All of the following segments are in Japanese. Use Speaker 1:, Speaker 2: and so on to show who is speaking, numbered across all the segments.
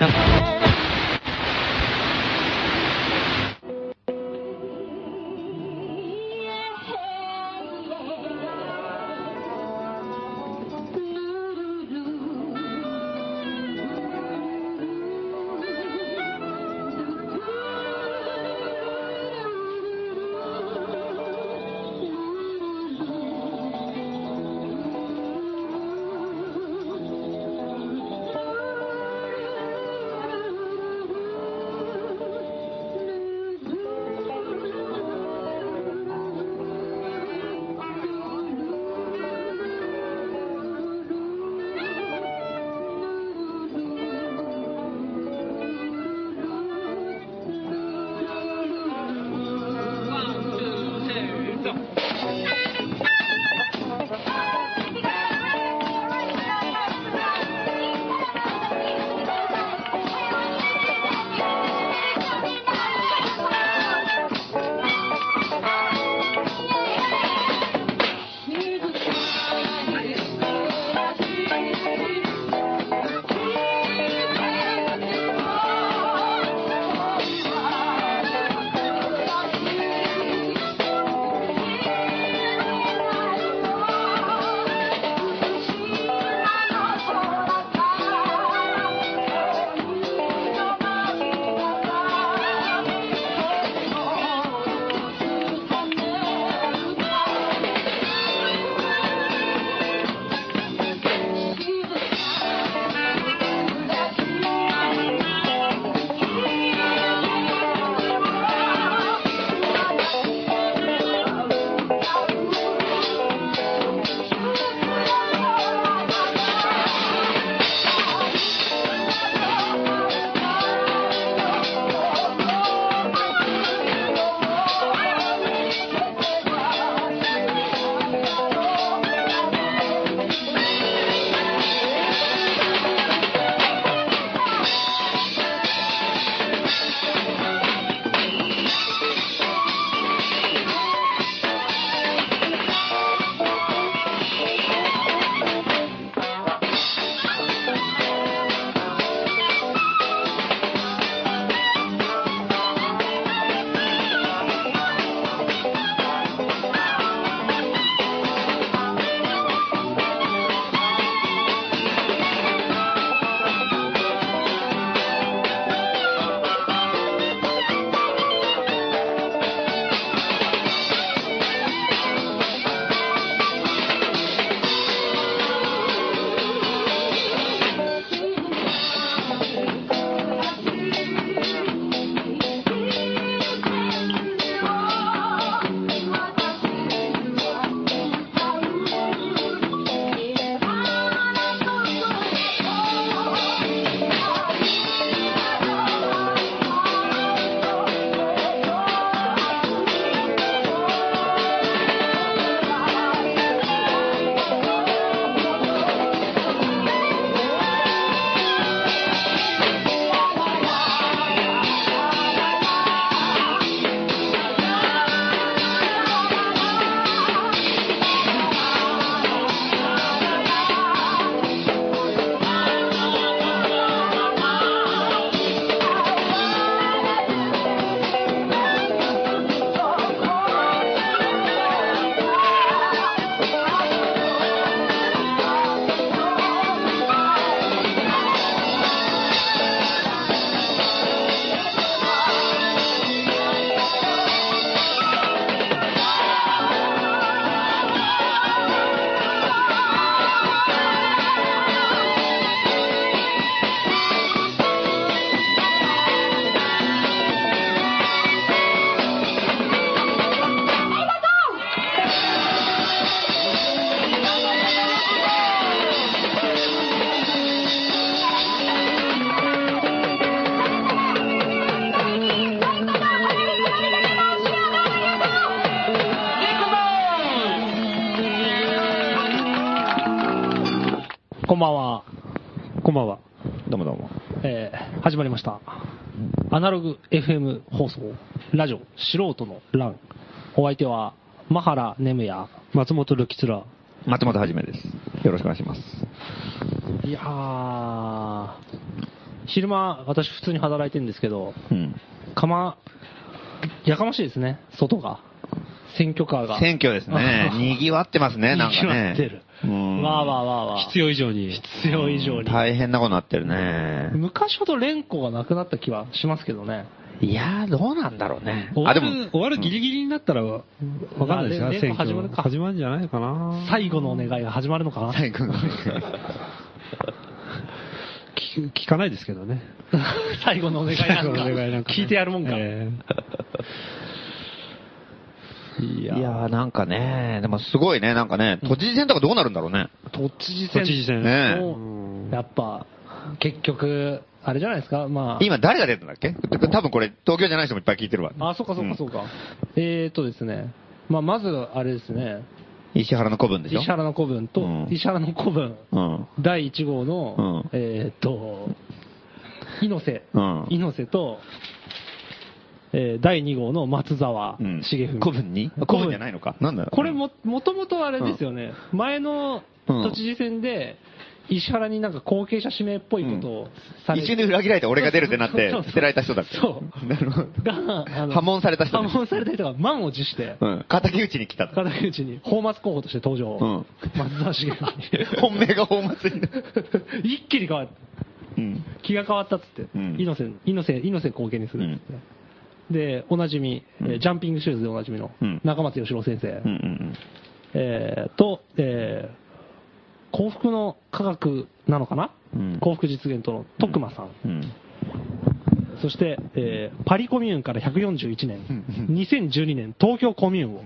Speaker 1: こナログ FM 放送、ラジオ、素人の欄。お相手は、マハラネムヤ。
Speaker 2: 松本るきつら。
Speaker 3: 松本はじめです。よろしくお願いします。
Speaker 1: いやー、昼間、私普通に働いてるんですけど、
Speaker 3: うん。
Speaker 1: かま、やかましいですね、外が。選挙カーが。
Speaker 3: 選挙ですね。賑わってますね、なんか
Speaker 1: 賑わ
Speaker 3: ね。
Speaker 1: ってる。
Speaker 3: うん
Speaker 1: わーわーわーわー。
Speaker 2: 必要以上に。
Speaker 1: 必要以上に。
Speaker 3: 大変なことになってるね。
Speaker 1: 昔ほど連呼がなくなった気はしますけどね。
Speaker 3: いやー、どうなんだろうね。
Speaker 2: 終わる、終わるギリギリになったら、わかんないですよ、選挙
Speaker 1: 始まるか
Speaker 2: 始まるんじゃないかな。
Speaker 1: 最後のお願いが始まるのかな
Speaker 3: 最後の
Speaker 2: 聞 聞かないですけどね。
Speaker 1: 最後のお願いなんか
Speaker 2: 最後のお願いなんかね
Speaker 1: 聞いてやるもんか。
Speaker 2: ええいや
Speaker 3: ー、なんかね、でもすごいね、なんかね、都知事選とかどうなるんだろうね。
Speaker 1: 都知事選。
Speaker 2: 都知事選。
Speaker 3: ね
Speaker 1: やっぱ、結局、あれじゃないですか、まあ。
Speaker 3: 今誰が出てるんだっけ？多分これ、東京じゃない人もいっぱい聞いてるわ。
Speaker 1: あ、そうかそうかそうか。えーとですね、まあ、まず、あれですね、
Speaker 3: 石原の子分でしょ？
Speaker 1: 石原の古文と、
Speaker 3: うん。
Speaker 1: 石原の古文、
Speaker 3: うん。
Speaker 1: 第1号の、
Speaker 3: うん。
Speaker 1: えーと、猪瀬、
Speaker 3: うん。
Speaker 1: 猪瀬と、えー第2号の松沢
Speaker 3: うん。
Speaker 1: 重文。
Speaker 3: 子分に？子分じゃないのか？なんだ
Speaker 1: これも、もともとあれですよね、前の都知事選で、石原になんか後継者指名っぽいことをされ
Speaker 3: 一瞬で裏切られて俺が出るってなって捨てられた人だって。
Speaker 1: そう
Speaker 3: なるほど。破門された人ね
Speaker 1: 破門された人が満を持して、
Speaker 3: うん。敵討ちに来たと。
Speaker 1: 片内に、放末候補として登場。
Speaker 3: うん
Speaker 1: 松沢茂に。
Speaker 3: 本命が大祭りだ。
Speaker 1: 一気に変わった。
Speaker 3: うん。
Speaker 1: 気が変わったっつって、
Speaker 3: うん
Speaker 1: 猪瀬、猪瀬、猪瀬後継にするっつって。で、おなじみ、えージャンピングシューズでおなじみの
Speaker 3: うん
Speaker 1: 中松義郎先生、えーと、えー幸福の科学なのかな、
Speaker 3: うん
Speaker 1: 幸福実現との徳間さん、
Speaker 3: うん。うん。
Speaker 1: そして、えーパリコミューンから141年、
Speaker 3: うん
Speaker 1: 2012年東京コミューンを、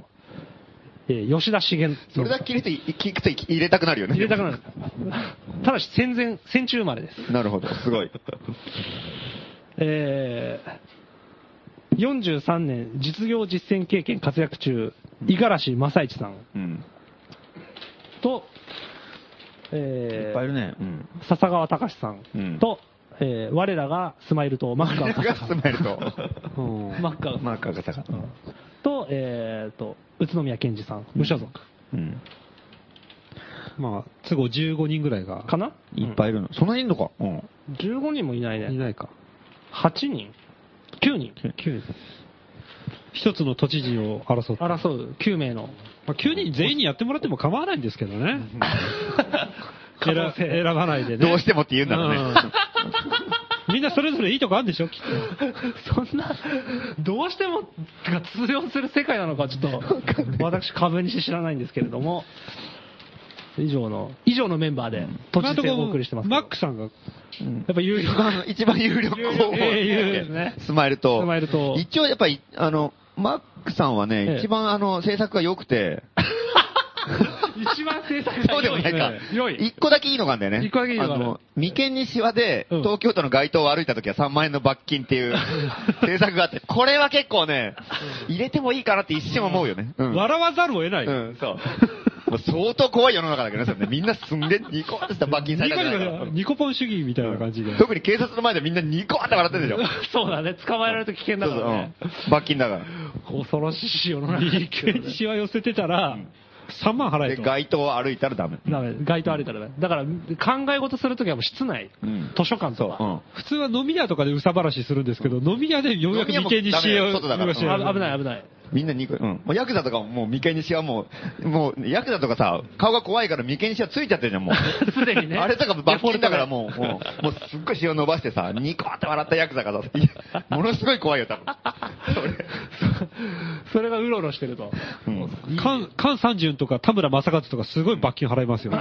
Speaker 1: えー吉田茂
Speaker 3: それだけ聞いて、聞くと入れたくなるよね。
Speaker 1: 入れたくなる。ただし戦前、戦中生まれです。
Speaker 3: なるほど、すごい。
Speaker 1: えー、43年実業実践経験活躍中、五十嵐正一さん
Speaker 3: うん。
Speaker 1: と、
Speaker 3: い
Speaker 1: えー、
Speaker 3: っぱいいるね。うん。
Speaker 1: 笹川隆さん
Speaker 3: うん
Speaker 1: と、えー我らがスマイルとマッカー
Speaker 3: が スマイルと、
Speaker 2: うん
Speaker 1: マッカー
Speaker 3: マーカーが。
Speaker 1: と、えー、と、宇都宮健治さん、無所属
Speaker 3: うん。
Speaker 2: まあ、都合15人ぐらいが。
Speaker 1: かな？い
Speaker 3: っぱいいるの。そんなにいんのか？うん。
Speaker 1: 15人もいないね。
Speaker 2: いないか。
Speaker 1: 8人？?9 人
Speaker 2: 9人。一つの都知事を争って。
Speaker 1: 争う9名の。
Speaker 2: まあ、9人全員にやってもらっても構わないんですけどね。選選ばないでね。
Speaker 3: どうしてもって言うんだろうね。
Speaker 2: うんみんなそれぞれいいとこあるんでしょ、きっと。
Speaker 1: そんな、どうしてもが通用する世界なのかちょっと、私株にして知らないんですけれども、以上の、以上のメンバーで、都知事選をお送りしてます。
Speaker 2: マックさんが、
Speaker 1: やっぱ有力
Speaker 3: 一番、一番有力候補。
Speaker 1: ね
Speaker 3: スマイルと。
Speaker 1: スマイルと
Speaker 3: 一応やっぱり、あの、マックさんはね、
Speaker 1: ええ
Speaker 3: 一番あの、制作が良くて、
Speaker 1: 一番制作
Speaker 3: そうでもないか。
Speaker 1: 良い。
Speaker 3: 一個だけいいのがあるんだよね。
Speaker 1: 一個だけいいのがある
Speaker 3: の、眉間にシワで、
Speaker 1: うん
Speaker 3: 東京都の街頭を歩いた時は3万円の罰金っていう 制作があって、これは結構ね、入れてもいいかなって一瞬思うよね。うん。
Speaker 2: 笑わざるを得ない。
Speaker 3: うん、そう。もう相当怖い世の中だけどね、それねみんなすんげえニコってした罰金され
Speaker 2: ニコ
Speaker 3: たじゃないか
Speaker 2: ニコニコポン主義みたいな感じで。
Speaker 3: 特に警察の前でみんなニコって笑ってるでしょ。
Speaker 1: そうだね、捕まえられると危険だからね。
Speaker 3: そうん罰金だから。
Speaker 1: 恐ろしい世の中
Speaker 2: 眉間にシワ寄せてたら、3万払え
Speaker 3: で、
Speaker 2: と。
Speaker 3: 街頭を歩いたらダメ。
Speaker 1: ダメ、街頭歩いたらダメ。だから、考え事するときはもう室内、
Speaker 3: うん
Speaker 1: 図書館とか。
Speaker 3: うん。
Speaker 2: 普通は飲み屋とかでうさばらしするんですけど、飲み屋でようやく
Speaker 3: 飲み屋もダメだよ外だから
Speaker 2: 寄せる
Speaker 1: あ危ない危ない。
Speaker 3: みんなニコ、うん。もうヤクザとかももう眉間にシワもう、もうヤクザとかさ、顔が怖いから眉間にシワついちゃってるじゃん、もう。
Speaker 1: すでにね。
Speaker 3: あれとか罰金だからもう、もう、もうすっごいシワ伸ばしてさ、ニコって笑ったヤクザがさ、ものすごい怖いよ、多分。それ
Speaker 1: それがうろうろしてると。
Speaker 3: うん。
Speaker 2: 菅菅三淳とか田村正和とかすごい罰金払いますよね。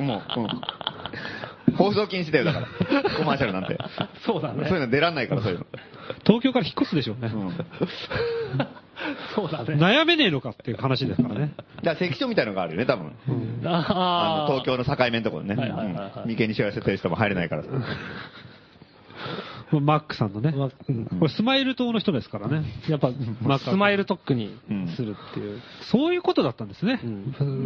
Speaker 3: もう、うん。放送禁止だよ、だから。コマーシャルなんて。
Speaker 1: そうだね。
Speaker 3: そういうの出らんないから、そういうの。
Speaker 2: 東京から引っ越すでしょうね。
Speaker 3: うん。
Speaker 1: そうだね。
Speaker 2: 悩めねえのかっていう話ですからね。
Speaker 3: だから関所みたいのがあるよね、多分。
Speaker 1: あ
Speaker 3: あの、東京の境目のところね。
Speaker 1: はいはいはいはい
Speaker 3: うん眉間にしわ寄せてる人も入れないから。
Speaker 2: マックさんのね。
Speaker 1: まうん
Speaker 2: これスマイル党の人ですからね。
Speaker 1: やっぱ、
Speaker 2: まあ
Speaker 1: スマイル特区にするっていう。
Speaker 2: そういうことだったんですね。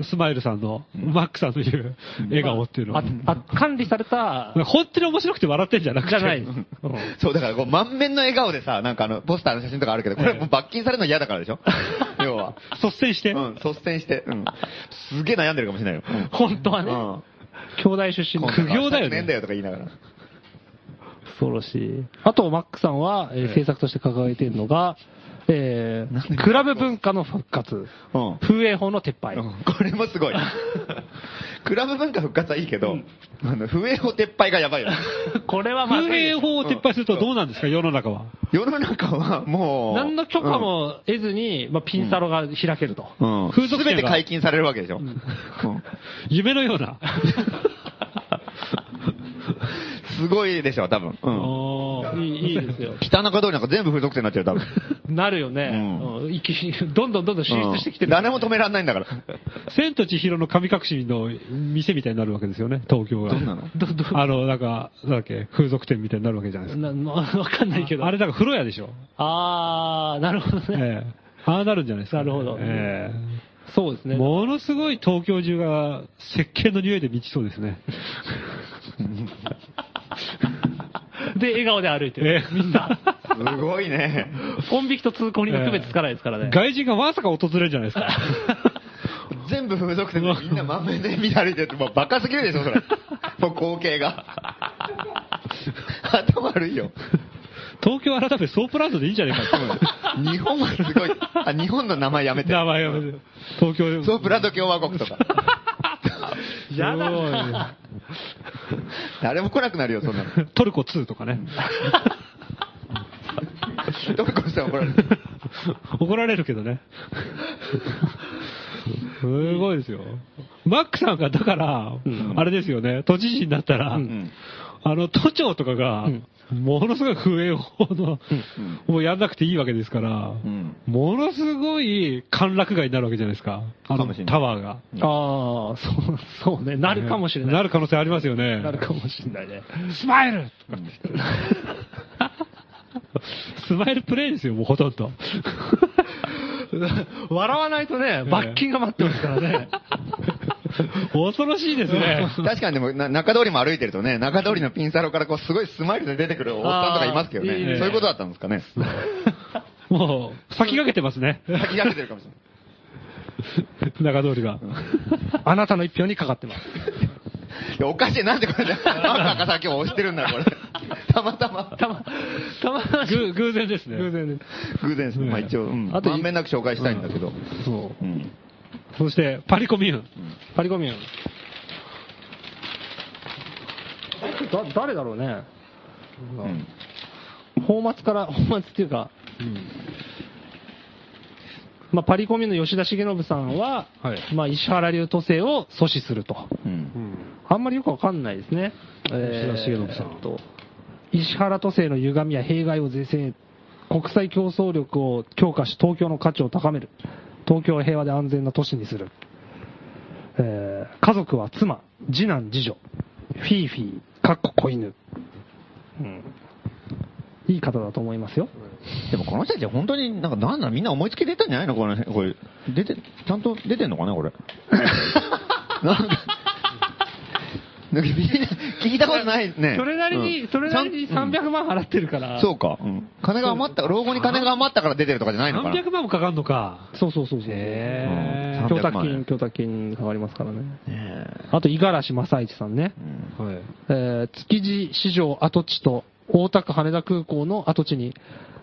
Speaker 2: スマイルさんの、マックさんの言う笑顔っていうのは。
Speaker 1: ああ管理された、
Speaker 2: 本当に面白くて笑ってんじゃなくて。
Speaker 1: じゃない。うん
Speaker 3: そう、だからこう満面の笑顔でさ、なんかあの、ポスターの写真とかあるけど、これもう罰金されるの嫌だからでしょ？要は。
Speaker 2: 率先して。
Speaker 3: うん、率先して。うん。すげえ悩んでるかもしれないよ。
Speaker 1: 本当はね、
Speaker 3: うん。
Speaker 1: 兄弟出身の
Speaker 2: 苦行だよね
Speaker 3: ねだよとか言いながら。
Speaker 1: 恐ろしい。あと、マックさんは、えー
Speaker 3: ええ
Speaker 1: 政策として掲げているのが、えークラブ文化の復活、
Speaker 3: うん。
Speaker 1: 風営法の撤廃。
Speaker 3: うんこれもすごい。クラブ文化復活はいいけど、あの、不営法撤廃がやばいよね。
Speaker 1: これはまずい
Speaker 2: 風営法を撤廃するとどうなんですか、世の中は。
Speaker 3: 世の中はもう。
Speaker 1: 何の許可も得ずに、まあ、ピンサロが開けると。
Speaker 3: うん。うん。
Speaker 2: 風俗店が
Speaker 3: すべて解禁されるわけでしょ。うん
Speaker 2: 夢のような。
Speaker 3: すごいでしょ、多分。うん。
Speaker 1: いいいいですよ。
Speaker 3: 北中通りなんか全部風俗店になっちゃう、多分。
Speaker 1: なるよね。
Speaker 3: うん
Speaker 1: うん一気にどんどんどんどん進出してきてる。
Speaker 3: うん誰も止めらんないんだから。
Speaker 2: 千と千尋の神隠しの店みたいになるわけですよね、東京が。
Speaker 3: どんなの？
Speaker 2: あの、なんか、なんだっけ、風俗店みたいになるわけじゃないですか。
Speaker 1: ななわかんないけど。
Speaker 2: あれだから風呂屋でしょ。
Speaker 1: あー、なるほどね。
Speaker 2: ええああなるんじゃないですか、
Speaker 1: なるほど
Speaker 2: え
Speaker 1: そうですね。
Speaker 2: えものすごい東京中が石鹸の匂いで満ちそうですね。
Speaker 1: で、笑顔で歩いてる。
Speaker 2: ええみんな。
Speaker 3: すごいね。
Speaker 1: ポン引きと通行人の区別つかないですからね。
Speaker 2: 外人がまさか訪れるんじゃないですか。
Speaker 3: 全部風俗店でみんな満面で見られてて、もうバカすぎるでしょ、それ。もう光景が。頭悪いよ。
Speaker 2: 東京改めソープランドでいいんじゃないかって。
Speaker 3: 日本はすごい。あ、日本の名前やめて。
Speaker 2: 名前やめて。東京
Speaker 3: ソープランド共和国とか。
Speaker 1: やだ
Speaker 2: すごい
Speaker 1: な。
Speaker 3: 誰も来なくなるよ、そんなの。
Speaker 2: トルコ2とかね。
Speaker 3: トルコさん怒られる。
Speaker 2: 怒られるけどね。すごいですよ。マックさんが、だから、
Speaker 1: うん
Speaker 2: あれですよね、都知事になったら、
Speaker 3: うん。
Speaker 2: あの、都庁とかが、ものすごい風営法の、もうやんなくていいわけですから、
Speaker 3: うん。
Speaker 2: ものすごい歓楽街になるわけじゃないですか。あのタワーが。
Speaker 1: ああ、そう、そうね。なるかもしれない。
Speaker 2: なる可能性ありますよね。
Speaker 1: なるかもしれないね。
Speaker 2: スマイルスマイルプレイですよ、もうほとんど。
Speaker 1: 笑わないとね、罰金が待ってますからね。
Speaker 2: 恐ろしいですね。
Speaker 3: 確かにでも、な中通りも歩いてるとね、中通りのピンサロからこう、すごいスマイルで出てくるおっさんとかいますけどね。
Speaker 1: いいね
Speaker 3: そういうことだったんですかね？
Speaker 2: もう、先駆けてますね。
Speaker 3: 先駆けてるかもしれない。
Speaker 2: 中通りが。
Speaker 1: あなたの一票にかかってます。
Speaker 3: いや、おかしい。なんでこれで、赤かさ今日押してるんだよ、これ。たまたま。
Speaker 1: たま、たま、
Speaker 2: ぐ偶然ですね。
Speaker 1: 偶然です。
Speaker 3: 偶然ですね。まあ一応、うん。
Speaker 1: あと
Speaker 3: まんべんなく紹介したいんだけど。
Speaker 1: そう。
Speaker 3: うん。
Speaker 2: そして、パリコミューン。
Speaker 1: パリコミューン。だ、誰だろうね。
Speaker 3: うん。
Speaker 1: 放末から、放末っていうか、まあ、パリコミの吉田重信さんは、
Speaker 2: はい
Speaker 1: まあ、石原流都政を阻止すると。
Speaker 3: うん。
Speaker 1: あんまりよくわかんないですね。えー
Speaker 2: 吉田重信さん
Speaker 1: と石原都政の歪みや弊害を是正、国際競争力を強化し、東京の価値を高める。東京を平和で安全な都市にする。えー家族は妻、次男、次女、フィーフィー、かっこ子犬。うん。いい方だと思いますよ。
Speaker 3: でもこの人たちは本当になんかなんだみんな思いつきで出たんじゃないの？このこれ。出て、ちゃんと出てんのかなこれ。なんか、聞いたことないね。
Speaker 1: それなりに、
Speaker 3: うん
Speaker 1: それなりに
Speaker 3: ちゃん
Speaker 1: 300万払ってるから。
Speaker 3: そうか。うん金が余った、老後に金が余ったから出てるとかじゃないのかな。
Speaker 2: 300万もかかるのか。
Speaker 1: そうそうそうそう。
Speaker 2: へ
Speaker 3: ー
Speaker 1: 供託
Speaker 3: 300万
Speaker 1: 金、供託金かかりますからね。
Speaker 3: ねえ
Speaker 1: あと、五十嵐正一さんね。えー築地市場跡地と大田区羽田空港の跡地に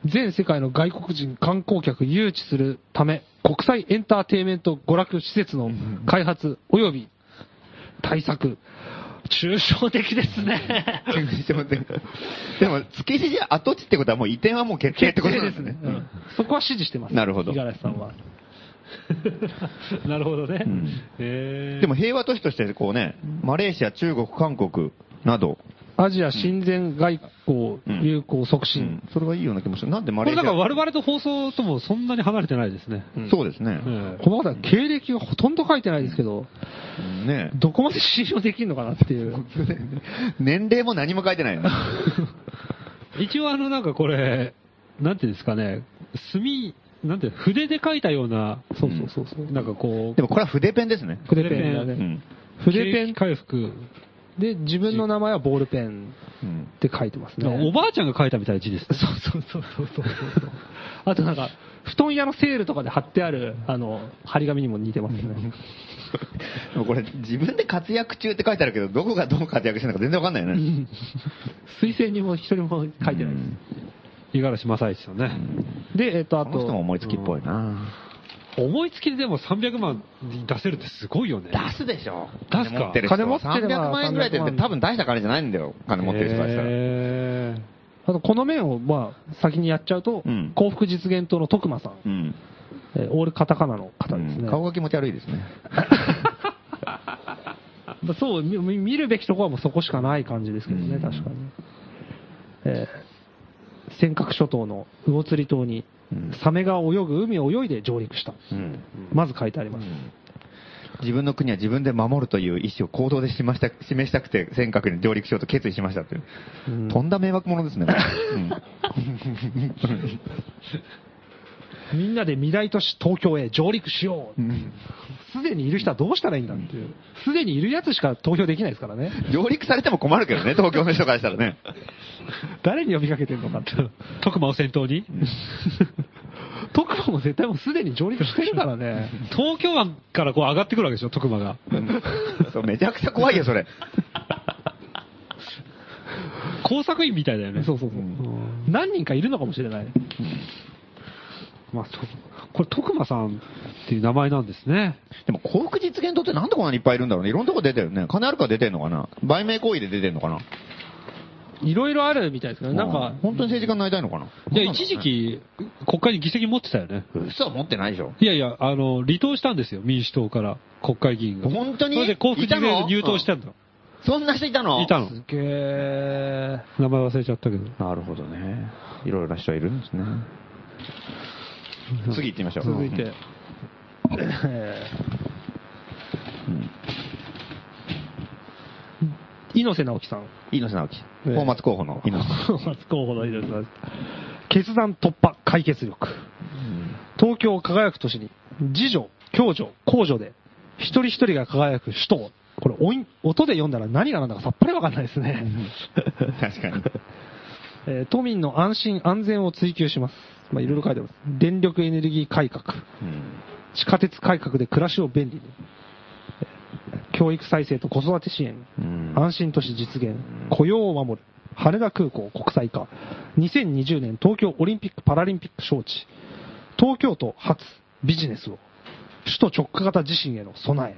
Speaker 1: 全世界の外国人観光客誘致するため国際エンターテインメント娯楽施設の開発及び対策抽象的ですね。
Speaker 3: でも、でもでも築地跡地ってことはもう移転はもう決定ってことですね。
Speaker 1: うんそこは支持してます。
Speaker 3: なるほど
Speaker 1: 五十嵐さんは。
Speaker 2: なるほどね。
Speaker 3: でも平和都市としてこうね、マレーシア、中国、韓国など、
Speaker 1: アジア親善外交友好促
Speaker 3: う
Speaker 1: 進
Speaker 3: ん。それはいいような気もする。なんでマ
Speaker 2: こ
Speaker 3: レーシア？
Speaker 2: れだから我々と放送ともそんなに離れてないですね。
Speaker 1: うん
Speaker 3: そうですね。
Speaker 2: ええ
Speaker 1: この方は経歴がほとんど書いてないですけど、
Speaker 3: うんね
Speaker 1: どこまで信用できるのかなっていう。
Speaker 3: 年齢も何も書いてない。
Speaker 2: 一応あのなんかこれ、なんていうんですかね、墨、なんていうの筆で書いたような、
Speaker 1: そうそうそうそう。
Speaker 2: なんかこう、
Speaker 3: でもこれは筆ペンですね。
Speaker 1: 筆ペンだね。
Speaker 3: うん。
Speaker 1: 筆ペン
Speaker 2: 回復。
Speaker 1: で、自分の名前はボールペン
Speaker 3: うん
Speaker 1: って書いてますね。
Speaker 2: おばあちゃんが書いたみたいな字ですね。
Speaker 1: そうそうそうそうそうそう。あとなんか、布団屋のセールとかで貼ってある、あの、張り紙にも似てますね。
Speaker 3: でもこれ自分で活躍中って書いてあるけど、どこがどう活躍してるのか全然わかんないよね。
Speaker 1: 推薦にも一人も書いてないです。
Speaker 2: 五十嵐正一さんね。
Speaker 1: で、えっ、と、あ
Speaker 3: この人も
Speaker 1: と、
Speaker 3: 思いつきっぽいな。
Speaker 2: 思いつきででも300万出せるってすごいよね。
Speaker 3: 出すでしょ。
Speaker 2: 出すか？
Speaker 3: 金持ってる人。
Speaker 1: 金持ってれば
Speaker 3: 300万円ぐらいって
Speaker 1: 300万
Speaker 3: 多分大した金じゃないんだよ。金持ってる人からしたら。
Speaker 1: あとこの面を、まあ、先にやっちゃうと、
Speaker 3: うん
Speaker 1: 幸福実現党の徳間さん、
Speaker 3: うん。
Speaker 1: えーオールカタカナの方ですね。
Speaker 3: 顔が気持ち悪いですね。
Speaker 1: ま あそう、み見るべきところはもうそこしかない感じですけどね、
Speaker 3: うん
Speaker 1: 確かに。えー尖閣諸島の魚釣島に
Speaker 3: うん、
Speaker 1: サメが泳ぐ海を泳いで上陸した。
Speaker 3: うん。
Speaker 1: まず書いてあります。
Speaker 3: 自分の国は自分で守るという意思を行動で示した示したくて尖閣に上陸しようと決意しましたっていう。
Speaker 1: うん
Speaker 3: とんだ迷惑者ですね。うん
Speaker 1: みんなで未来都市東京へ上陸しよう。
Speaker 3: うん
Speaker 1: すでにいる人はどうしたらいいんだっていう。すでにいるやつしか投票できないですからね。
Speaker 3: 上陸されても困るけどね、東京の人からしたらね。
Speaker 1: 誰に呼びかけてるのかって。
Speaker 2: 徳間を先頭に？
Speaker 1: 徳間も絶対もうすでに上陸してるからね。
Speaker 2: 東京湾からこう上がってくるわけでしょ、徳間が。
Speaker 3: そうめちゃくちゃ怖いよ、それ。
Speaker 2: 工作員みたいだよね。
Speaker 1: そうそうそう。何人かいるのかもしれない。
Speaker 2: まあ、これ、徳間さんっていう名前なんですね。
Speaker 3: でも幸福実現党ってなんでこんなにいっぱいいるんだろうね。いろんなとこ出てるね。金あるから出てんのかな？売名行為で出てんのかな？い
Speaker 1: ろいろあるみたいですけど、なんか、
Speaker 3: 本当に政治家になりたいのかな？い
Speaker 2: や、一時。期、国会に議席持ってたよね。
Speaker 3: 嘘は持ってないでしょ。
Speaker 2: いやいや、あの、離党したんですよ、民主党から、国会議員が。
Speaker 3: 本当に
Speaker 2: それで幸福実現で入党したんだ。
Speaker 3: そんな人いたの？
Speaker 2: いたの。
Speaker 1: すげえ。
Speaker 2: 名前忘れちゃったけど。
Speaker 3: なるほどね。いろいろな人いるんですね。次行ってみましょう。
Speaker 1: 続いて。え
Speaker 3: うん。
Speaker 1: ー猪瀬直樹さん。
Speaker 3: 猪瀬直樹。
Speaker 1: ええ
Speaker 3: 法松候補の猪瀬。
Speaker 1: 初候補の猪瀬直樹決断突破、解決力。東京を輝く都市に、自助、共助、公助で、一人一人が輝く首都を。これ音、音で読んだら何が何だかさっぱりわかんないですね。
Speaker 3: 確かに。
Speaker 1: えー都民の安心安全を追求します。まあ、いろいろ書いてます。電力エネルギー改革。地下鉄改革で暮らしを便利に。えー教育再生と子育て支援。
Speaker 3: うん
Speaker 1: 安心都市実現。雇用を守る。羽田空港国際化。2020年東京オリンピック・パラリンピック招致。東京都発ビジネスを。首都直下型地震への備え。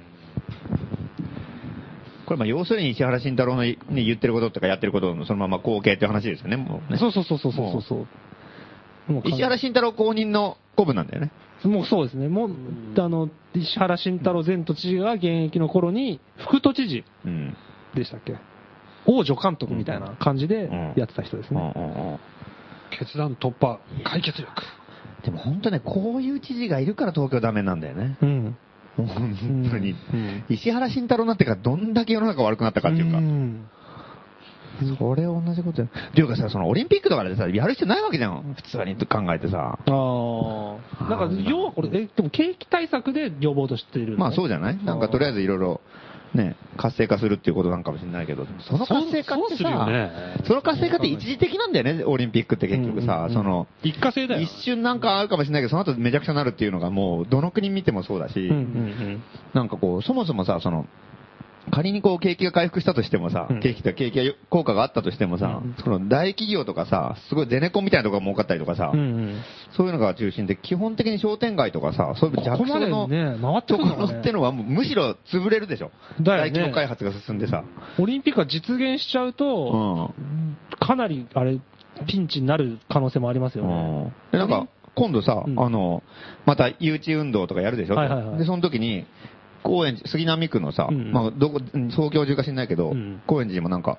Speaker 3: これまあ要するに石原慎太郎の、ね、言ってることとかやってることのそのまま後継っていう話ですよね。もうね
Speaker 1: そうそうそうそうそうそう。もう
Speaker 3: 石原慎太郎公認の古文なんだよね。
Speaker 1: もうそうですね。もう、あの、石原慎太郎前都知事が現役の頃に、副都知事
Speaker 3: うん。
Speaker 1: でしたっけ？王助監督みたいな感じでやってた人ですね。
Speaker 2: 決断突破、解決力。
Speaker 3: でも本当ね、こういう知事がいるから東京ダメなんだよね。
Speaker 1: うん。
Speaker 3: 本当に
Speaker 1: うん。
Speaker 3: 石原慎太郎になってからどんだけ世の中悪くなったかっていうか。
Speaker 1: ん
Speaker 3: それ同じことや。っていうかさ、そのオリンピックとかでさ、やる必要ないわけじゃん。普通に考えてさ。
Speaker 1: ああ。なんか、要はこれ、え、でも景気対策で呼ぼうとしている
Speaker 3: まあそうじゃない？なんかとりあえずいろいろ、ね、活性化するっていうことなんかもしれないけど、その活性化ってさ、
Speaker 2: ね
Speaker 3: その活性化って一時的なんだよね、オリンピックって結局さ、
Speaker 1: うん
Speaker 3: その、
Speaker 2: 一過性だよ
Speaker 3: 一。瞬なんかあるかもしれないけど、その後めちゃくちゃなるっていうのがもう、どの国見てもそうだし、
Speaker 1: うんうん
Speaker 3: なんかこう、そもそもさ、その、仮にこう景気が回復したとしてもさ、
Speaker 1: うん
Speaker 3: 景気と景気が効果があったとしてもさ、
Speaker 1: うん
Speaker 3: その大企業とかさ、すごいゼネコンみたいなとこが儲かったりとかさ、
Speaker 1: うん。うんうん。
Speaker 3: そういうのが中心で、基本的に商店街とかさ、そういう
Speaker 1: ここまで
Speaker 3: 弱小の
Speaker 1: ね、回って
Speaker 3: ところってのはもうむしろ潰れるでしょ。大規模開発が進んでさ。
Speaker 1: オリンピックが実現しちゃう
Speaker 3: う
Speaker 1: と、
Speaker 3: ん。
Speaker 1: かなり、あれ、ピンチになる可能性もありますよね。
Speaker 3: で、なんか、今度さ、
Speaker 1: うん
Speaker 3: あの、また誘致運動とかやるでしょ、
Speaker 1: はいはいはい
Speaker 3: で、その時に、高円寺、杉並区のさ、
Speaker 1: うん
Speaker 3: まあ、どこ、うん東京中か知んないけど、
Speaker 1: うん
Speaker 3: 高円寺にもなんか、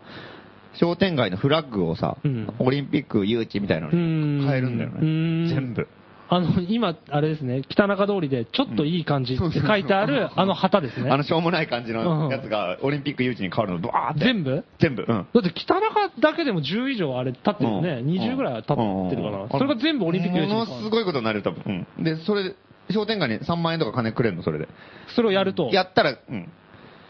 Speaker 3: 商店街のフラッグをさ、
Speaker 1: うん
Speaker 3: オリンピック誘致みたいなのに変えるんだよね。全部。
Speaker 1: あの、今、あれですね、北中通りで、ちょっといい感じって書いてある、あの旗ですね。
Speaker 3: あの、しょうもない感じのやつが、オリンピック誘致に変わるの、バーって。
Speaker 1: 全部？
Speaker 3: 全部。うん。
Speaker 1: だって北中だけでも10以上あれ立ってるよね。
Speaker 3: うん
Speaker 1: 20ぐらい立ってるか
Speaker 3: うん
Speaker 1: な。それが全部オリンピック誘致に
Speaker 3: ものすごいことになるよ、多分。うん。で、それで、商店街に3万円とか金くれるの、それで。
Speaker 1: それをやると、
Speaker 3: やったら、うん。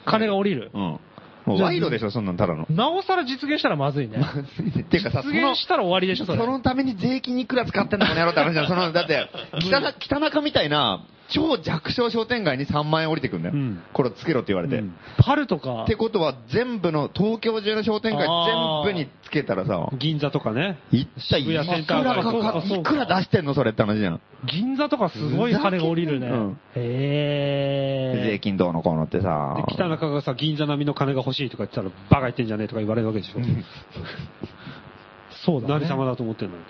Speaker 1: 金が降りる。
Speaker 3: うん。もう賄賂でしょ、そんなんただの。
Speaker 1: なおさら実現したらまずいね。
Speaker 3: っていうかさ、
Speaker 1: 実現、したら終わりでしょ、それ。
Speaker 3: そのために税金いくら使ってんのこの野郎って話じゃん。その、だって、北中みたいな超弱小商店街に3万円降りてくんだよ。
Speaker 2: うん
Speaker 3: これつけろって言われて。
Speaker 2: うん
Speaker 1: パルとか
Speaker 3: って、ことは全部の、東京中の商店街
Speaker 1: あー
Speaker 3: 全部につけたらさ、
Speaker 2: 銀座とかね。
Speaker 3: 一体いくら
Speaker 2: 渋谷センター街
Speaker 3: かか、
Speaker 1: そうか
Speaker 3: いくら出してんのそれって話じゃん。
Speaker 1: 銀座とかすごい金が降りるね。
Speaker 3: うん
Speaker 1: へ
Speaker 3: 税金どうのこうのってさ
Speaker 2: で。北中がさ、銀座並みの金が欲しいとか言ったら、バカ言ってんじゃねえとか言われるわけでしょ。
Speaker 1: そうだね。
Speaker 2: 何様だと思ってんの？と。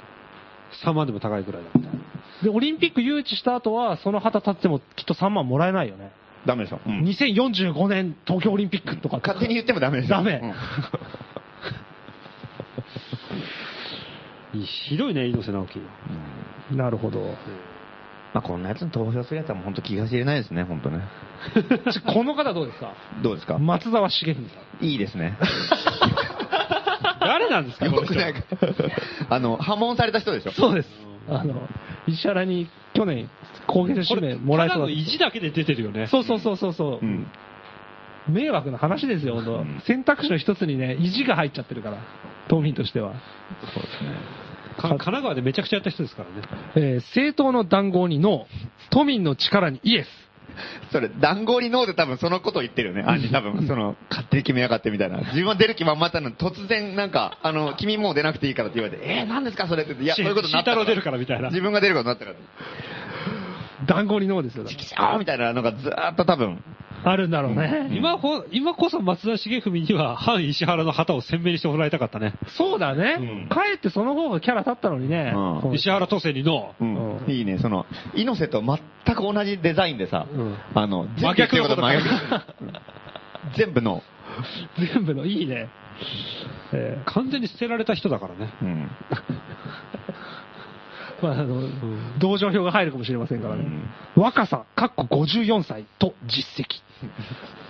Speaker 2: 3万でも高いくらいだみたいな。
Speaker 1: で、オリンピック誘致した後は、その旗立ってもきっと3万もらえないよね。
Speaker 3: ダメでしょ。うん
Speaker 1: 2045年東京オリンピックとかって
Speaker 3: 勝手に言ってもダメでしょ。
Speaker 1: ダメ
Speaker 3: うん
Speaker 2: ひどいね、猪瀬直樹。
Speaker 1: なるほど。
Speaker 3: まあこんなやつに投票するやつはもう本当気が知れないですね、本当ね。
Speaker 1: この方どうですか？
Speaker 3: どうですか？
Speaker 1: 松沢茂文さん。
Speaker 3: いいですね。
Speaker 2: 誰なんですか。
Speaker 3: よくないか。あの、破門された人でしょ。
Speaker 1: そうです。あの、石原に去年、攻撃
Speaker 2: これ、
Speaker 1: 指名もらえ
Speaker 2: ただの
Speaker 1: そうだ
Speaker 2: 意地だけで出てるよね。
Speaker 1: そうそうそうそうそう、
Speaker 3: うん。
Speaker 1: 迷惑な話ですよ、本当、
Speaker 3: うん
Speaker 1: 選択肢の一つにね、意地が入っちゃってるから、島民としては。
Speaker 3: そうですね。
Speaker 2: か神奈川でめちゃくちゃやった人ですからね。
Speaker 1: えー政党の談合にノー、都民の力にイエス。
Speaker 3: それ、談合にノーで多分そのことを言ってるよね。アンに多分、その、勝手に決めやがってみたいな。自分は出る気満々だったのに、突然なんか、あの、君もう出なくていいからって言われて、えー、何ですかそれって言って。いや、そういうことになった
Speaker 2: 慎太郎出るからみたいな
Speaker 3: 自分が出ることになったから。
Speaker 1: 談合にノーですよ。
Speaker 3: チキシャーみたいなのがずーっと多分、
Speaker 1: らあるんだろうね。
Speaker 2: 今ほ、今こそ松田茂文には反石原の旗を鮮明にしてもらいたかったね。
Speaker 1: そうだね、
Speaker 3: うん
Speaker 1: かえってその方がキャラ立ったのにね。
Speaker 2: 石原都政にの、
Speaker 3: うん
Speaker 1: うん
Speaker 3: いいね、その、猪瀬と全く同じデザインでさ、
Speaker 2: うん
Speaker 3: あの、
Speaker 2: 真逆のこと
Speaker 3: 真逆 全部の、
Speaker 1: 全部のいいね。え
Speaker 2: 完全に捨てられた人だからね。
Speaker 3: うん。
Speaker 1: ーまあ、あの、同情票が入るかもしれませんからね。
Speaker 3: うん
Speaker 1: 若さ、かっこ54歳と実績。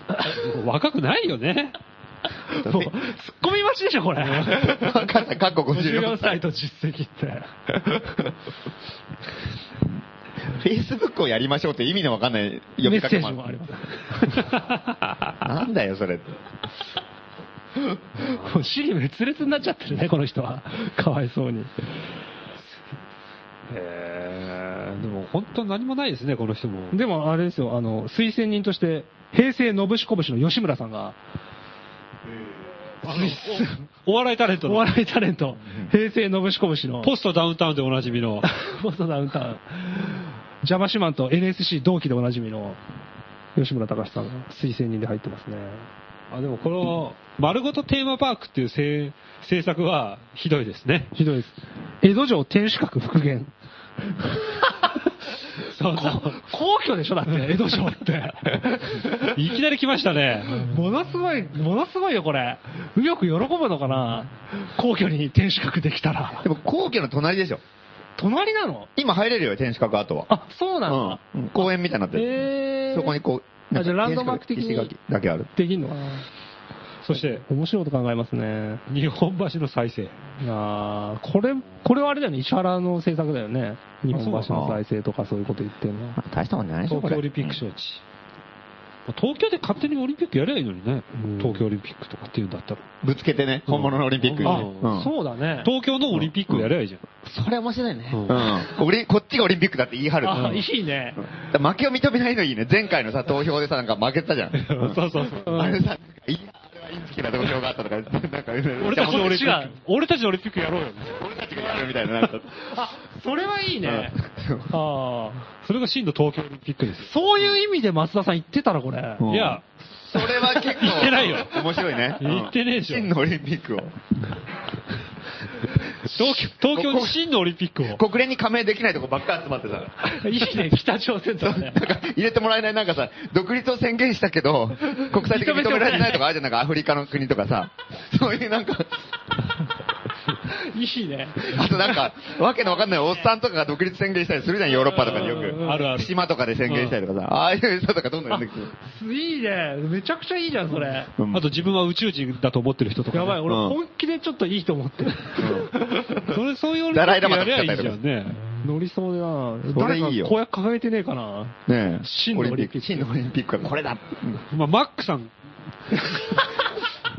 Speaker 2: 若くないよね。
Speaker 1: もう、突っ込み待ちでしょ、これ。
Speaker 3: 若さ、かっこ54
Speaker 1: 54歳
Speaker 3: 歳。
Speaker 1: と実績って。
Speaker 3: フェイスブックをやりましょうって意味のわかんない呼びかけ
Speaker 1: メッセージもあります。
Speaker 3: なんだよ、それ。
Speaker 1: もう尻滅裂になっちゃってるね、この人は。かわいそうに。
Speaker 2: へーでも本当何もないですね、この人も。
Speaker 1: でもあれですよ、あの、推薦人として、平成のぶしこぶしの吉村さんが、
Speaker 2: お笑いタレントの。
Speaker 1: お笑いタレント、平成のぶしこぶしの、
Speaker 2: ポストダウンタウンでおなじみの。
Speaker 1: ポストダウンタウン、邪魔シマンと NSC 同期でおなじみの、吉村隆さんが推薦人で入ってますね。
Speaker 2: あでもこの、丸ごとテーマパークっていう制制作はひどいですね。
Speaker 1: ひどいです。江戸城天守閣復元。
Speaker 2: そうそう。
Speaker 1: 皇居でしょだって、江戸城って。
Speaker 2: いきなり来ましたね。
Speaker 1: ものすごい、ものすごいよ、これ。右翼喜ぶのかな？皇居に天守閣できたら。
Speaker 3: でも皇居の隣でしょ。
Speaker 1: 隣なの？
Speaker 3: 今入れるよ、天守閣跡は。
Speaker 1: あ、そうなんだ。
Speaker 3: うん。公園みたいになってる。
Speaker 1: えー、
Speaker 3: そこにこう、
Speaker 1: あじゃあランドマーク的に
Speaker 3: 石垣だけある。
Speaker 1: できんのかな？
Speaker 2: そして、
Speaker 1: 面白いこと考えますね。
Speaker 2: 日本橋の再生。
Speaker 1: あーこれ、これはあれだよね、石原の制作だよね。日本橋の再生とかそういうこと言ってるの。
Speaker 3: あ大したもんじゃないでしょ、これ。
Speaker 2: 東京オリンピック招致。東京で勝手にオリンピックやればいいのにね
Speaker 1: うん。
Speaker 2: 東京オリンピックとかっていうんだったら。
Speaker 3: ぶつけてね、本物のオリンピックに
Speaker 1: あ、
Speaker 3: ね。うん
Speaker 1: そうだね。
Speaker 2: 東京のオリンピックやればいいじゃん。
Speaker 3: それ面白いね。
Speaker 2: うん
Speaker 3: うん。オリこっちがオリンピックだって言い張る。
Speaker 1: あ、
Speaker 3: うん
Speaker 1: いいね。
Speaker 3: 負けを認めないのいいね。前回のさ、投票でさ、なんか負けてたじゃん。
Speaker 2: そうそうそう。
Speaker 3: あれさ、いや、あれはインチキな投票があったとか、なんか、
Speaker 2: 俺たちのオリンピック。俺たちのオリンピックやろうよ。
Speaker 3: 俺たちがやるみたいな、なんか。
Speaker 1: あ、それはいいね。
Speaker 3: うん
Speaker 1: ああ。
Speaker 2: それが真の東京オリンピックですよ。
Speaker 1: そういう意味で松田さん言ってたら、これ。
Speaker 3: うん
Speaker 2: いや、
Speaker 3: それは結構、
Speaker 2: 言ってないよ
Speaker 3: 面白いね。
Speaker 2: 言ってねえでしょ
Speaker 3: 真のオリンピックを。
Speaker 2: 東京、東京に真のオリンピックを。
Speaker 3: 国連に加盟できないとこばっか集まってさ。
Speaker 1: いいね、北朝鮮とかね
Speaker 3: なん。か入れてもらえないなんかさ、独立を宣言したけど、国際的に認められてないとかあるじゃん、なんかアフリカの国とかさ。そういうなんか、
Speaker 1: いいね。
Speaker 3: あとなんか、わけのわかんないおっさんとかが独立宣言したりするじゃん、ヨーロッパとかでよく。
Speaker 2: あるある。
Speaker 3: 島とかで宣言したりとかさ、ああいう人とかどんどん出てくる。
Speaker 1: いいね。めちゃくちゃいいじゃん、それ。
Speaker 3: うん
Speaker 2: あと自分は宇宙人だと思ってる人とかね、
Speaker 1: やばい、俺
Speaker 3: うん
Speaker 1: 本気でちょっといいと思ってる。
Speaker 2: それ、そういうオリンピ
Speaker 3: ダライラマ
Speaker 2: ックやりゃい
Speaker 3: ったりとか
Speaker 2: いじゃんね。
Speaker 1: 乗りそうだな
Speaker 3: それいいよ
Speaker 1: 誰か公約掲げてねえかな
Speaker 3: ねえ。
Speaker 1: 真のオリンピック
Speaker 3: 真のオリンピックはこれだ。
Speaker 2: まあ、マックさん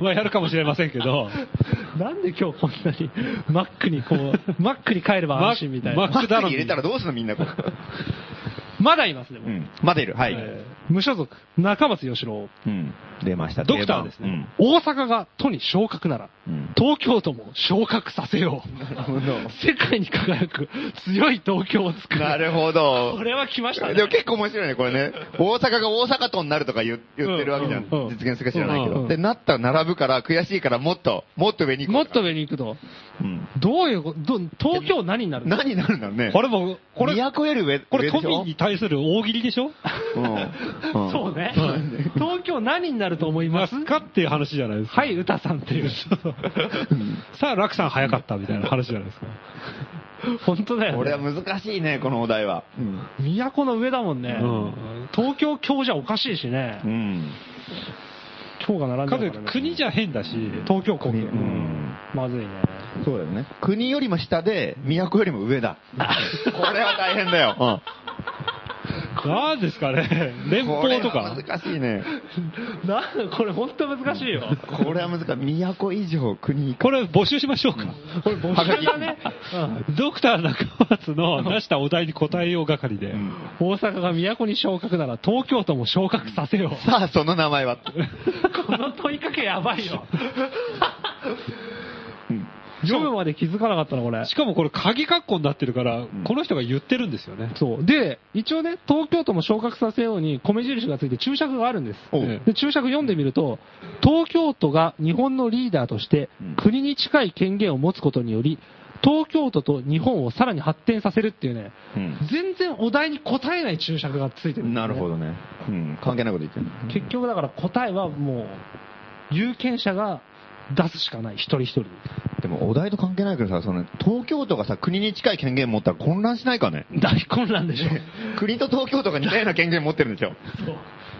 Speaker 2: はやるかもしれませんけど、
Speaker 1: なんで今日こんなに、マックにこう、マックに帰れば安心みたいな。
Speaker 2: マック
Speaker 3: マックに入れたらどうすんのみんなこれ。
Speaker 1: まだいますね、もう
Speaker 3: うん。まだいる。はい。
Speaker 1: えー無所属、中松義郎。
Speaker 3: うん。出ました。
Speaker 2: ドクターですね
Speaker 1: 大阪が都に昇格なら、
Speaker 3: うん。
Speaker 1: 東京都も昇格させよう。世界に輝く強い東京を作る。
Speaker 3: なるほど。
Speaker 1: これは来ましたね。
Speaker 3: でも結構面白いね、これね。大阪が大阪都になるとか言言ってるわけじゃん。
Speaker 1: うんうん
Speaker 3: 実現するか知らないけど。
Speaker 1: うんうん
Speaker 3: で、なったら並ぶから、悔しいからもっと、もっと上に行こう
Speaker 1: もっと上に行くと。
Speaker 3: うん。
Speaker 1: どういうこと、ど東京何になるの？
Speaker 3: 何になるんだろうね。
Speaker 2: これも、これ、
Speaker 3: 都より上、
Speaker 2: これ民に対する大喜利でしょ？
Speaker 3: うん。うん
Speaker 1: そうね。東京何になると思い
Speaker 2: ま
Speaker 1: ます
Speaker 2: すかっていう話じゃないですか。
Speaker 1: はい、歌さんっていう。
Speaker 2: さあ、楽さん早かったみたいな話じゃないですか。
Speaker 1: 本当だよ、ね。
Speaker 3: これは難しいね、このお題は。
Speaker 1: 都の上だもんね。
Speaker 2: うん
Speaker 1: 東京京じゃおかしいしね
Speaker 3: う。ん。
Speaker 1: 京が並ん
Speaker 2: か
Speaker 1: でるから、ね。
Speaker 2: つ国じゃ変だし、
Speaker 1: 東京国。
Speaker 3: 国
Speaker 1: うんまずいね。
Speaker 3: そうだよね。国よりも下で、都よりも上だ。これは大変だよ。
Speaker 2: なんですかね、連邦とか
Speaker 3: は。難しいね。
Speaker 1: な、これ本当難しいよ。
Speaker 3: これは難しい。都以上、国
Speaker 2: これ募集しましょうか。
Speaker 1: これ募集だね。うん
Speaker 2: ドクター中松の出したお題に答えよう係で。
Speaker 3: うん
Speaker 1: 大阪が都に昇格なら東京都も昇格させよう。
Speaker 3: さあ、その名前は？
Speaker 1: この問いかけやばいよ。
Speaker 3: うん
Speaker 1: 読むまで気づかなかったな、これ
Speaker 2: し。かもこれ鍵括弧になってるから、この人が言ってるんですよね。
Speaker 1: そう。で、一応ね、東京都も昇格させように米印がついて注釈があるんです。で、注釈読んでみると、東京都が日本のリーダーとして
Speaker 3: うん
Speaker 1: 国に近い権限を持つことにより、東京都と日本をさらに発展させるっていうね、
Speaker 3: うん
Speaker 1: 全然お題に答えない注釈がついてるね。
Speaker 3: なるほどね。うん。関係ないこと言ってる。
Speaker 1: 結局だから答えはもう、有権者が出すしかない、一人一人。
Speaker 3: でも、お題と関係ないけどさ、その、東京都がさ、国に近い権限持ったら混乱しないかね？
Speaker 1: 大混乱でしょ。
Speaker 3: 国と東京都が似たような権限持ってるんでしょ？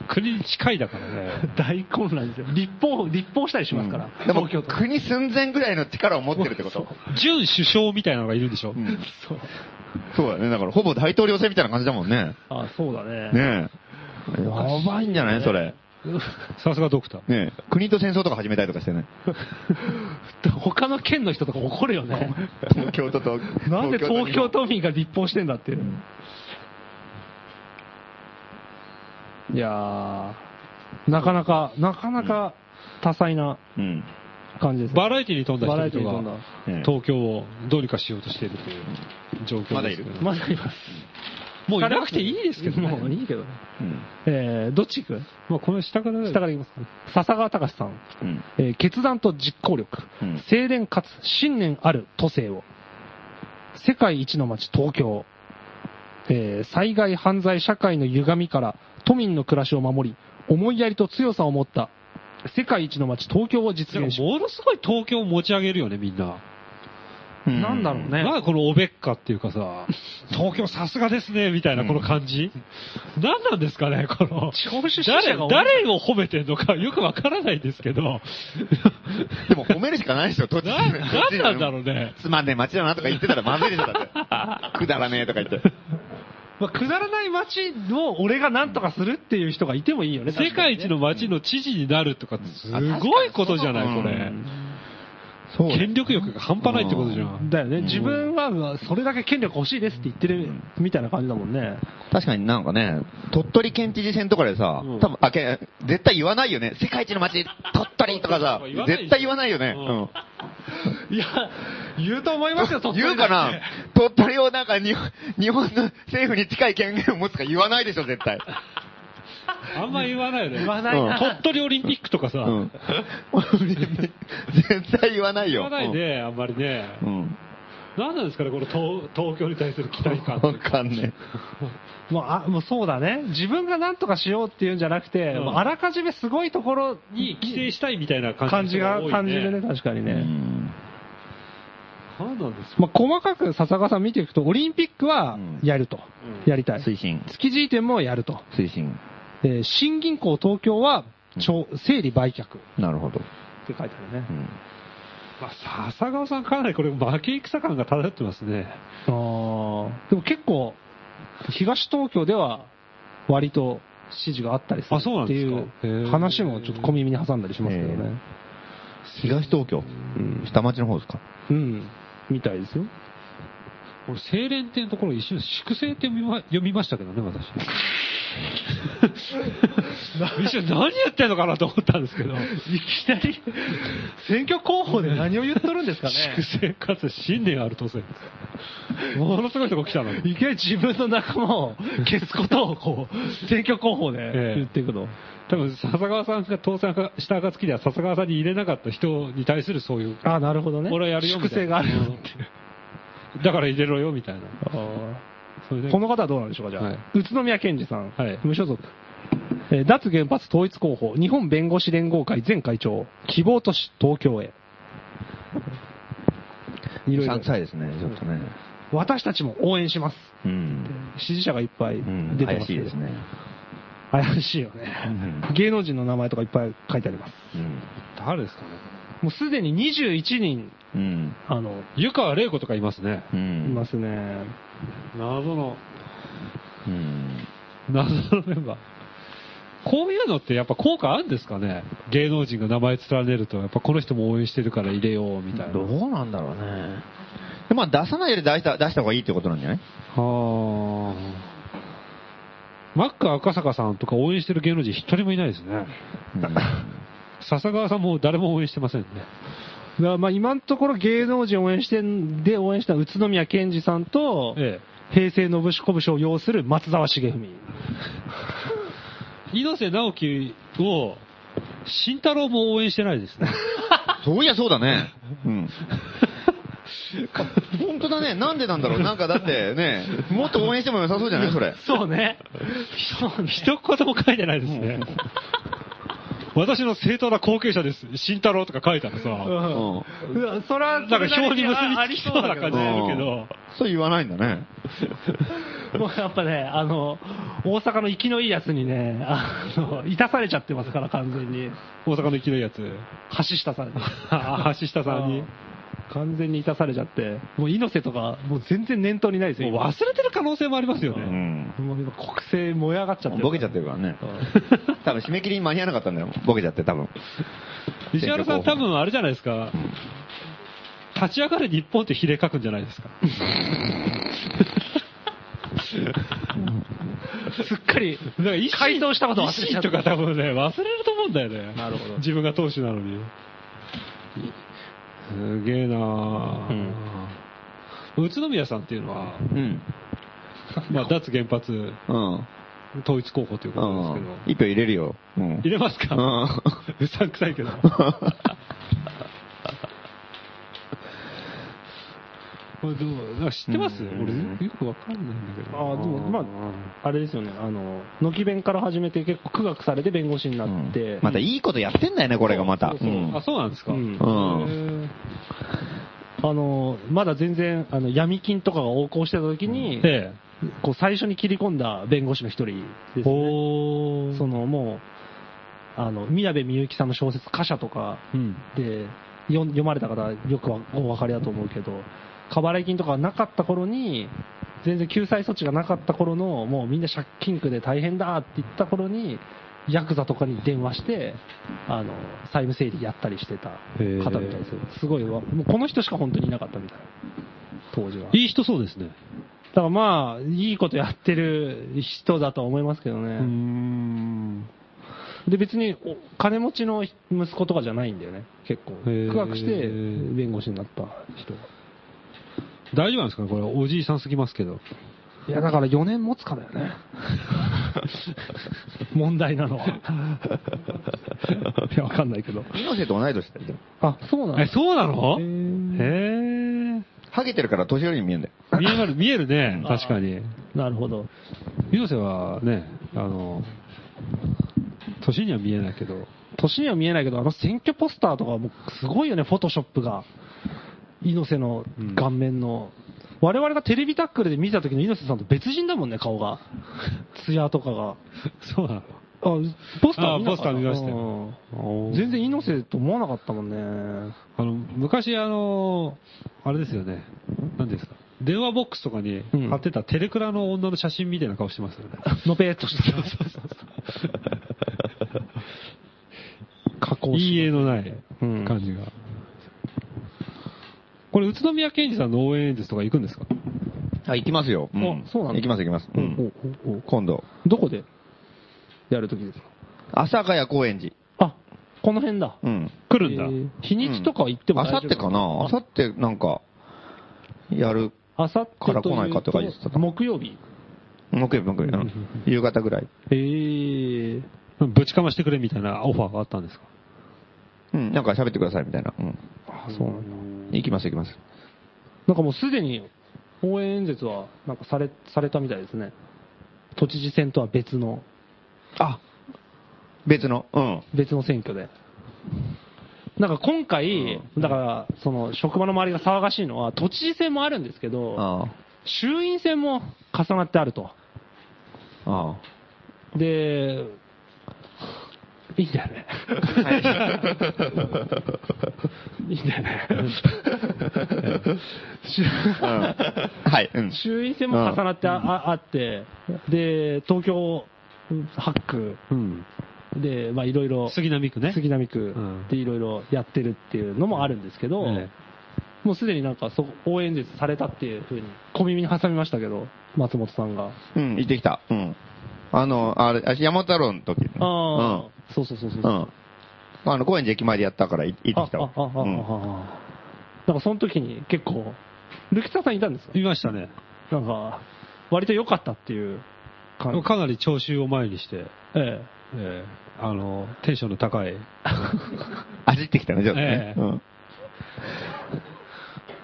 Speaker 2: 国に近いだからね。
Speaker 1: 大混乱ですよ。立法、立法したりしますから。
Speaker 3: うんでも、
Speaker 1: 東京都。
Speaker 3: 国寸前ぐらいの力を持ってるってこと。
Speaker 2: 準首相みたいなのがいるんでしょ。
Speaker 3: うん
Speaker 1: そう。
Speaker 3: そうだね。だから、ほぼ大統領選みたいな感じだもんね。
Speaker 1: あ、そうだね。
Speaker 3: ねえ。やばいんじゃない？それ。
Speaker 2: さすがドクター。
Speaker 3: ねえ。国と戦争とか始めたりとかしてね。
Speaker 1: 他の県の人とか怒るよね。
Speaker 3: 東京都と。
Speaker 1: なんで東京都民が立法してんだっていう。いやー、なかなか、なかなか多彩な
Speaker 3: うん。
Speaker 1: 感じですね。
Speaker 2: バラエティに富んだ
Speaker 1: バラエティに富んだ
Speaker 2: が
Speaker 3: ええ
Speaker 2: 東京をどうにかしようとしているという状況ですけど
Speaker 3: まだいる？
Speaker 1: まだいます。
Speaker 2: もういなくていいですけどね。
Speaker 1: もういいけどね。
Speaker 3: うん。
Speaker 1: えー、どっち行く？
Speaker 2: まあこの下から、
Speaker 1: 下からいきますかね。笹川隆さん。
Speaker 3: うん。
Speaker 1: えー決断と実行力、
Speaker 3: うん
Speaker 1: 清廉かつ信念ある都政を、世界一の街東京、えー災害犯罪社会の歪みから都民の暮らしを守り、思いやりと強さを持った世界一の街東京を実
Speaker 2: でも
Speaker 1: 現し、
Speaker 2: ものすごい東京を持ち上げるよね、みんな。
Speaker 1: なんだろうね
Speaker 2: なんかこのおべっかっていうかさ、東京さすがですね、みたいなこの感じ、何なんですかね、この。
Speaker 1: 聴取者
Speaker 2: 誰
Speaker 1: が多い
Speaker 2: 誰を褒めてんのかよくわからないですけど、
Speaker 3: でも褒めるしかないですよ、土地
Speaker 2: な、なんなんだろうね。
Speaker 3: つまんねえ街だなとか言ってたらまずいでしょ、だって。くだらねえとか言って。
Speaker 1: まあ、くだらない街を俺が何とかするっていう人がいてもいいよね。
Speaker 2: 世界一の街の知事になるとかすごいことじゃない、これ。
Speaker 3: そう
Speaker 2: 権力欲が半端ないってことじゃん。
Speaker 1: だよね。自分はそれだけ権力欲しいですって言ってるみたいな感じだもんね。
Speaker 3: 確かになんかね、鳥取県知事選とかでさ、
Speaker 2: うん
Speaker 3: 多分、あけ、絶対言わないよね。世界一の街、鳥取とかさ絶対言わないよね。
Speaker 2: う
Speaker 3: うんん。
Speaker 1: いや、言うと思いますよ、鳥取
Speaker 3: 言うかな鳥取をなんか日本日本の政府に近い権限を持つか言わないでしょ、絶対。
Speaker 2: あんま言わないよね。
Speaker 1: 言わないな。
Speaker 2: 鳥取オリンピックとかさ、
Speaker 3: うん。絶対言わないよ。
Speaker 2: 言わないね、あんまりね。
Speaker 3: うん。
Speaker 2: 何なんですかね、この東東京に対する期待感
Speaker 3: わかんね
Speaker 1: もう、あ、もうそうだね。自分が何とかしようっていうんじゃなくて、
Speaker 2: うん
Speaker 1: もうあらかじめすごいところ
Speaker 2: に規制したいみたいな感
Speaker 1: 感じが、
Speaker 2: じの人多い
Speaker 1: 感じでね、確かに
Speaker 3: え。
Speaker 1: ね。
Speaker 2: んですか
Speaker 1: まあ、細かく笹川さん見ていくと、オリンピックはやると。
Speaker 2: うん
Speaker 1: やりたい。
Speaker 3: 推進。
Speaker 1: 築地移転もやると。
Speaker 3: 推進。
Speaker 1: えー新銀行東京は、整理売却っ
Speaker 3: なるほど。
Speaker 1: て書いてあるね
Speaker 3: う。ん
Speaker 2: まあ、笹川さんかなりこれ負け戦感が漂ってますね。
Speaker 1: あーでも結構、東東京では割と支持があったりする
Speaker 2: あそうなん
Speaker 1: ってい
Speaker 2: ですかへ
Speaker 1: う
Speaker 2: ー
Speaker 1: 話もちょっと小耳に挟んだりしますけどね。
Speaker 3: 東東京？
Speaker 1: うん
Speaker 3: 下町の方ですか？
Speaker 1: うん。みたいですよ。
Speaker 2: これ、清廉っていうところ一瞬、粛清って読みましたけどね、私。一瞬何言ってんのかなと思ったんですけど。
Speaker 1: いきなり、選挙候補で何を言っとるんですかね。
Speaker 2: 粛清かつ信念ある当選。ものすごいとこ来たのに。
Speaker 1: いきなり自分の仲間を消すことをこう、選挙候補で
Speaker 2: ええ
Speaker 1: 言っていくの。
Speaker 2: 多分、笹川さんが当選した暁では、笹川さんに入れなかった人に対するそういう、
Speaker 1: あなるほどね。
Speaker 2: 俺はやるよみたいな
Speaker 1: 粛清があるよって。
Speaker 2: だから入れろよ、みたいな。
Speaker 1: この方はどうなんでしょうか、じゃあ。
Speaker 2: はい
Speaker 1: 宇都宮健治さん、
Speaker 2: はい
Speaker 1: 無所属。えー脱原発統一候補、日本弁護士連合会前会長、希望都市東京へ。いろいろ
Speaker 3: 3歳ですね、ちょっとね。
Speaker 1: 私たちも応援します。
Speaker 3: うん。
Speaker 1: 支持者がいっぱい
Speaker 3: うん。怪
Speaker 1: 出てますけど
Speaker 3: しいですね。
Speaker 1: 怪しいよね。
Speaker 3: うん
Speaker 1: 芸能人の名前とかいっぱい書いてあります。
Speaker 3: うん。
Speaker 2: 誰ですかね？
Speaker 1: もうすでに21人、
Speaker 3: うん。
Speaker 1: あの、
Speaker 2: 湯川玲子とかいますね。
Speaker 3: う
Speaker 1: い
Speaker 3: ん。
Speaker 1: ますね。
Speaker 2: 謎の、
Speaker 3: うん。
Speaker 2: 謎のメンバー。こういうのってやっぱ効果あるんですかね？芸能人が名前連ねると、やっぱこの人も応援してるから入れようみたいな。
Speaker 3: どうなんだろうね。でまあ出さないより出した出した方がいいってことなんじゃない？
Speaker 2: はあ。マック赤坂さんとか応援してる芸能人一人もいないですね。笹川さんも誰も応援してませんね。
Speaker 1: だからまあ今のところ芸能人を応援してんで応援した宇都宮健治さんと、
Speaker 2: え
Speaker 1: 平成のぶしこぶしを擁する松沢重文。
Speaker 2: え。猪瀬直樹を、慎太郎も応援してないですね。
Speaker 3: そういやそうだね。うん。本当だね。なんでなんだろう。なんかだってね、もっと応援しても良さそうじゃない？それ。
Speaker 1: そうね。そうね。
Speaker 2: 一言も書いてないですね。私の正当な後継者です。慎太郎とか書いたらさ、
Speaker 1: う
Speaker 3: うん。
Speaker 1: ん。うわそれは、
Speaker 2: なんか表に結
Speaker 1: あり
Speaker 2: びつきそうな感じするけど、
Speaker 3: そう言わないんだね。
Speaker 1: もうやっぱね、あの、大阪の生きのいいやつにね、あの、いたされちゃってますから、完全に。
Speaker 2: 大阪の生きのいいやつ。
Speaker 1: 橋下さんに。
Speaker 2: あ 橋下さんに
Speaker 1: うん。完全にいたされちゃって、もう猪瀬とか、もう全然念頭にないですよ。
Speaker 2: もう忘れてる可能性もありますよ
Speaker 3: う
Speaker 2: ね。
Speaker 3: ん。
Speaker 1: 今もう今国政燃え上がっちゃってる。
Speaker 3: ボケちゃってるからね。多分締め切りに間に合わなかったんだよ。ボケちゃって多分。
Speaker 2: 石原さん多分あれじゃないですか。立ち上がる日本って比例書くんじゃないですか。
Speaker 1: すっかり、
Speaker 2: だから維新
Speaker 1: 回答したこと忘れちゃった
Speaker 2: とか多分ね、忘れると思うんだよね。
Speaker 1: なるほど
Speaker 2: 自分が党首なのに。すげえなぁ、宇都宮さんっていうのは、
Speaker 3: うん。
Speaker 2: まあ、脱原発
Speaker 3: うん。
Speaker 2: 統一候補という
Speaker 3: う
Speaker 2: ことですけど、
Speaker 3: ん。一票入れるよ。うん。
Speaker 2: 入れますか、
Speaker 3: うん。
Speaker 2: うさんくさいけど。これどうなんか知ってます、
Speaker 3: うん。
Speaker 2: 俺よくわかんないんだけど。
Speaker 1: ああ、でも、まあ、あれですよね、あの、軒弁から始めて結構苦学されて弁護士になって、
Speaker 3: またいいことやってんだよね、これがまた。
Speaker 1: そうそうそう。
Speaker 3: うん。
Speaker 2: あ、そうなんですか、
Speaker 1: うん。
Speaker 3: うん。
Speaker 2: へ
Speaker 1: あの、まだ全然、あの、闇金とかが横行してた時に、こう、最初に切り込んだ弁護士の一人です
Speaker 2: え。
Speaker 1: ね。
Speaker 2: おー。
Speaker 1: その、もう、あの、宮部みゆきさんの小説、貨車とか
Speaker 2: うん。
Speaker 1: で、読読まれた方、よくわお分かりだと思うけど、過払い金とかがなかった頃に、全然救済措置がなかった頃の、もうみんな借金苦で大変だって言った頃に、ヤクザとかに電話して、あの、債務整理やったりしてた方みたいですよ。すごいわ。もうこの人しか本当にいなかったみたい。当時は。
Speaker 2: いい人そうですね。
Speaker 1: だからまあ、いいことやってる人だとは思いますけどね。
Speaker 2: ん。
Speaker 1: で、別にお金持ちの息子とかじゃないんだよね、結構。苦学して弁護士になった人。
Speaker 2: 大丈夫なんですかね？これ、おじいさんすぎますけど。
Speaker 1: いや、だから4年持つかだよね。問題なのは。いや、わかんないけど。
Speaker 3: 猪瀬と同い年だよ。
Speaker 1: あ、そうなんだ
Speaker 2: え、そうなの？
Speaker 1: へ
Speaker 2: え。
Speaker 3: ハゲてるから年寄りに見えんだよ。
Speaker 2: 見える、見えるね、確かに。
Speaker 1: なるほど。
Speaker 2: 猪瀬はね、あの、年には見えないけど、
Speaker 1: 年には見えないけど、あの選挙ポスターとかもすごいよね、フォトショップが。猪瀬の顔面の。我々がテレビタックルで見た時の猪瀬さんと別人だもんね、顔が。艶とかが。
Speaker 2: そうなの？
Speaker 1: あ、ポスター
Speaker 2: あ
Speaker 1: 見
Speaker 2: ポスター見ましたよ
Speaker 1: うん全然猪瀬と思わなかったもんね。
Speaker 2: あの、昔あの、あれですよね、何ですか、電話ボックスとかに
Speaker 1: うん
Speaker 2: 貼ってたテレクラの女の写真みたいな顔してますよね。
Speaker 1: のぺーっとした。加工
Speaker 2: いい絵のない
Speaker 1: うん
Speaker 2: 感じが。これ、宇都宮健治さんの応援演説とか行くんですか？
Speaker 3: あ、行きますよ。
Speaker 1: あそうなんだ
Speaker 3: 行きます行きます。うん
Speaker 1: おおお
Speaker 3: 今度。
Speaker 1: どこでやるときですか？
Speaker 3: 阿佐ヶ谷高円寺。
Speaker 1: あ、この辺だ。
Speaker 3: うん。
Speaker 2: 来るんだ。
Speaker 1: えー日にちとかは行っても
Speaker 3: あ
Speaker 1: 大丈夫
Speaker 3: さってかな？あさってなんか、やる、
Speaker 1: あさって
Speaker 3: から来ないかとか言ってた
Speaker 1: 木曜日？
Speaker 3: 木曜日、木曜日、うん夕方ぐらい。
Speaker 1: ええ
Speaker 2: ぶちかましてくれみたいなオファーがあったんですか？
Speaker 3: うん、なんか喋ってくださいみたいな。うん。
Speaker 1: あ、そうなんだ。
Speaker 3: 行きます行きます。
Speaker 1: なんかもうすでに応援演説はなんかされ、されたみたいですね。都知事選とは別の、
Speaker 3: あ別の、うん。
Speaker 1: 別の選挙で。なんか今回、だから、その、職場の周りが騒がしいのは、都知事選もあるんですけど、
Speaker 3: あ
Speaker 1: 衆院選も重なってあると。
Speaker 3: あ。あ
Speaker 1: で、いいんだよね。い？いんだよね。
Speaker 3: あ。うん。はい。うん。
Speaker 1: 衆院選も重なってあ,あ、あって、で、東京8区
Speaker 2: うん。
Speaker 1: で、まあいろいろ、
Speaker 2: 杉並区ね。
Speaker 1: 杉並区
Speaker 2: うん
Speaker 1: でいろいろやってるっていうのもあるんですけど、
Speaker 2: え
Speaker 1: もうすでになんかそ応援演説されたっていうふうに小耳に挟みましたけど、松本さんが。
Speaker 3: うん、行ってきた。うん。あの、あれ、あ山本太郎の時。
Speaker 1: ああ、そうそうそうそう。
Speaker 3: うん。うん。あの、高円寺駅前でやったからい行ってきたわ。
Speaker 1: ああああああ
Speaker 3: うん
Speaker 1: なんかその時に結構、ルキタさんいたんですか
Speaker 2: いましたね。
Speaker 1: なんか、割と良かったっていう感じ。
Speaker 2: かなり聴衆を前にして、
Speaker 1: ええ。
Speaker 2: ええあの、テンションの高い。
Speaker 3: 味ってきたね、ちょっとね
Speaker 2: え。え
Speaker 3: うん。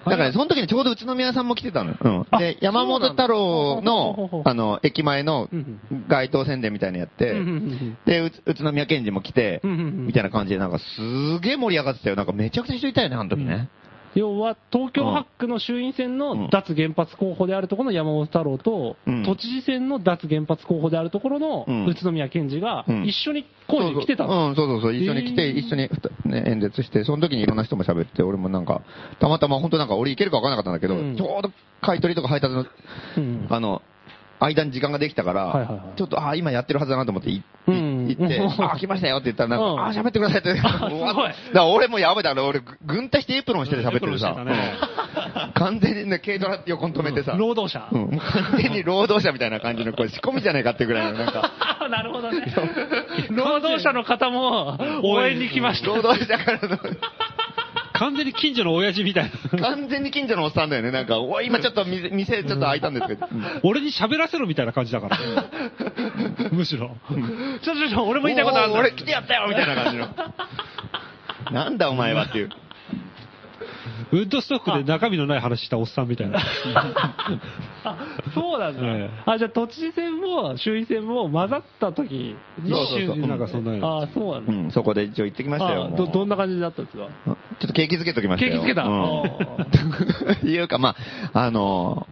Speaker 3: だからね、その時にちょうど宇都宮さんも来てたのよ。うん。
Speaker 1: あ
Speaker 3: で、山本太郎のあの、駅前の
Speaker 1: うん
Speaker 3: 街頭宣伝みたいなのやってで、宇都宮県人も来てみたいな感じで、なんかすげえ盛り上がってたよ。なんかめちゃくちゃ人いたよね、あの時ね。
Speaker 1: 要は、東京8区の衆院選の脱原発候補であるところの山本太郎と、
Speaker 3: うん。
Speaker 1: 都知事選の脱原発候補であるところの
Speaker 3: うん。
Speaker 1: 宇都宮健治が
Speaker 3: うん。
Speaker 1: 一緒に工事に来てた
Speaker 3: ん、そうそう。そう、一緒に来て、一緒にね、演説して、その時にいろんな人も喋って、俺もなんか、たまたま本当なんか俺行けるか分からなかったんだけど、
Speaker 1: うん。
Speaker 3: ちょうど買い取りとか配達の、
Speaker 1: うん。
Speaker 3: あの、間に時間ができたから、
Speaker 1: はいはいはい。
Speaker 3: ちょっと、ああ、今やってるはずだなと思ってい、い
Speaker 1: うん
Speaker 3: 行って、
Speaker 1: うん。
Speaker 3: ああ、来ましたよって言ったら、なんか、
Speaker 1: うん。
Speaker 3: ああ、喋ってくださいって。
Speaker 1: あすご
Speaker 3: 俺もやばいだろ、俺、軍隊してエプロンして喋ってるさ、完全にね、軽トラって横に止めてさ、
Speaker 1: 労働者。
Speaker 3: うん、完全に労働者みたいな感じの、これ仕込みじゃないかっていうぐらいの、なんか、
Speaker 1: なるほどね。労働者の方も応援に来ました。
Speaker 3: 労働者からの、
Speaker 2: 完全に近所の親父みたいな。
Speaker 3: 完全に近所のおっさんだよね。なんか、おい、今ちょっと店、店ちょっと開いたんですけど。
Speaker 2: 俺に喋らせろみたいな感じだから。むしろ。
Speaker 1: ちょちょちょ、俺も言いたいことある
Speaker 3: 俺来てやったよみたいな感じの。なんだお前はっていう。
Speaker 2: ウッドストックで中身のない話したおっさんみたいな。
Speaker 1: あそうなんだ。
Speaker 2: ええ
Speaker 1: あ、じゃあ都知事選も衆院選も混ざった時に
Speaker 3: そうそうそう
Speaker 2: 一瞬なんかそんなよ
Speaker 1: あそうなんだ。
Speaker 3: うん、そこで一応行ってきましたよ。もう
Speaker 1: あど、どんな感じだったんですか？
Speaker 3: ちょっと景気づけときましたよ。
Speaker 1: 景気づけた
Speaker 3: うん。いうか、まあ、あの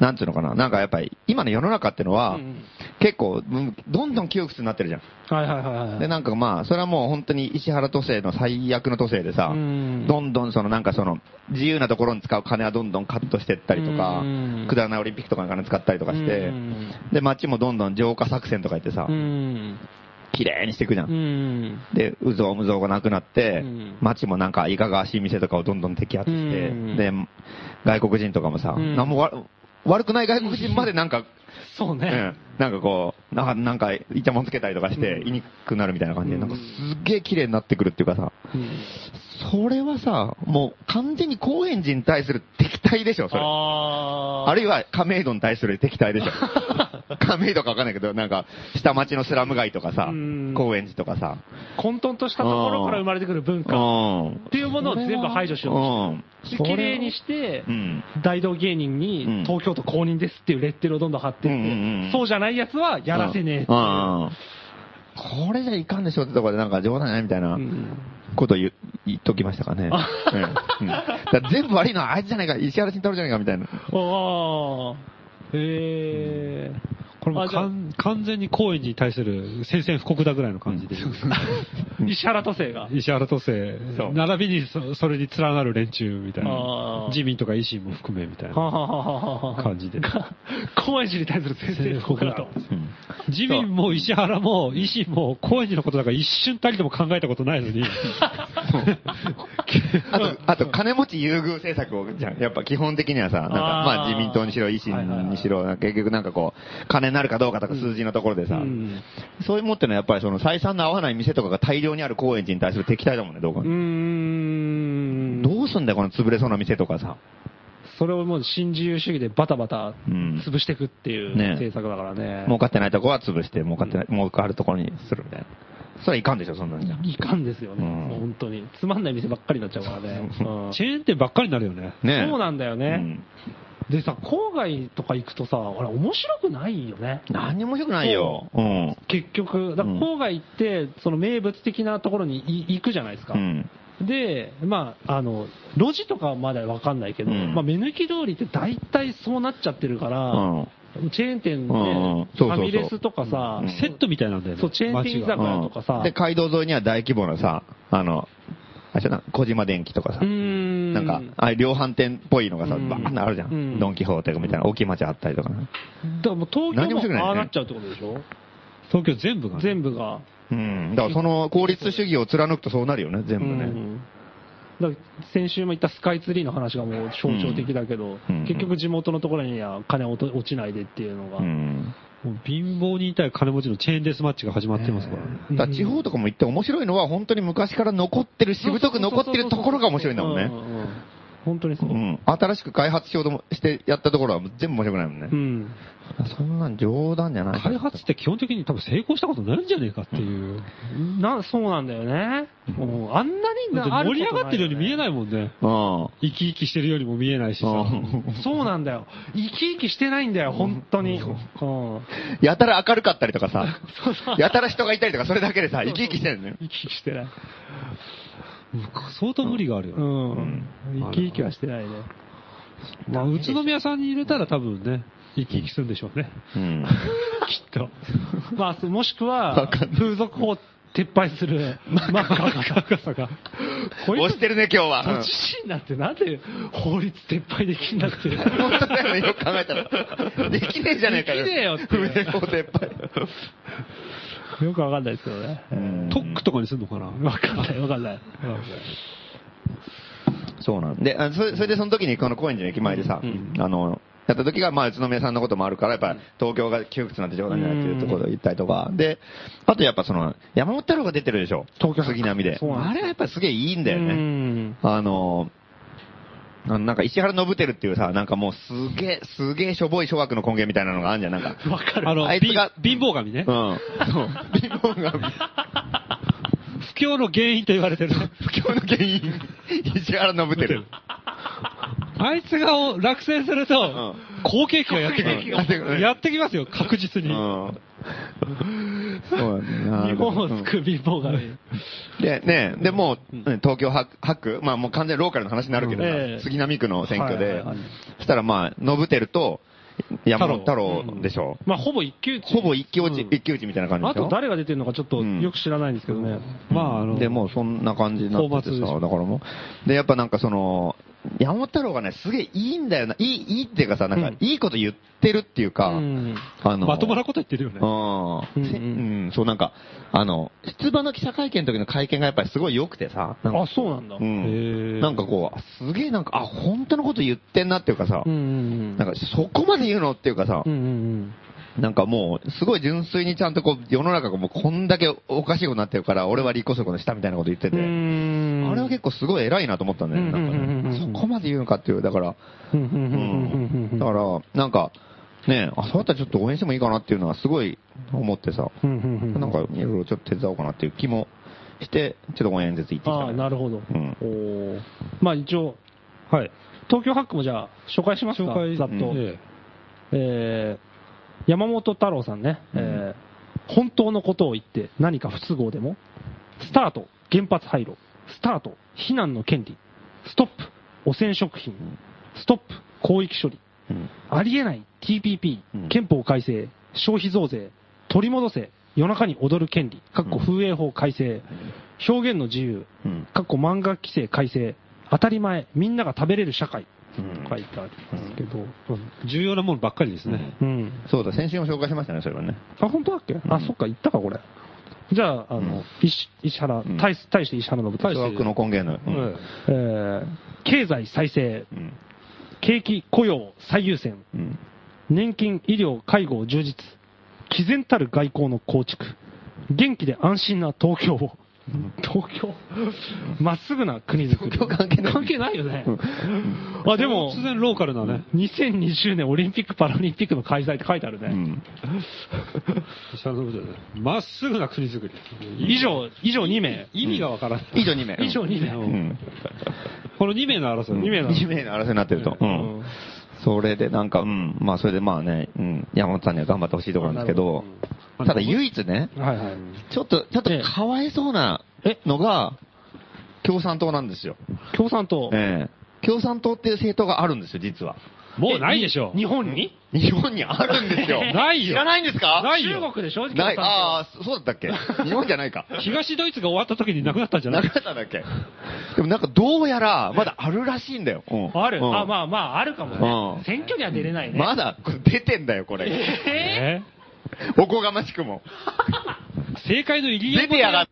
Speaker 3: なんていうのかな。なんかやっぱり、今の世の中ってのは、
Speaker 1: うん
Speaker 3: 結構、うんどんどん窮屈になってるじゃん。
Speaker 1: はいはいはいはい。
Speaker 3: で、なんかまあ、それはもう本当に石原都政の最悪の都政でさ、
Speaker 1: うん
Speaker 3: どんどんそのなんかその、自由なところに使う金はどんどんカットしていったりとか
Speaker 1: うん、
Speaker 3: くだらないオリンピックとかの金使ったりとかして
Speaker 1: うん、
Speaker 3: で、街もどんどん浄化作戦とか言ってさ
Speaker 1: う、ん。
Speaker 3: 綺麗にしていくじゃ。
Speaker 1: うんん。
Speaker 3: で、うぞうむぞうがなくなって
Speaker 1: うん、
Speaker 3: 街もなんかいかがわしい店とかをどんどん摘発して
Speaker 1: うん、
Speaker 3: で、外国人とかもさ、
Speaker 1: うん
Speaker 3: なんもわ悪くない外国人までなんか、
Speaker 1: そうね。
Speaker 3: うん。なんかこう、ななんか、イチャモンつけたりとかして、言いにくくなるみたいな感じで、なんかすっげえ綺麗になってくるっていうかさ、
Speaker 1: うん
Speaker 3: それはさ、もう完全に高円寺に対する敵対でしょ、それ。
Speaker 1: あー
Speaker 3: あるいは亀戸に対する敵対でしょ。亀戸かわかんないけど、なんか、下町のスラム街とかさ
Speaker 1: うん、
Speaker 3: 高円寺とかさ。
Speaker 1: 混沌としたところから生まれてくる文
Speaker 3: う
Speaker 1: 化っ
Speaker 3: ん。
Speaker 1: ていうものを全部排除しようとして綺麗にして
Speaker 3: う、ん。
Speaker 1: 大道芸人
Speaker 3: うん
Speaker 1: に東京都公認ですっていうレッテルをどんどん貼っていっ
Speaker 3: うんうんうん
Speaker 1: て、そうじゃないやつはやらせねえって
Speaker 3: う
Speaker 1: いう。
Speaker 3: ん。これじゃいかんでしょってところでなんか冗談ないみたいな
Speaker 1: うん
Speaker 3: こと言言っときましたかね。
Speaker 1: あ
Speaker 3: うんから全部悪いのはあいつじゃないか、石原慎太郎じゃないかみたいな。
Speaker 1: ああ。へえ。
Speaker 3: こ
Speaker 2: これも完完全に高円寺に対する宣戦布告だぐらいの感じで。
Speaker 1: 石原都政が。
Speaker 2: 石原都政。並びにそそれに連なる連中みたいな。自民とか維新も含めみたいな感じで。
Speaker 1: 高円寺に対する先生布告だと。
Speaker 3: う。ん。
Speaker 2: 自民も石原も維新も高円寺のことだから一瞬たりとも考えたことないのに、
Speaker 3: あと、あと、金持ち優遇政策を、じゃんやっぱ基本的にはさ、なんか、まあ自民党にしろ、維新にしろ、結局なんかこう、金になるかどうかとか数字のところでさ、
Speaker 1: うん
Speaker 3: そういうもってのはやっぱりその採算の合わない店とかが大量にある高円寺に対する敵対だもんね、どう。どうすんだよ、この潰れそうな店とかさ。
Speaker 1: それをもう新自由主義でバタバタ
Speaker 3: うん
Speaker 1: 潰していくっていう
Speaker 3: ね
Speaker 1: 政策だからね。
Speaker 3: 儲かってないとこは潰して、儲かってない、儲かるところにするみたいな。それはいかんでしょ、そんなんじゃ。
Speaker 1: いかんですよね。
Speaker 3: うん
Speaker 1: もう本当に。つまんない店ばっかりになっちゃうからね。うん
Speaker 2: チェーン店ばっかりになるよね。
Speaker 3: ね
Speaker 1: そうなんだよね。
Speaker 3: うん
Speaker 1: でさ、郊外とか行くとさ、俺面白くないよね。
Speaker 3: 何にも面白くないよ。うん。
Speaker 1: 結局、だ郊外行って、その名物的なところにい行くじゃないですか。
Speaker 3: うん。
Speaker 1: で、まあ、あの、路地とかはまだわかんないけど、
Speaker 3: うん
Speaker 1: まあ、目抜き通りって大体そうなっちゃってるから、
Speaker 3: うん。
Speaker 1: チェーン店で、ファミレスとかさ、
Speaker 3: うん
Speaker 2: セットみたいなんだよね。
Speaker 1: そう、チェーン店居酒屋とかさ、
Speaker 3: で、街道沿いには大規模なさ、あの、あれじゃな、小島電機とかさなんか、ああいう量販店っぽいのがさ、
Speaker 1: うん
Speaker 3: バーンあるじゃん。
Speaker 1: うん
Speaker 3: ドンキホーテみたいな大きい街あったりとかね。
Speaker 1: だからもう東京
Speaker 3: も
Speaker 1: ああなっちゃうってことでしょ、
Speaker 2: 東京全部がね。
Speaker 1: 全部が。
Speaker 3: うん。だからその効率主義を貫くとそうなるよね、全部ね。
Speaker 1: うんだから先週も言ったスカイツリーの話がもう象徴的だけど、
Speaker 3: うん
Speaker 1: 結局地元のところには金落と落ちないでっていうのが、
Speaker 3: うん。
Speaker 2: もう貧乏にいたい金持ちのチェーンデスマッチが始まってますからね。
Speaker 3: だから地方とかも行って面白いのは本当に昔から残ってる、しぶとく残ってるところが面白いんだもんね。
Speaker 1: ううん本当にそうう。
Speaker 3: ん。新しく開発しようともしてやったところは全部面白くないもんね
Speaker 1: う。ん
Speaker 3: そんなん冗談じゃない。
Speaker 2: 開発って基本的に多分成功したことないんじゃねえかっていう。
Speaker 1: なそうなんだよね。もうあんなに
Speaker 2: 盛り上がってるように見えないもんね。
Speaker 3: うん。
Speaker 2: 生き生きしてるようにも見えないしさ。
Speaker 3: うん
Speaker 1: そうなんだよ。生き生きしてないんだよ、本当に。うん
Speaker 3: やたら明るかったりとかさ、
Speaker 1: そうそう
Speaker 3: やたら人がいたりとか、それだけでさ、生き生きしてるのよ。
Speaker 1: 生き生きしてない。
Speaker 2: 相当無理があるよ
Speaker 1: う
Speaker 2: ね。
Speaker 1: ん。生き生きはしてないね。
Speaker 2: まあ、宇都宮さんに入れたら多分ね、生き生きするんでしょうね。
Speaker 3: うん。
Speaker 1: きっと。まあ、もしく
Speaker 3: わ
Speaker 1: は風俗法撤廃する、マッカー赤坂。こいつ
Speaker 3: 押してるね、今日は。
Speaker 1: 都知事になってなんで法律撤廃できんだって。
Speaker 3: 本当だよね、よく考えたら。できねえじゃねえかよ。
Speaker 1: できねえよって
Speaker 3: 不明法撤廃。
Speaker 1: よくわかんないですけどね。
Speaker 3: うん。
Speaker 2: トックとかにするのかな？
Speaker 1: わかんない、わかんない。
Speaker 3: そうなんで、あそれそれでその時にこの高円寺の駅前でさ、あの、やった時が、まあ、宇都宮さんのこともあるから、やっぱ、東京が窮屈なんて冗談じゃないっていうところを言ったりとか、で、あとやっぱその、山本太郎が出てるでしょ。
Speaker 1: 東京
Speaker 3: 杉並で。
Speaker 1: そうなんです
Speaker 3: あれはやっぱすげえいいんだよ
Speaker 1: う
Speaker 3: ね。あのなんか石原信輝っていうさ、なんかもうすげえ、すげえしょぼい諸悪の根源みたいなのがあるんじゃん、なんか。
Speaker 1: わかる。
Speaker 2: あの、
Speaker 3: あいつが
Speaker 2: 貧貧乏神ね
Speaker 3: う。ん。そう。貧乏神。
Speaker 2: 不況の原因と言われてる。
Speaker 3: 不況の原因、石原信輝。
Speaker 2: あいつが落選すると、好景気がやってく
Speaker 3: 好景気がやってく
Speaker 2: る。
Speaker 3: る
Speaker 2: やってきますよ、確実に。
Speaker 3: うん。そうなんだ
Speaker 1: 日本を救う貧乏神。
Speaker 3: で、ね、で、もう、ね東京8区、まあもう完全にローカルの話になるけどさ、
Speaker 1: うんええ。
Speaker 3: 杉並区の選挙で。そしたらまあ、信輝と山本太郎でしょ。
Speaker 1: まあ、ほぼ一騎打ち。
Speaker 3: ほぼ一騎打ち、
Speaker 1: うん。
Speaker 3: 一騎打ちみたいな感じで
Speaker 1: あと誰が出てるのかちょっとよく知らないんですけどね。
Speaker 2: まあ、あの、
Speaker 3: で、もうそんな感じになっててさ、だからもう、で、やっぱなんかその、山本太郎がね、すげえいいんだよな、いい、いいっていうかさ、なんか
Speaker 1: うん、
Speaker 3: いいこと言ってるっていうか、
Speaker 1: うん。
Speaker 3: あの、
Speaker 2: まともなこと言ってるよね。
Speaker 3: うん、そうなんか、あの、出馬の記者会見の時の会見がやっぱりすごい良くてさ、
Speaker 1: あ、そうなんだ。
Speaker 3: う
Speaker 1: うん
Speaker 3: なんかこう、すげえなんか、あ、本当のこと言ってんなっていうかさ、
Speaker 1: うんうん。
Speaker 3: なんかそこまで言うのっていうかさ
Speaker 1: うん、うん
Speaker 3: なんかもう、すごい純粋にちゃんとこう、世の中がもうこんだけおかしいことになってるから、俺は立候補することしたみたいなこと言ってて、
Speaker 1: ん。
Speaker 3: あれは結構すごい偉いなと思ったんだよね、なんかね。そこまで言うのかっていう、だから、
Speaker 1: うん
Speaker 3: だから、なんか、ねあ、そうやったらちょっと応援してもいいかなっていうのはすごい思ってさ、なんかいろいろちょっと手伝おうかなっていう気もして、ちょっと応援演説行ってきた、
Speaker 1: ああ、なるほど。
Speaker 3: うん。
Speaker 1: おー。まあ一応、
Speaker 2: はい。
Speaker 1: 東京ハックもじゃあ、紹介しますか？
Speaker 2: 紹介、
Speaker 1: ざっと。
Speaker 2: え
Speaker 1: えー山本太郎さんね、えー本当のことを言って何か不都合でも、スタート、原発廃炉、スタート、避難の権利、ストップ、汚染食品、ストップ、広域処理、
Speaker 3: うん。
Speaker 1: ありえない TPP
Speaker 3: うん、
Speaker 1: 憲法改正、消費増税、取り戻せ、夜中に踊る権利、かっこ風営法改正、表現の自由
Speaker 3: うん、
Speaker 1: かっこ漫画規制改正、当たり前、みんなが食べれる社会、
Speaker 3: うん
Speaker 1: 書いてありますけど、
Speaker 2: 重要なものばっかりですね。
Speaker 1: うん。
Speaker 3: そうだ、先週も紹介しましたね、それはね。
Speaker 1: あ、本当だっけ？あ、そっか、言ったか、これ。じゃあ、あの、石石原、
Speaker 3: ん
Speaker 1: 対対して石原信太。
Speaker 3: 諸悪の根源の。うん
Speaker 1: えー経済再生、
Speaker 3: うん
Speaker 1: 景気雇用最優先、
Speaker 3: うん
Speaker 1: 年金、医療、介護を充実、毅然たる外交の構築、元気で安心な東京を、東京、まっすぐな国づくり。
Speaker 3: 東京関係ない
Speaker 1: 関係ないよね。あ、でも、
Speaker 2: 突然ローカルなね。
Speaker 1: 2020年オリンピック・パラリンピックの開催って書いてあるね。
Speaker 3: うん
Speaker 2: まっすぐな国づくり。
Speaker 1: 以上、以上2名。
Speaker 2: 意味がわからない。
Speaker 3: 以上2名。
Speaker 1: 以上2名。
Speaker 3: うん。
Speaker 2: この2名の争い。
Speaker 1: 2名の
Speaker 3: 2名の争いになってると。うん。それでなんか、うん。まあ、それでまあね、うん。山本さんには頑張ってほしいところなんですけど、ただ唯一ね、
Speaker 1: はいはい。
Speaker 3: ちょっと、ちょっとかわいそうなのが、共産党なんですよ。
Speaker 1: 共産党。
Speaker 3: ええ共産党っていう政党があるんですよ、実は。
Speaker 2: もうないでしょ
Speaker 1: 日本に？
Speaker 3: 日本にあるんですよ。
Speaker 2: ないよ
Speaker 3: 知らないんですか？
Speaker 2: ないよ
Speaker 1: 中国でしょ
Speaker 3: ない。
Speaker 1: 共産党
Speaker 3: ああ、そうだったっけ？日本じゃないか。
Speaker 2: 東ドイツが終わった時に亡くなったんじゃな
Speaker 3: ないかったんだっけ？でもなんかどうやら、まだあるらしいんだよ。うん
Speaker 1: ある、
Speaker 3: うん
Speaker 1: あ、まあまあ、あるかも
Speaker 3: うん
Speaker 1: ね。選挙には出れないね。
Speaker 3: まだ、出てんだよ、これ。
Speaker 1: え
Speaker 2: え
Speaker 3: おこがましくも。
Speaker 2: 正解の入り
Speaker 3: 出てやがっ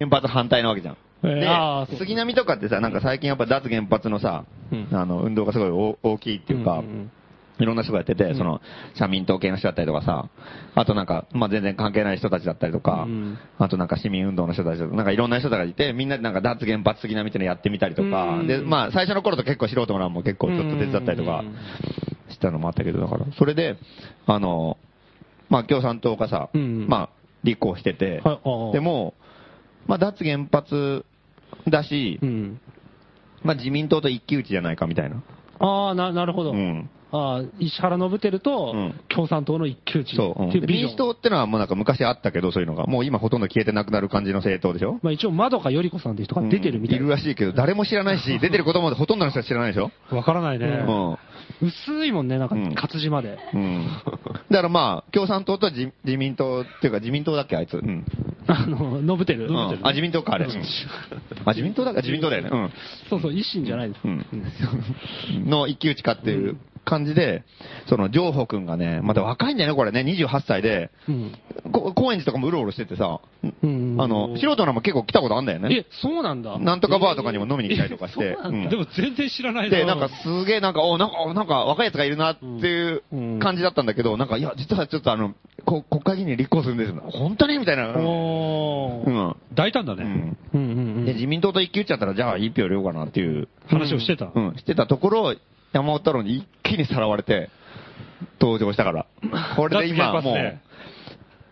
Speaker 3: 原発反対なわけじゃん。
Speaker 1: え
Speaker 3: で杉並とかってさ、なんか最近やっぱ脱原発のさ、
Speaker 1: うん。
Speaker 3: あの、運動がすごい大大きいっていうか、
Speaker 1: うんうん
Speaker 3: いろんな人がやってて、その、社民党系の人だったりとかさ、あとなんか、まあ、全然関係ない人たちだったりとか、
Speaker 1: うん
Speaker 3: あとなんか市民運動の人たちとか、なんかいろんな人がいて、みんなでなんか脱原発杉並っていうのやってみたりとか、
Speaker 1: うん
Speaker 3: で、まあ、最初の頃と結構素人らも結構ちょっと手伝ったりとか
Speaker 1: うん
Speaker 3: したのもあったけど、だから、それで、あの、まあ、共産党がさ、
Speaker 1: うん
Speaker 3: まあ、立候補してて、
Speaker 1: はい
Speaker 3: でも、まあ、脱原発だし、
Speaker 1: うん。
Speaker 3: まあ、自民党と一騎打ちじゃないかみたいな。
Speaker 1: ああ、な、なるほど。
Speaker 3: うん。
Speaker 1: ああ、石原信輝と
Speaker 3: うん
Speaker 1: 共産党の一騎打ちっていうビジョン。
Speaker 3: で民主党ってのはもうなんか昔あったけど、そういうのが。もう今ほとんど消えてなくなる感じの政党でしょ
Speaker 1: まあ一応、まどかより子さんっていう人が出てるみたい
Speaker 3: うんい
Speaker 1: な。
Speaker 3: るらしいけど、誰も知らないし、出てることもほとんどの人は知らないでしょ
Speaker 2: わからないね。
Speaker 3: うん。
Speaker 1: 薄いもんね、なんか
Speaker 3: うん
Speaker 1: 活字まで。
Speaker 3: うん。だからまあ、共産党と自自民党っていうか自民党だっけ、あいつ。うん。
Speaker 1: あの、信輝。
Speaker 3: うんあ、自民党か、あれ。うんあ、自民党だか自民党だよね。うん。
Speaker 1: そうそう、維新じゃないです。
Speaker 3: うん。の一騎打ちかっていう感じで、その、上保くんがね、また若いんだよね、これね、28歳で、
Speaker 1: うん。
Speaker 3: こ高円寺とかもうろうろしててさ、
Speaker 1: うん
Speaker 3: あの、素人なも結構来たことあんだよね
Speaker 1: え。、そうなんだ。
Speaker 3: なんとかバーとかにも飲みに来たりとかして。
Speaker 1: うなん
Speaker 2: でも全然知らない
Speaker 3: で、なんかすげえなんか、おなんか、おなんか若いやつがいるなっていう
Speaker 1: うん
Speaker 3: 感じだったんだけど、なんか、いや、実はちょっとあの、こ国会議員に立候補するんです。本当にみたいな。うん。
Speaker 1: おー。
Speaker 3: うん
Speaker 2: 大胆だね。
Speaker 1: うん
Speaker 3: で、自民党と一騎打ちちゃったら、じゃあ一票入れようかなっていう、
Speaker 2: 話をしてた。
Speaker 3: うん、してたところ、山本太郎に一気にさらわれて、登場したから。これで今、もう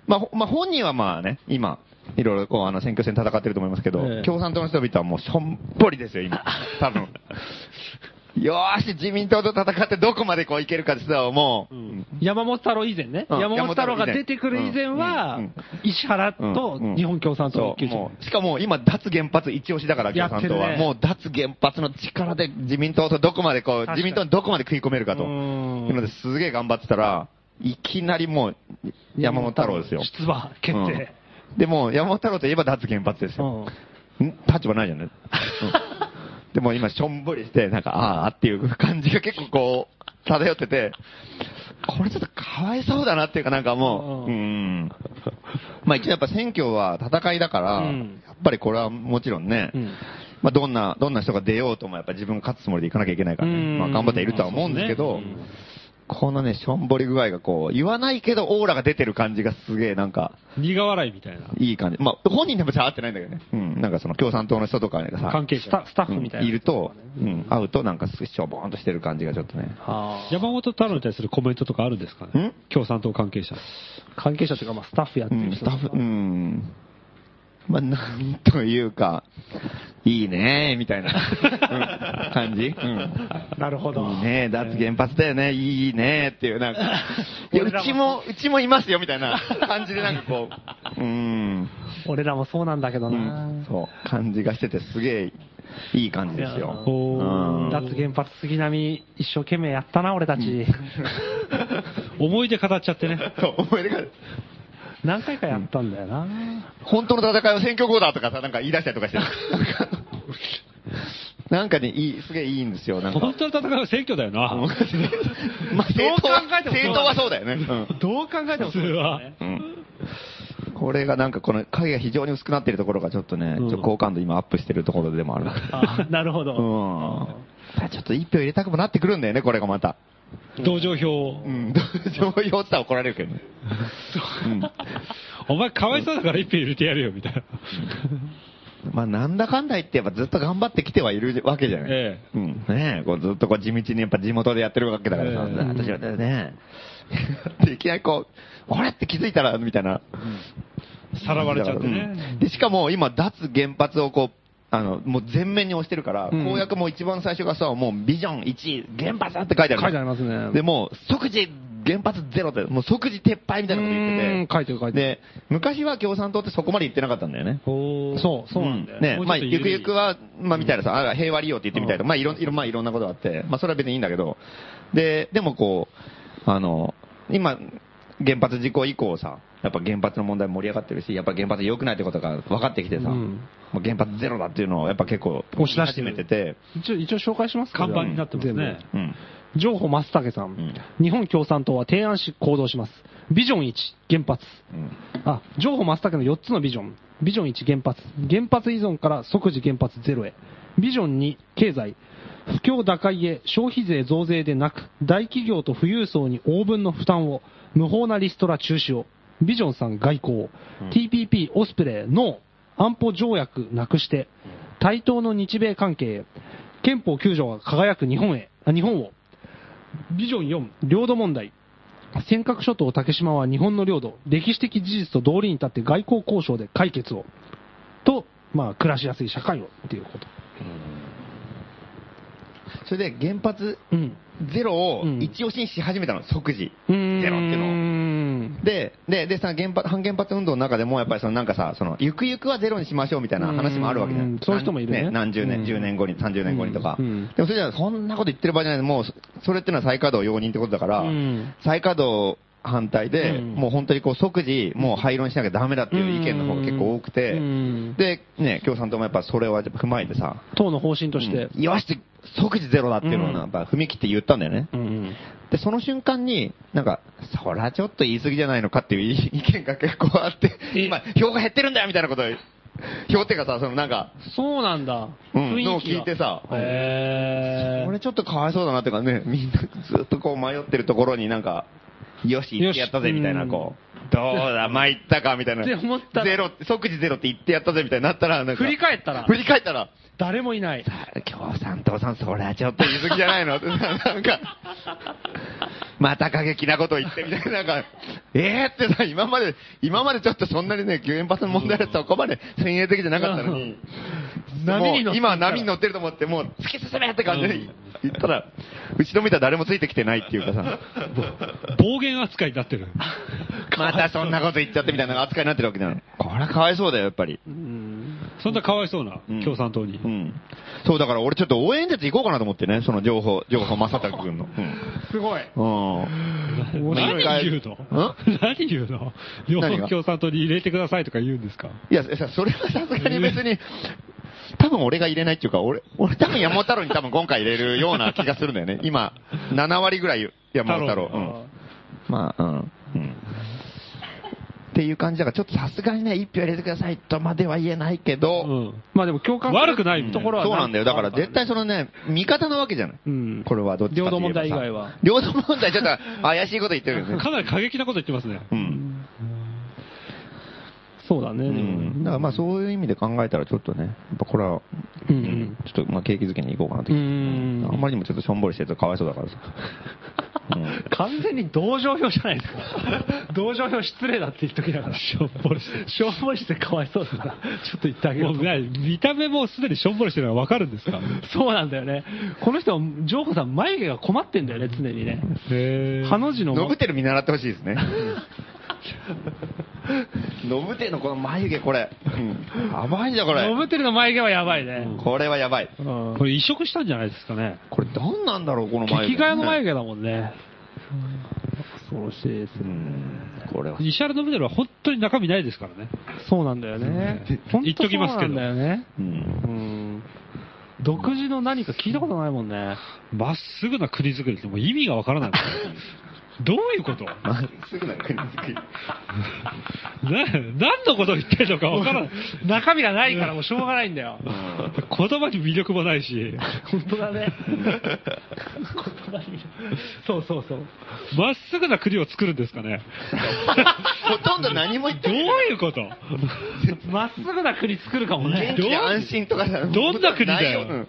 Speaker 3: まあ、ほまあ、本人はまあね、今、いろいろこう、あの、選挙戦戦ってると思いますけど、
Speaker 1: ええ
Speaker 3: 共産党の人々はもうしょんぼりですよ、今。多分。よーし、自民党と戦ってどこまでこういけるかってさ、もう、
Speaker 1: 山本太郎以前ね。
Speaker 3: うん。
Speaker 1: 山本太郎が出てくる以前は
Speaker 3: うんうん、
Speaker 1: 石原と日本共産党
Speaker 3: しかも今、脱原発一押しだから、共産党は。
Speaker 1: ね
Speaker 3: もう、脱原発の力で自民党とどこまでこう、自民党にどこまで食い込めるかと。
Speaker 1: う
Speaker 3: い
Speaker 1: ん
Speaker 3: うのですげえ頑張ってたら、いきなりもう、山本太郎ですよ。
Speaker 1: 出馬決定。
Speaker 3: うん。でも、山本太郎といえば脱原発ですよ。
Speaker 1: うん。
Speaker 3: ん？立場ないじゃん。ね。うんでも今、しょんぼりして、なんか、あーっていう感じが結構こう、漂ってて、これちょっとかわいそうだなっていうかなんかもう、
Speaker 1: う
Speaker 3: うん。ん。まあ一応やっぱ選挙は戦いだから、
Speaker 1: うん。
Speaker 3: やっぱりこれはもちろんね、
Speaker 1: うん。
Speaker 3: まあどんな、どんな人が出ようともやっぱ自分が勝つつもりでいかなきゃいけないからね、
Speaker 1: うん。
Speaker 3: まあ頑張っているとは思うんですけど、このね、しょんぼり具合がこう、言わないけどオーラが出てる感じがすげえなんか、
Speaker 2: 苦笑いみたいな。
Speaker 3: いい感じ。まあ本人でもじゃあ会ってないんだけどね。うん。なんかその共産党の人とかがさ、
Speaker 2: 関係者。
Speaker 1: スタスタッフみたいな。
Speaker 3: いると、うん、会うとなんかしょぼーんとしてる感じがちょっとね。
Speaker 1: はあ
Speaker 2: 山本太郎に対するコメントとかあるんですかね
Speaker 3: ん
Speaker 2: 共産党関係者。
Speaker 1: 関係者というか、まあ、スタッフやって
Speaker 3: うん、
Speaker 1: る人
Speaker 3: スタッフ、うん。まあ、なんというか、いいねーみたいな、うん感じ？うん。
Speaker 1: なるほど。
Speaker 3: いいね脱原発だよね、いいねっていう、なんか、いや、うちも、うちもいますよ、みたいな感じでなんかこう、うん。
Speaker 1: 俺らもそうなんだけど
Speaker 3: う
Speaker 1: な。
Speaker 3: ん。そう。感じがしてて、すげえいい感じですよ。
Speaker 1: お
Speaker 3: うん
Speaker 1: 脱原発杉並一生懸命やったな、俺たち。
Speaker 2: 思い出語っちゃってね。
Speaker 3: そう、思い出が、
Speaker 1: 何回かやったんだよな。
Speaker 3: 本当の戦いは選挙後だとかさ、なんか言い出したりとかして。なんかね、いい、すげえいいんですよ。なんか。
Speaker 2: 本当の戦いは選挙だよな。
Speaker 3: まあ、
Speaker 1: どう
Speaker 3: 政党は
Speaker 1: 考えてもそうだ
Speaker 3: 政党はそうだよね。うん
Speaker 1: どう考えてもそうだよね。
Speaker 3: うんこれがなんかこの影が非常に薄くなっているところがちょっとね、
Speaker 2: うん
Speaker 3: ちょ好感度今アップしてるところでもある。
Speaker 1: あなるほど。
Speaker 3: うん。ちょっと一票入れたくもなってくるんだよね、これがまた。
Speaker 2: 同情票
Speaker 3: う。ん。上表ってたら怒られるけどね。うん。
Speaker 2: お前かわいそうだから一票入れてやるよ、みたいな。
Speaker 3: まあなんだかんだ言ってやっぱずっと頑張ってきてはいるわけじゃない。
Speaker 2: え
Speaker 3: うん。ねえ、こうずっとこう地道にやっぱ地元でやってるわけだからさ、
Speaker 2: ええ
Speaker 3: 私はね、でいきなりこう、あれって気づいたら、みたいな。
Speaker 2: さらわれちゃって
Speaker 3: う
Speaker 2: ね。
Speaker 3: んで、しかも今、脱原発をこう、あの、もう全面に押してるから、
Speaker 1: うん。
Speaker 3: 公約も一番最初がさ、もうビジョン1、原発だって書いてある。
Speaker 1: 書いてありますね。
Speaker 3: で、もう即時原発ゼロって、もう即時撤廃みたいなこと言
Speaker 1: うん。
Speaker 3: って
Speaker 1: 書いてる書いてる。
Speaker 3: で、昔は共産党ってそこまで言ってなかったんだよね。
Speaker 1: そう、そうなんだよ。
Speaker 3: ね、まあ、
Speaker 2: もうちょっと
Speaker 3: ゆくゆくは、まあ、みたいなさ、あ平和利用って言ってみたいとか、まあ、いろん、いろん、まあ、いろんなことがあって、まあ、それは別にいいんだけど、で、でもこう、あの、今、原発事故以降さ、やっぱ原発の問題盛り上がってるし、やっぱ原発良くないってことが分かってきてさ、
Speaker 1: うん
Speaker 3: もう原発ゼロだっていうのをやっぱ結構
Speaker 1: 押し出して
Speaker 3: めてて、
Speaker 1: 一応、一応紹介しますか
Speaker 2: 看板になってますね。
Speaker 3: うん。
Speaker 1: 情報松武さん,、
Speaker 3: ん
Speaker 1: 日本共産党は提案し行動します。ビジョン1、原発。
Speaker 3: うん。
Speaker 1: あ、情報松武の4つのビジョン。ビジョン1、原発。原発依存から即時原発ゼロへ。ビジョン2、経済。不況打開へ消費税増税でなく、大企業と富裕層に応分の負担を、無法なリストラ中止を。ビジョン3、外交。TPP、オスプレイ、ノー。安保条約なくして、対等の日米関係へ。憲法9条が輝く日本へ、あ日本を。ビジョン4、領土問題。尖閣諸島竹島は日本の領土、歴史的事実と道理に立って外交交渉で解決を。と、まあ、暮らしやすい社会をっていうこと。
Speaker 3: それで原発
Speaker 1: うん。
Speaker 3: ゼロを
Speaker 1: うん
Speaker 3: 一押しにし始めたの、即時。ゼロっていうのを。
Speaker 1: ん。
Speaker 3: で、で、で、さ、原発、反原発運動の中でも、やっぱりそのなんかさ、その、ゆくゆくはゼロにしましょうみたいな話もあるわけじゃ
Speaker 1: うんんそういう人もいるね
Speaker 3: 何十年、
Speaker 1: うん
Speaker 3: 10年後に、30年後にとか。
Speaker 1: うん
Speaker 3: でもそれじゃ、そんなこと言ってる場合じゃないもう、それってのは再稼働容認ってことだから、
Speaker 1: うん
Speaker 3: 再稼働反対で、
Speaker 1: うん。
Speaker 3: もう本当にこう即時、もう廃論しなきゃダメだっていう意見の方が結構多くて、
Speaker 1: うん。
Speaker 3: で、ね、共産党もやっぱそれを踏まえてさ、
Speaker 1: 党の方針として。
Speaker 3: うん。よし、即時ゼロだっていうのをなやっぱ踏み切って言ったんだよね。
Speaker 1: うん。
Speaker 3: で、その瞬間に、なんか、そりゃちょっと言い過ぎじゃないのかっていう意 意見が結構あって、
Speaker 1: え。
Speaker 3: 今、票が減ってるんだよみたいなことを、票っていうかさ、そのなんか、
Speaker 1: そうなんだ。
Speaker 3: うん
Speaker 1: 雰囲気
Speaker 3: を聞いてさこれちょっとかわいそうだなっていうかね、みんなずっとこう迷ってるところになんか、よし、言ってやったぜみたいな、こう、どうだ、参ったかみたいな。
Speaker 1: って思ったら。
Speaker 3: ゼロ、即時ゼロって言ってやったぜみたいになったら、なんか。
Speaker 1: 振り返ったら。
Speaker 3: 振り返ったら、
Speaker 1: 誰もいない。
Speaker 3: 共産党さん、そりゃちょっと言い過ぎじゃないの？なんか、また過激なこと言ってみたいな、なんか、えーってさ、今まで、今までちょっとそんなにね、原発の問題でそこまで先鋭的じゃなかったのに、
Speaker 1: 波に乗って
Speaker 3: 今は波に乗ってると思って、もう突き進めって感じで言ったら、後ろ見たら誰もついてきてないっていうかさ、
Speaker 2: 暴言扱いになってる。
Speaker 3: またそんなこと言っちゃってみたいな扱いになってるわけなの。これはかわいそうだよ、やっぱり。
Speaker 2: そんなかわいそうな
Speaker 3: うん
Speaker 2: 共産党に
Speaker 3: う。ん。そう、だから俺ちょっと応援演説行こうかなと思ってね、その情報、情報正隆君の。
Speaker 1: すごい。
Speaker 3: うん。うん。
Speaker 2: 何言うの？何言うの？日
Speaker 3: 何が？
Speaker 2: 本共産党に入れてくださいとか言うんですか？
Speaker 3: いや、さそれはさすがに別に、多分俺が入れないっていうか、俺、俺多分山本太郎に多分今回入れるような気がするんだよね。今、7割ぐらい山本太郎。うん。まあ、うん。うん。っていう感じだから、ちょっとさすがにね、一票入れてくださいとまでは言えないけど、
Speaker 2: うん。
Speaker 1: まあでも共感
Speaker 2: 悪くない
Speaker 1: ところは
Speaker 3: そうなんだよ。だから絶対そのね、味方なわけじゃない。
Speaker 1: うん
Speaker 3: これはどっちかって言えばさ
Speaker 1: 領土問題以外は。
Speaker 3: 領土問題ちょっと怪しいこと言ってるよね。
Speaker 2: かなり過激なこと言ってますね。
Speaker 3: うん。
Speaker 1: そうだね。
Speaker 3: うん。だからまあそういう意味で考えたらちょっとね、やっぱこれは、
Speaker 1: うんうん
Speaker 3: ちょっとまあ景気づけに行こうかなと。
Speaker 1: うん
Speaker 3: あんまりにもちょっとしょんぼりしてるとかわいそうだからさ。う ん
Speaker 1: 完全に同情票じゃないですか。同情票失礼だって言っときながら。しょんぼりして。しょんぼりしてかわいそうだから、ちょっと言ってあげようと。
Speaker 2: もうね見た目もすでにしょんぼりしてるのがわかるんですか
Speaker 1: そうなんだよね。この人、ジョーホさん、眉毛が困ってんだよね、常にね。
Speaker 2: へー
Speaker 1: ハの字の。
Speaker 3: ノブテル見習ってほしいですね。ノブテのこの眉毛これ。うんやばいじゃんこれ。
Speaker 1: ノブテルの眉毛はやばいね。
Speaker 3: これはやばい。
Speaker 1: うん
Speaker 2: これ移植したんじゃないですかね。
Speaker 3: これ何なんだろうこの眉毛。
Speaker 1: 激替えの眉毛だもんね。恐ろしいですね。
Speaker 3: うん。これは。
Speaker 2: 石原信輝は本当に中身ないですからね。
Speaker 1: そうなんだよね。
Speaker 2: 言っときますけど
Speaker 1: そうなんだよね。
Speaker 3: うん
Speaker 1: うん。独自の何か聞いたことないもんね。
Speaker 2: まっすぐな国作りってもう意味がわからない。どういうこと？な
Speaker 3: まっすぐな国作り。
Speaker 2: 何のことを言ってるのかわからない。
Speaker 1: 中身がないからもうしょうがないんだよ。
Speaker 2: 言葉に魅力もないし、
Speaker 1: 本当だね。言葉に。そうそうそう。
Speaker 2: まっすぐな国を作るんですかね？
Speaker 3: ほとんど何も言って
Speaker 2: どう
Speaker 3: ない。
Speaker 2: いうこと？
Speaker 1: まっすぐな国作るかもね
Speaker 3: 元。気で安心とかさ
Speaker 2: どんな国だよ？
Speaker 3: うん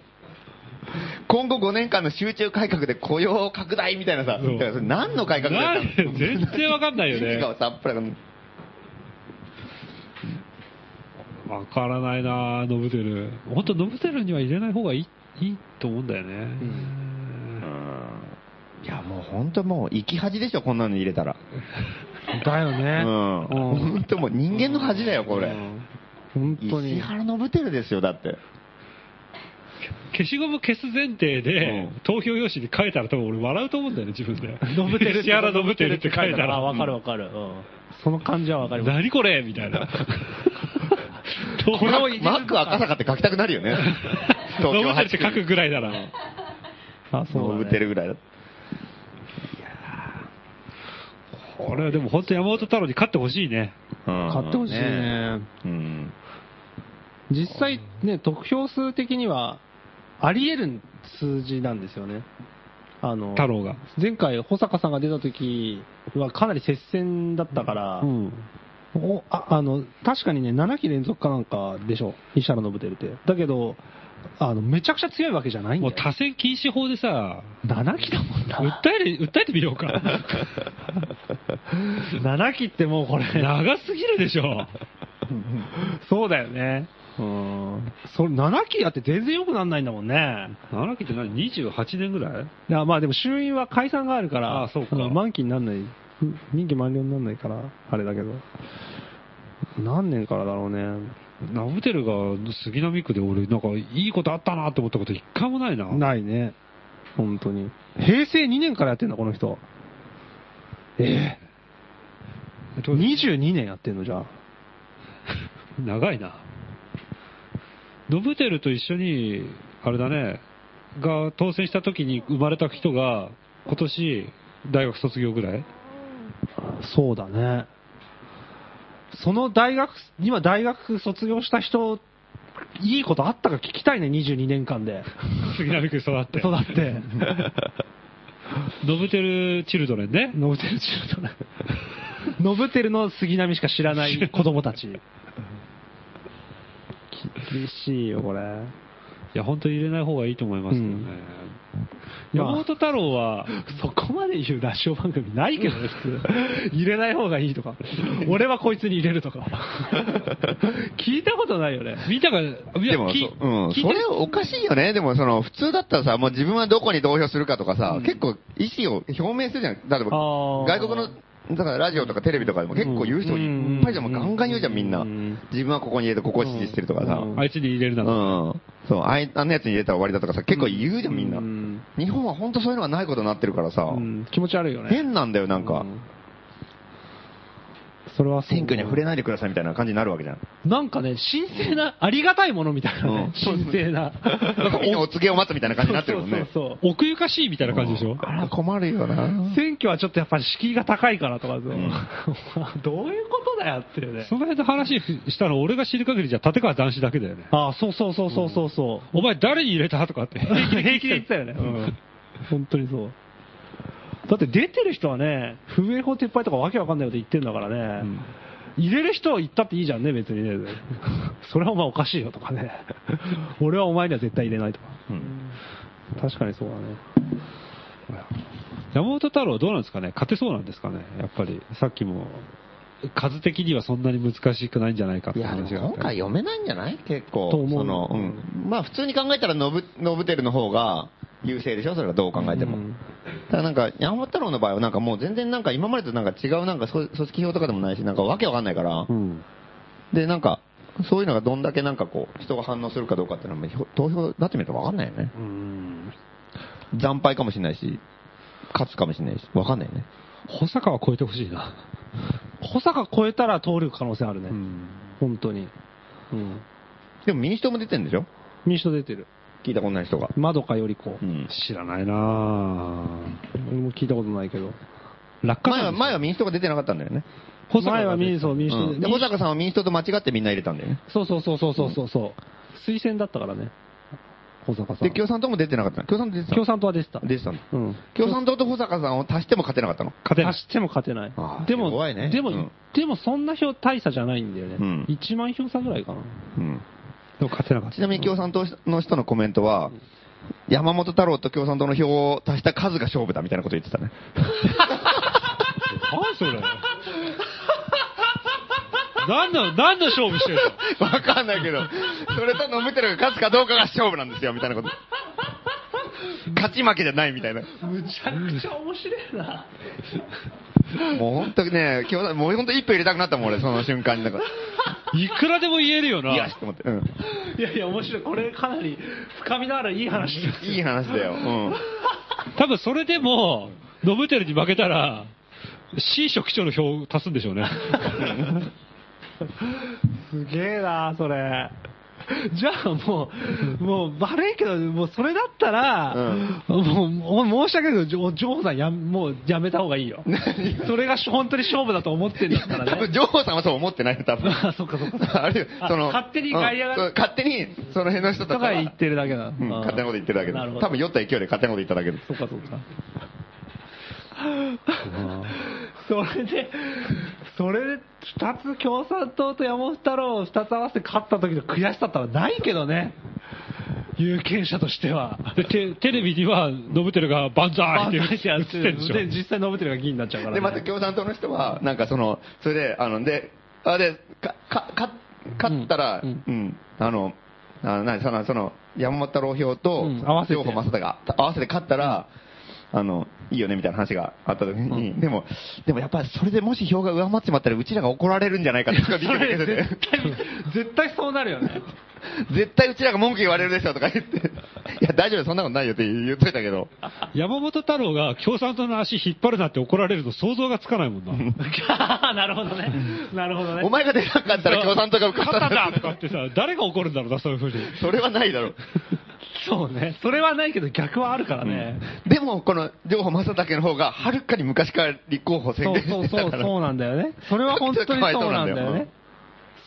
Speaker 3: 今後5年間の集中改革で雇用拡大みたいなさ、
Speaker 2: そう。
Speaker 3: だからそれ何の改革だ
Speaker 2: な
Speaker 3: ったの
Speaker 2: ん全然わかんないよね。
Speaker 3: 意味がさっぱりわかんない
Speaker 2: わからないなぁ、ノブテル。本当ノブテルには入れない方がいいいいと思うんだよね。
Speaker 3: いやもう本当もう生き恥でしょこんなの入れたら。
Speaker 1: だよね。
Speaker 3: うん。
Speaker 1: うん。
Speaker 3: 本当もう人間の恥だよこれ。
Speaker 1: 本当に。
Speaker 3: 石原信輝ですよだって
Speaker 2: 消しゴム消す前提で、
Speaker 3: うん
Speaker 2: 投票用紙に書いたら多分俺笑うと思うんだよね、自分で。
Speaker 1: ノブテル
Speaker 2: 石原ノブテルって書いたら。
Speaker 1: あ、わかるわかる。うんその感じはわかります。
Speaker 2: 何これみたいな。
Speaker 1: これを
Speaker 3: マック赤坂って書きたくなるよね
Speaker 2: ノブテルって書くぐらいなら。
Speaker 1: あ、そうだ
Speaker 3: 信
Speaker 1: ね。
Speaker 3: 輝ぐらいだ
Speaker 2: これはでも本当山本太郎に勝ってほしいね。
Speaker 3: 買
Speaker 1: 買ってほしいね。
Speaker 3: うん
Speaker 1: 実際ね、得票数的には、あり得る数字なんですよね。あの、
Speaker 2: 太郎が。
Speaker 1: 前回、保坂さんが出た時はかなり接戦だったから、
Speaker 2: うん。
Speaker 1: おああの、確かにね、7期連続かなんかでしょ、石原信輝って。だけど、あの、めちゃくちゃ強いわけじゃないんだよ。
Speaker 2: もう多選禁止法でさ、
Speaker 1: 7期だもんな。
Speaker 2: 訴える、訴えてみようか。
Speaker 1: 7期ってもうこれ、
Speaker 2: 長すぎるでしょ。
Speaker 1: そうだよね。うん。それ、7期やって全然良くなんないんだもんね。
Speaker 2: 7期って何 ?28 年ぐらい？
Speaker 1: いや、まあでも衆院は解散があるから、
Speaker 2: あそうか
Speaker 1: ん満期にならない、任期満了にならないから、あれだけど。何年からだろうね。
Speaker 2: ナブテルが杉並区で俺、なんかいいことあったなって思ったこと一回もないな。
Speaker 1: ないね。本当に。平成2年からやってんだ、この人。ええ22年やってんの、じゃあ。
Speaker 2: 長いな。ノブテルと一緒に、あれだね、が当選した時に生まれた人が、今年、大学卒業ぐらい？
Speaker 1: そうだね。その大学、今大学卒業した人、いいことあったか聞きたいね、22年間で。
Speaker 2: 杉並区に育って。
Speaker 1: 育って。
Speaker 2: ノブテルチルドレンね。
Speaker 1: ノブテルチルドレン。ノブテルの杉並しか知らない子供たち。厳しいよ、これ。
Speaker 2: いや、本当に入れない方がいいと思いますけどね。
Speaker 1: うん
Speaker 2: 山本太郎は、
Speaker 1: そこまで言うラジオ番組ないけどね、普通。入れない方がいいとか。俺はこいつに入れるとか。聞いたことないよね。
Speaker 2: 見たか、いや
Speaker 3: でも
Speaker 2: き
Speaker 3: そ、うん、それおかしいよね。でもその、普通だったらさ、もう自分はどこに投票するかとかさ、結構意思を表明するじゃん。例えば、外国の、だからラジオとかテレビとかでも結構言う人いっぱいじゃん。ガンガン言うじゃん、みんな
Speaker 1: うん。
Speaker 3: 自分はここに入れてここを支持してるとかさ。
Speaker 1: うん
Speaker 2: あいつに入れるな
Speaker 3: う
Speaker 2: と。
Speaker 3: ん。そう、あいあんなやつに入れたら終わりだとかさ、結構言うじゃん、みんな
Speaker 1: う。ん
Speaker 3: 日本は本当そういうのがないことになってるからさ、
Speaker 1: うん気持ち悪いよね。
Speaker 3: 変なんだよ、なんか。
Speaker 1: うんそれは
Speaker 3: 選挙には触れないでくださいみたいな感じになるわけじゃん。
Speaker 1: なんかね、神聖な、ありがたいものみたいなね。
Speaker 3: うん
Speaker 1: 神聖な。
Speaker 3: なんかお告げを待つみたいな感じになってるもんね。
Speaker 1: そうそうそう
Speaker 2: 奥ゆかしいみたいな感じでしょ？
Speaker 3: あら、困るよな。
Speaker 1: 選挙はちょっとやっぱり敷居が高いからとか、どういうことだよっていうね。
Speaker 2: その辺の話したの俺が知る限りじゃ立川男子だけだよね。
Speaker 1: ああ、そうそうそうそうそうそう。
Speaker 2: お前誰に入れたとかって。
Speaker 1: 平気で言ってたよね。うん。本当にそう。だって出てる人はね、風営法撤廃とかわけわかんないこと言ってんだからね、入れる人は言ったっていいじゃんね、別にね。それはお前おかしいよとかね。俺はお前には絶対入れないとか。確かにそうだね。
Speaker 2: 山本太郎はどうなんですかね？勝てそうなんですかね？やっぱり、さっきも、数的にはそんなに難しくないんじゃないかって話があった
Speaker 3: 今回読めないんじゃない？結構。
Speaker 1: と思う
Speaker 3: その、うん。まあ普通に考えたらノブ、ノブテルの方が優勢でしょ？それはどう考えても。
Speaker 1: うん
Speaker 3: だからなんか、山本太郎の場合はなんかもう全然なんか今までとなんか違うなんか組織票とかでもないし、なんかわけわかんないから、
Speaker 2: うん。
Speaker 3: で、なんか、そういうのがどんだけなんかこう、人が反応するかどうかっていうのは、投票なってみるとわかんないよね。
Speaker 2: うん。
Speaker 3: 惨敗かもしれないし、勝つかもしれないし、わかんないよね。
Speaker 2: 保坂は超えてほしいな。
Speaker 1: 保坂超えたら通る可能性あるね。
Speaker 2: うん。
Speaker 1: 本当に。うん。
Speaker 3: でも民主党も出てんでしょ？
Speaker 1: 民主党出てる。
Speaker 3: 聞いたことない人が。
Speaker 1: まどかより子
Speaker 3: う。ん。
Speaker 2: 知らないなぁ。
Speaker 1: 俺も聞いたことないけど。
Speaker 3: 前は、
Speaker 2: 落下なんですよ
Speaker 3: 前は民主党が出てなかったんだよね。
Speaker 2: 保坂が
Speaker 1: 前は民主党、民主党
Speaker 3: うんで、保坂さんは民主党と間違ってみんな入れたんだよね。
Speaker 1: そうそうそうそうそうそうそう。推薦だったからね。保坂さん。
Speaker 3: で、共産党も出てなかったの共産党出てたの？
Speaker 1: 共産党は出てた。
Speaker 3: 出てたの
Speaker 1: うん。
Speaker 3: 共産党と保坂さんを足しても勝てなかったの？
Speaker 2: 勝てない
Speaker 1: 足しても勝てない
Speaker 3: あー。
Speaker 1: でも、
Speaker 3: 弱いね
Speaker 1: でも、
Speaker 3: うん
Speaker 1: でもそんな票大差じゃないんだよね。
Speaker 3: うん
Speaker 1: 1万票差ぐらいかな。
Speaker 3: うん。
Speaker 2: でも勝てなかった。
Speaker 3: ちなみに共産党の人のコメントは、山本太郎と共産党の票を足した数が勝負だみたいなこと言ってたね。
Speaker 2: 何それ？何の、何の勝負してるの？
Speaker 3: わかんないけど、それと飲むてるが勝つかどうかが勝負なんですよ、みたいなこと。勝ち負けじゃないみたいな。
Speaker 1: むちゃくちゃ面白いな。
Speaker 3: もう本当にね、今日、もう本当一票入れたくなったもん、俺、その瞬間に。なんか、
Speaker 2: いくらでも言えるよな。
Speaker 3: よしと思って。うん。
Speaker 1: いやいや、面白い。これかなり深みのあるいい話ですよ
Speaker 3: いい話だよ。うん。
Speaker 2: 多分それでも、ノブテルに負けたら、C 職長の票を足すんでしょうね。
Speaker 1: すげえな、それ。じゃあもう、もう悪いけど、もうそれだったら、もう申し訳ないけど、ジョーさんや、もうやめた方がいいよ。それが本当に勝負だと思ってんだったら
Speaker 3: 多分、
Speaker 1: ね。
Speaker 3: ジョーさんはそう思ってないよ、多分。
Speaker 1: あそっかそっか。
Speaker 3: あるよ
Speaker 1: あ
Speaker 3: その、
Speaker 1: 勝手に外野が
Speaker 3: 勝手に、その辺の人たちは
Speaker 1: とか言ってるだけだ。
Speaker 3: うん、勝手なこと言ってるだけで
Speaker 1: なるほ。ど
Speaker 3: 多分酔った勢いで勝手なこと言っただけで。
Speaker 1: そっかそっか。それで、それで、二つ共産党と山本太郎を二つ合わせて勝った時の悔しさったらないけどね。有権者としては。
Speaker 2: でテテレビには、ノブテルが万歳って
Speaker 1: バンザイしてや
Speaker 2: 映っ
Speaker 1: って
Speaker 2: てるんでしょ。
Speaker 1: で、実際ノブテルが議員になっちゃうから、
Speaker 3: で、
Speaker 1: ね。
Speaker 3: また共産党の人は、なんかその、それで、あの、で、あ、で、か、か、か、勝ったら、
Speaker 1: う
Speaker 3: うんん、あの、あなにその、その、山本太郎票と、
Speaker 1: うん合わせて
Speaker 3: 両方正太が合わせて勝ったら、あの、いいよねみたいな話があった時に、でも、でもやっぱりそれでもし票が上回っちまったら、うちらが怒られるんじゃないかって、ビクビクしてて
Speaker 1: 絶対、絶対そうなるよね。
Speaker 3: 絶対うちらが文句言われるでしょとか言って、いや、大丈夫、そんなことないよって言っといたけど、
Speaker 2: 山本太郎が共産党の足引っ張るなって怒られると想像がつかないもんな。
Speaker 1: なるほどね。なるほどね。
Speaker 3: お前が出なかったら共産党が受かった
Speaker 2: んだとかってさ、誰が怒るんだろうな、そういうふうに。
Speaker 3: それはないだろう。
Speaker 1: そうね。それはないけど逆はあるからね。
Speaker 3: でも、この、情報正武の方が、はるかに昔から立候補宣
Speaker 1: そう
Speaker 3: 言して
Speaker 1: そうそう、
Speaker 3: たから。
Speaker 1: そうなんだよね。それは本当にそうなんだよね。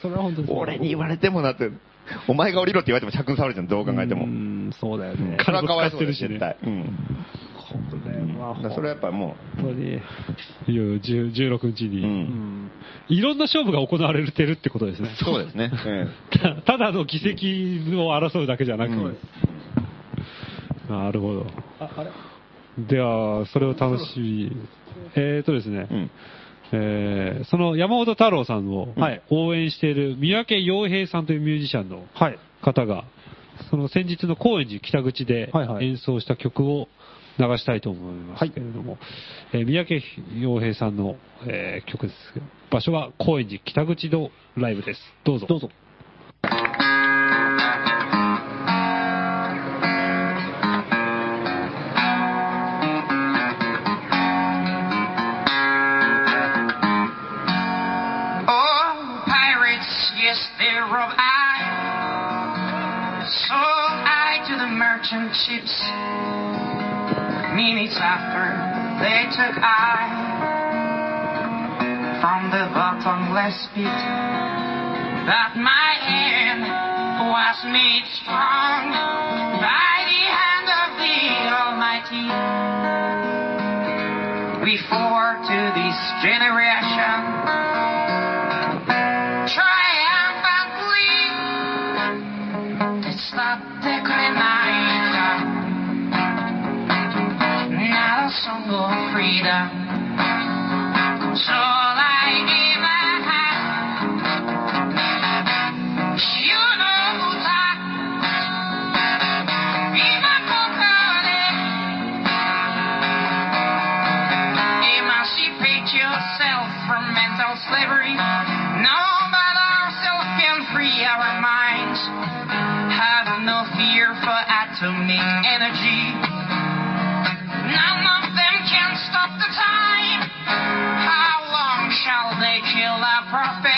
Speaker 1: それは本当にそう。
Speaker 3: 俺に言われてもなって、お前が降りろって言われても尺触るじゃん、どう考えても。
Speaker 1: うん、そうだよね。
Speaker 3: それはかわいそうだ
Speaker 2: しね
Speaker 3: 絶対。うん。
Speaker 1: これは
Speaker 3: だからそれはやっぱも
Speaker 1: 本当に。
Speaker 2: いや10 16日
Speaker 3: う、う。
Speaker 2: に、
Speaker 1: うんん。
Speaker 2: いろんな勝負が行われてるってことですね。
Speaker 3: そうですね。
Speaker 2: たただの議席を争うだけじゃなく、
Speaker 3: うん
Speaker 2: なるほど。
Speaker 1: あ、あれ？
Speaker 2: では、それを楽しみ。えーとですね、
Speaker 3: うん。
Speaker 2: えーその山本太郎さんを
Speaker 1: はい
Speaker 2: 応援している三宅洋平さんというミュージシャンの
Speaker 1: はい。
Speaker 2: 方が、その先日の高円寺北口で演奏した曲を流したいと思いますけれども、えー三宅洋平さんの、えー曲ですけど。場所は高円寺北口のライブです。どうぞ。
Speaker 1: どうぞ。
Speaker 4: Oh, pirates, yes, they rob I. Sold I to the merchant ships. Minutes after, they took I from the bottomless pit. That my hand was made strong by the hand of the Almighty. Forward to this generation vida.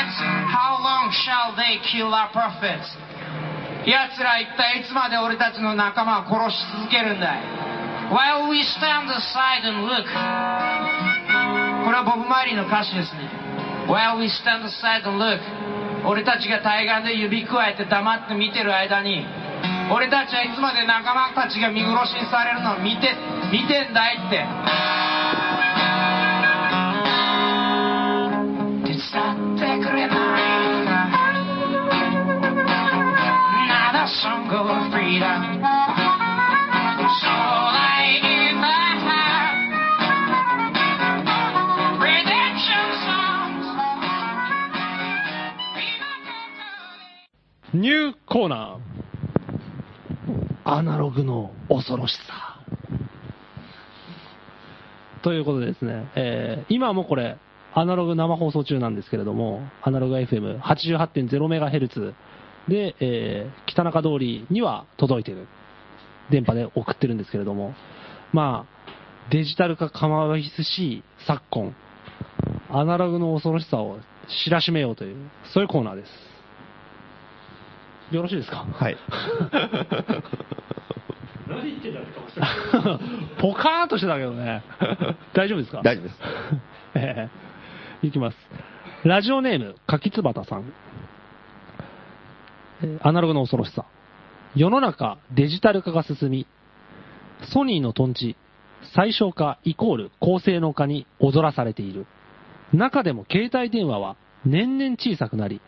Speaker 4: Prophets? How long shall they kill our prophets? 奴ら一体いつまで俺たちの仲間を殺し続けるんだい? While we stand aside and look これはボブ・マリーの歌詞ですね While we stand aside and look 俺たちが対岸で指くわえて黙って見てる間に俺たちはいつまで仲間たちが見殺しにされるのを見て見てんだいって
Speaker 1: ニューコーナー。アナログの恐ろしさ。ということでですね、え、今もこれアナログ生放送中なんですけれどもアナログ FM88.0MHz で、えー北中通りには届いてる。電波で送ってるんですけれども、まあ、デジタル化構わずし昨今、アナログの恐ろしさを知らしめようという、そういうコーナーです。よろしいですか？
Speaker 3: はい。
Speaker 2: 何言ってんだって顔してる。
Speaker 1: ポカーンとしてたけどね。大丈夫ですか？
Speaker 3: 大丈夫です。
Speaker 1: ええいきます。ラジオネーム、かきつばたさん。アナログの恐ろしさ。世の中デジタル化が進み、ソニーのトンチ、最小化イコール高性能化に踊らされている。中でも携帯電話は年々小さくなり、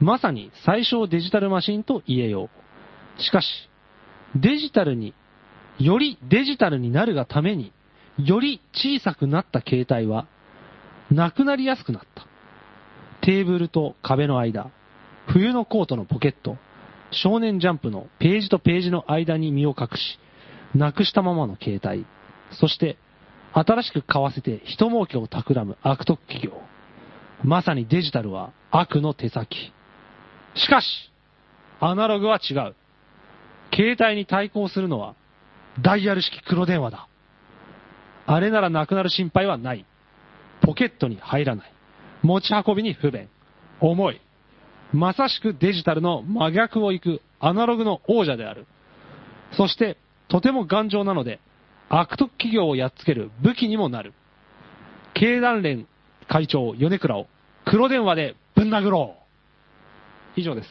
Speaker 1: まさに最小デジタルマシンと言えよう。しかし、デジタルに、よりデジタルになるがために、より小さくなった携帯は、なくなりやすくなった。テーブルと壁の間、冬のコートのポケット、少年ジャンプのページとページの間に身を隠し、なくしたままの携帯、そして、新しく買わせて人儲けを企む悪徳企業。まさにデジタルは悪の手先。しかし、アナログは違う。携帯に対抗するのは、ダイヤル式黒電話だ。あれならなくなる心配はない。ポケットに入らない。持ち運びに不便。重い。まさしくデジタルの真逆を行くアナログの王者である。そして、とても頑丈なので、悪徳企業をやっつける武器にもなる。経団連会長米倉を黒電話でぶん殴ろう。以上です。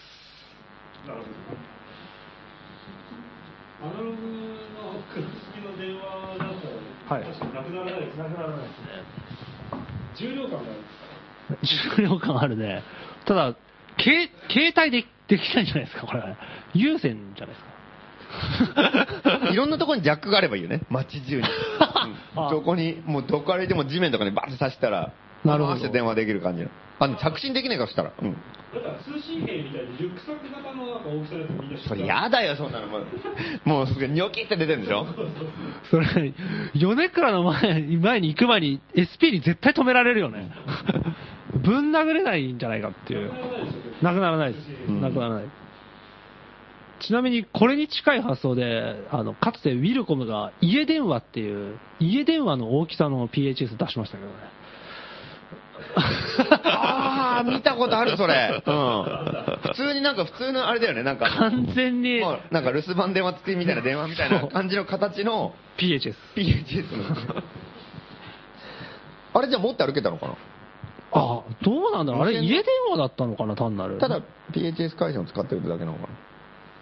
Speaker 2: アナログの黒付きの電話だと、
Speaker 1: はい
Speaker 2: 確かになくならないです。なくならないですね。重量感がある。
Speaker 1: 重量感あるね。ただ、携携帯でできないんじゃないですか、これ。有線じゃないですか？
Speaker 3: いろんなところにジャックがあればいいよね。街中に。うん
Speaker 1: あ
Speaker 3: どこに、もうどこ歩いても地面とかにバッて刺したら、
Speaker 1: なるほど
Speaker 3: 回して電話できる感じの。あ、でも着信できないからしたら。うん。
Speaker 2: だから通信兵みたいにリュックサック型のなんか大きさのやつみんな
Speaker 3: それやだよ、そんなの。もう、もうすぐニョキって出てるんでしょ
Speaker 1: それ、米倉の前に前に行く前に SP に絶対止められるよね。ぶん殴れないんじゃないかっていう。なくならないです。
Speaker 3: ん
Speaker 1: なくならない。ちなみにこれに近い発想で、あの、かつてウィルコムが家電話っていう、家電話の大きさの PHS 出しましたけどね。
Speaker 3: ああ、見たことある、それ。うん。普通になんか普通のあれだよね、なんか。
Speaker 1: 完全に
Speaker 3: もうなんか留守番電話付きみたいな電話みたいな感じの形の
Speaker 1: PHS。
Speaker 3: PHS の。あれじゃあ持って歩けたのかな？
Speaker 1: あ、どうなんだろうあれ家電話だったのかな単なる。
Speaker 3: ただ PHS 回線を使ってるだけなのかな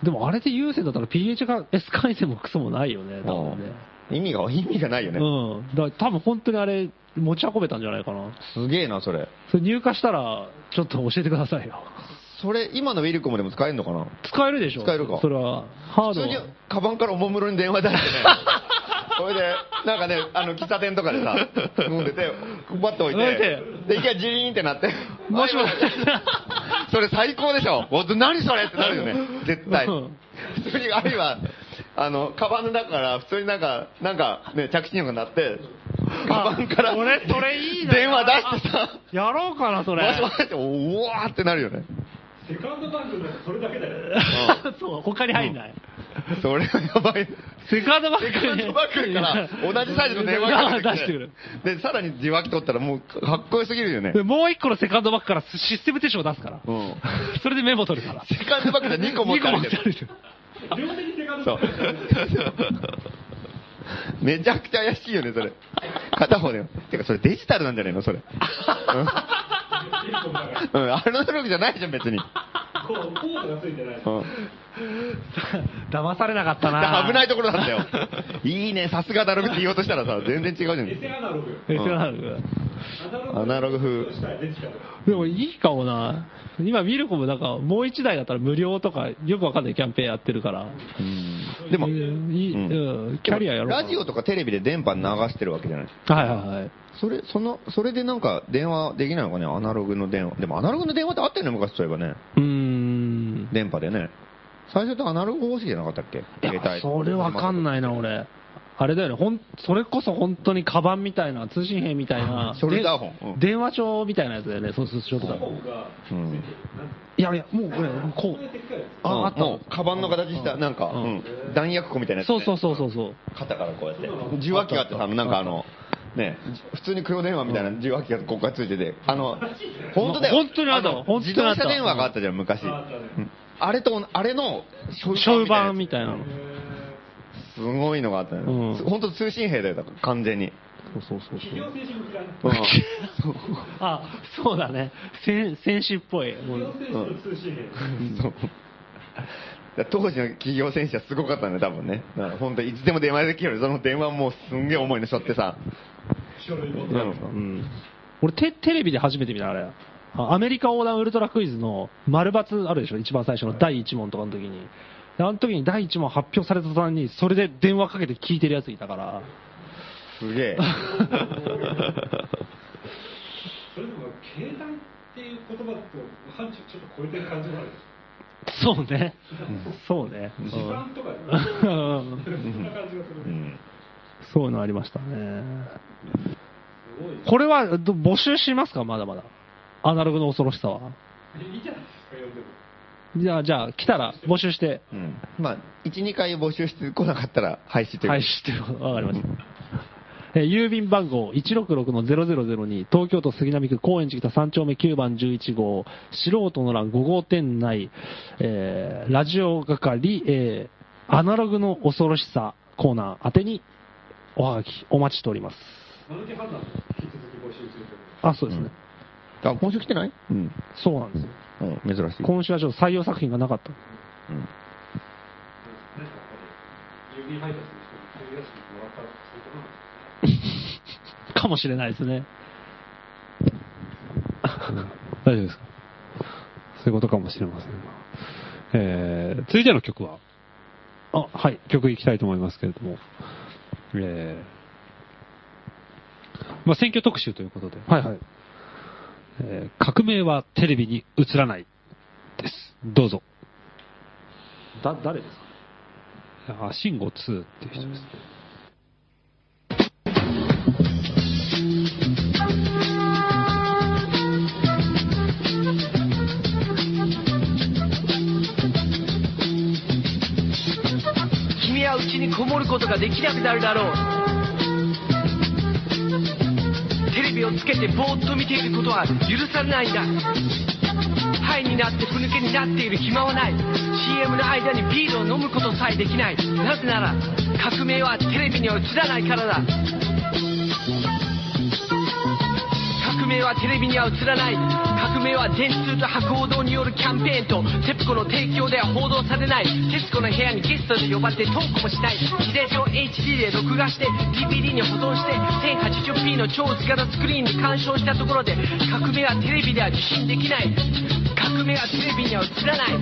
Speaker 1: でもあれで有線だったら PHS 回線もクソもないよね、多分ね。
Speaker 3: 意味が、意味がないよね。
Speaker 1: うん。だから多分本当にあれ持ち運べたんじゃないかな。
Speaker 3: すげえな、それ。
Speaker 1: それ入荷したら、ちょっと教えてくださいよ。
Speaker 3: それ、今のウィルコムでも使えるのかな？
Speaker 1: 使えるでしょ。
Speaker 3: 使えるか？
Speaker 1: それは、ハード
Speaker 3: 普通に
Speaker 1: は。
Speaker 3: カバンからおもむろに電話出してね。それで、なんかね、あの、喫茶店とかでさ、飲んでて、バッと置いて。
Speaker 1: て、
Speaker 3: で、一回ジリーンってなって、
Speaker 1: もしもし。
Speaker 3: それ最高でしょ。お何それってなるよね、絶対。
Speaker 1: うん。
Speaker 3: 普通に、あるいは、あの、カバンの中から普通になんか、なんかね、着信音が鳴って、カバンから、
Speaker 1: 俺それいいな。
Speaker 3: 電話出してさ、
Speaker 1: やろうかな、それ。
Speaker 3: もしもしって、おわーってなるよね。
Speaker 2: セカンドバッグだとそれだけだよ。
Speaker 1: そう、他に入んない。
Speaker 3: それはやばい。
Speaker 1: セカンドバッグ
Speaker 3: セカンドバッグから同じサイズの電話が
Speaker 1: 出してくる。
Speaker 3: で、さらに受話器取ったらもうかっこよすぎるよね。
Speaker 1: でもう一個のセカンドバッグからシステム手帳を出すから。
Speaker 3: うん。
Speaker 1: それでメモ取るから。
Speaker 3: セカンドバッグで2個持って
Speaker 1: 2個持。
Speaker 2: 両手にセカンド
Speaker 3: そう
Speaker 2: バッグ。
Speaker 3: めちゃくちゃ怪しいよね、それ。片方で。てか、それデジタルなんじゃないのそれ。うん。うん、アナログじゃないじゃん、別に。
Speaker 2: こう、コードがついてない。
Speaker 3: うん。
Speaker 1: 騙されなかったな。
Speaker 3: 危ないところなんだよ。いいね、さすがアナログって言おうとしたらさ、全然違うじゃん。
Speaker 2: エセアナログ。
Speaker 1: エセアナログ。
Speaker 3: アナログ風。
Speaker 1: でもいいかもな。今ミルコもなんかもう一台だったら無料とかよくわかんないキャンペーンやってるから。
Speaker 3: でも、
Speaker 1: いい
Speaker 3: うん
Speaker 1: うんキャリアやろう
Speaker 3: ラジオとかテレビで電波流してるわけじゃない。
Speaker 1: はいはいはい。
Speaker 3: それ、その、それでなんか電話できないのかね、アナログの電話。でもアナログの電話ってあったよね、昔そういえばね。
Speaker 1: うーん。
Speaker 3: 電波でね。最初ってアナログ方式じゃなかったっけ？
Speaker 1: いや、それわかんないな、俺。あれだよね、ほん、それこそ本当にカバンみたいな、通信兵みたいな。
Speaker 3: ショルダーホン
Speaker 1: で
Speaker 3: うん
Speaker 1: 電話帳みたいなやつだよね、そうそう、ショルダーホン。
Speaker 3: うん。
Speaker 1: いやいや、もうこれ、こう。あ、あった
Speaker 3: もう、カバンの形した、なんか、
Speaker 1: うん
Speaker 3: うん。弾薬庫みたいなやつ、ね。
Speaker 1: そうそうそうそうそう。
Speaker 3: 肩からこうやって。受話器があってさ、あのなんかあの、ね、普通に黒電話みたいな受話器がここからついてて、あの、本当だよ。
Speaker 1: 本当にあった
Speaker 3: の
Speaker 1: 本当にあった
Speaker 3: 自動車電話があったじゃん、昔。うんあれと、あれの、シ
Speaker 1: ショウ版
Speaker 3: み
Speaker 1: みたいなの。
Speaker 3: すごいのがあったの
Speaker 1: うん
Speaker 3: よ。本当通信兵だよ、だから完全に。
Speaker 1: そうそうそうそう。
Speaker 3: うん
Speaker 1: あ、そうだね。戦戦士っぽい。もう
Speaker 3: そうだから当時の企業戦士はすごかったんだよ、多分ね。だから本当いつでも電話できるより、その電話もうすんげえ重いの背負ってさ。
Speaker 1: うん。俺テ、テレビで初めて見た、あれ。あアメリカ横断ウルトラクイズの丸抜あるでしょ、一番最初の第1問とかの時に。であの時に第1問発表された途端に、それで電話かけて聞いてるやついたから。
Speaker 3: すげえ。
Speaker 2: それでも、携帯っていう言葉と範疇ちょっと超えてる感じもあるでし
Speaker 1: そうね。そうね。
Speaker 2: ょ。時間とかそん。な感じがする
Speaker 1: そういうのありましたね。これはど募集しますか？まだまだ。アナログの恐ろしさは。
Speaker 2: いいじゃないですか、読んでも。
Speaker 1: じゃあ、じゃあ、来たら募集して。
Speaker 3: うんまあ、1、2回募集してこなかったら廃止という。
Speaker 1: はい、知ってる。わかりました。えー郵便番号166-0002東京都杉並区高円寺北3丁目9番11号素人の欄5号店内、えーラジオ係、えーアナログの恐ろしさコーナー宛てにおはがきお待ちしております。
Speaker 2: マヌケ判断も引き続き募集するという
Speaker 1: あ、そうですね。
Speaker 3: あ、今週来てない？うん。
Speaker 1: そうなんですよ。
Speaker 3: うん、珍しい。
Speaker 1: 今週はちょっと採用作品がなかった。
Speaker 3: うん
Speaker 2: なんかもらったら、そういうことなんですか
Speaker 1: かもしれないですね。
Speaker 2: 大丈夫ですか？そういうことかもしれませんが。えー、続いての曲は、
Speaker 1: あ、はい。
Speaker 2: 曲いきたいと思いますけれども、えー、まあ、選挙特集ということで、
Speaker 1: はいはい。
Speaker 2: えー革命はテレビに映らないです。どうぞ。
Speaker 1: だ、誰ですか？
Speaker 2: あ、シンゴ2っていう人ですね。
Speaker 5: 君は家にこもることができなくなるだろうをつけてぼーっと見ていることは許されないんだハイになってふぬけになっている暇はない。CM の間にビールを飲むことさえできない。なぜなら革命はテレビには映らないからだ。革命はテレビには映らない。革命は電通と博報堂によるキャンペーンとテプコの提供では報道されない。徹子の部屋にゲストで呼ばれてトークもしない。自転車を HD で録画して DVD に保存して 1080p の超図型スクリーンで鑑賞したところで革命はテレビでは受信できない。革命はテレビには映らない。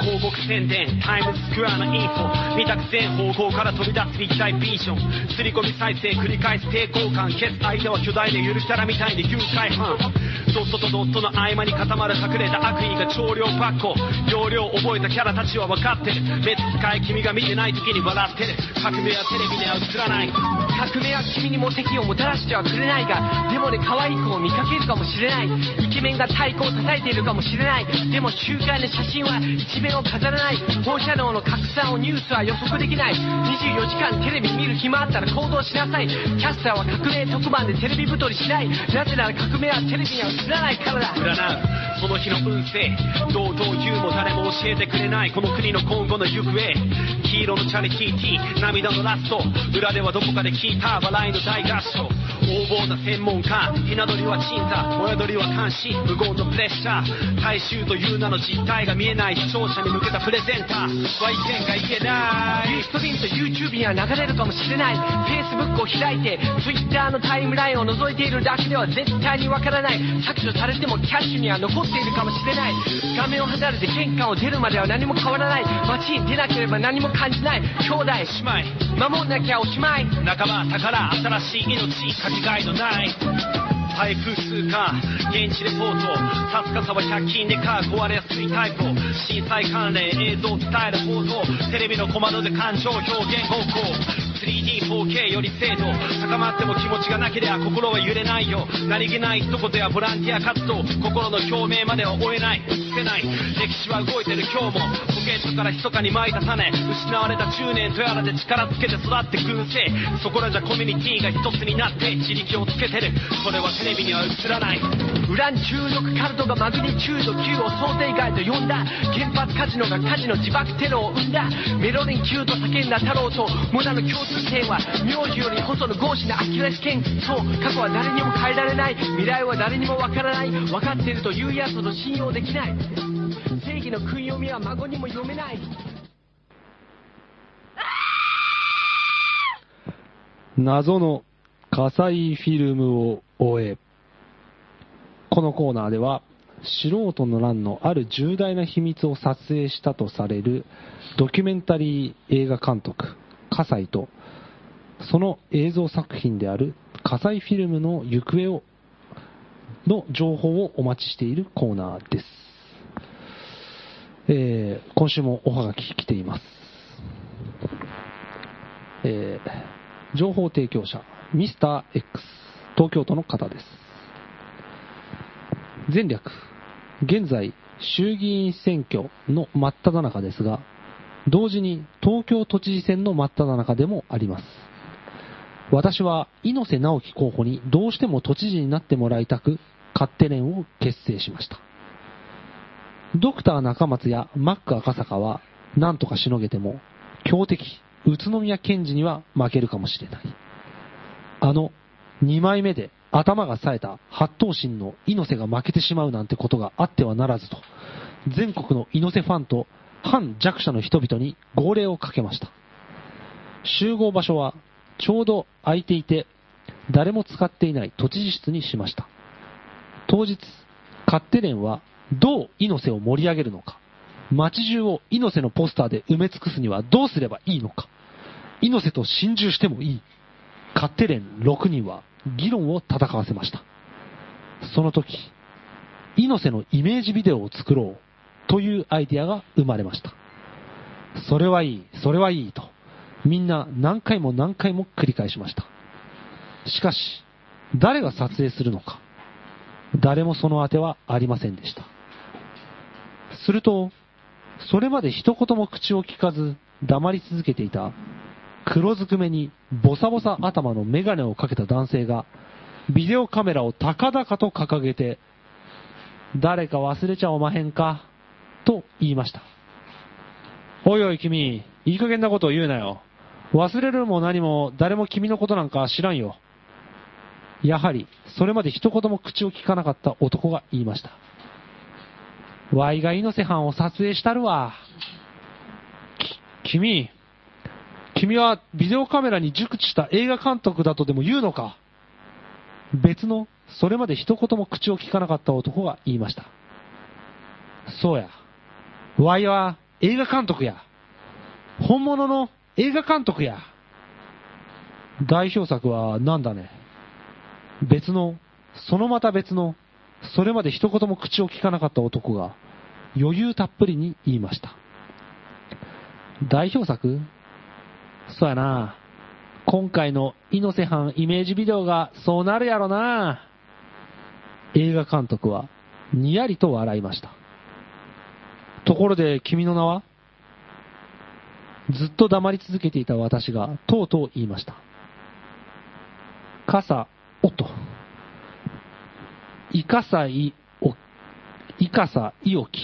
Speaker 5: 広告宣伝タイムズスクエアのインフォ見たく全方向から飛び出す立体ビジョン。刷り込み再生繰り返す抵抗感消す間は巨大なゆるキャラみたい。で誘拐犯ドットとドットの合間に固まる隠れた悪意が超量パッコ容量覚えたキャラたちは分かってる別使い君が見てない時に笑ってる。革命はテレビには映らない。革命は君にも敵をもたらしてはくれないがでもね可愛い子を見かけるかもしれない。イケメンが太鼓を叩いているかもしれない。でも週刊の写真は一面を飾らない。放射能の拡散をニュースは予測できない。24時間テレビ見る暇あったら行動しなさい。キャスターは革命特番でテレビ太りしない。なぜなら革命はテレビには映らないからだ占うその日の運勢どうどう言うも誰も教えてくれない。この国の今後の行方。黄色のチャリティーティー。涙のラスト。裏ではどこかで聞いた笑いの大合唱。横暴な専門家。ひな鳥は鎮座。親鳥は監視。無言のプレッシャー。大衆という名の実態が見えない。視聴者に向けたプレゼンター。は意見が言えない。ストリームと YouTube には流れるかもしれない。Facebook を開いて Twitter のタイムラインを覗いているだけでは絶対にわからない。削除されてもキャッシュには残っているかもしれない。画面を離れて玄関を出るまでは何も変わらない。街に出なければ何も感じない。兄弟。姉妹守んなきゃおしまい。仲間宝新しい命かけがえのない台風通過現地レポート助かさは100均でカー壊れやすいタイプ震災関連映像伝える放送テレビのコマンドで感情表現方向 3D4K より精度高まっても気持ちがなければ心は揺れないよ何気ない一言やボランティア活動心の表明までは追えない捨てない歴史は動いてる今日もポケットから密かに撒いた種失われた10年とやらで力つけて育って群生そこらじゃコミュニティが一つになって自力をつけてるそれはテレビには映らないウラン。中毒カルトがマグニチュード9を想定外と呼んだ原発カジノがカジノ自爆テロを生んだメロリン級と叫んだ太郎とモナの共通点は名字より細の合詞なアキレス腱そう。過去は誰にも変えられない。未来は誰にもわからない。分かっているというやつほど信用できない。正義の訓読みは孫にも読めない。
Speaker 1: 謎の火災フィルムを終え。このコーナーでは、素人の乱のある重大な秘密を撮影したとされるドキュメンタリー映画監督、葛西と、その映像作品である火災フィルムの行方を、の情報をお待ちしているコーナーです。えー今週もおはがき来ています。えー情報提供者、ミスター X、東京都の方です。前略、現在、衆議院選挙の真っ只中ですが、同時に東京都知事選の真っ只中でもあります。私は猪瀬直樹候補にどうしても都知事になってもらいたく、勝手連を結成しました。ドクター中松やマック赤坂は何とかしのげても、強敵宇都宮検事には負けるかもしれない。あの、2枚目で頭が冴えた八頭身の猪瀬が負けてしまうなんてことがあってはならずと、全国の猪瀬ファンと反弱者の人々に号令をかけました。集合場所はちょうど空いていて、誰も使っていない都知事室にしました。当日、勝手連はどう猪瀬を盛り上げるのか、街中を猪瀬のポスターで埋め尽くすにはどうすればいいのか、猪瀬と心中してもいい。勝手連6人は議論を戦わせました。その時、猪瀬のイメージビデオを作ろうというアイディアが生まれました。それはいい、それはいいと、みんな何回も何回も繰り返しました。しかし、誰が撮影するのか、誰もその当てはありませんでした。すると、それまで一言も口を聞かず黙り続けていた黒ずくめにボサボサ頭のメガネをかけた男性がビデオカメラを高々と掲げて誰か忘れちゃおまへんかと言いました。おいおい君、いい加減なことを言うなよ。忘れるも何も誰も君のことなんか知らんよ。やはり、それまで一言も口を聞かなかった男が言いました。ワイが猪瀬藩を撮影したるわ。き、君、君はビデオカメラに熟知した映画監督だとでも言うのか？別の、それまで一言も口を聞かなかった男が言いました。そうや。ワイは映画監督や。本物の映画監督や。代表作は何だね？別の、そのまた別のそれまで一言も口を聞かなかった男が余裕たっぷりに言いました。代表作？そうやな。今回の猪瀬藩イメージビデオがそうなるやろな。映画監督はにやりと笑いました。ところで君の名は？ずっと黙り続けていた私がとうとう言いました。傘、おと。いかさいお、いかさいおき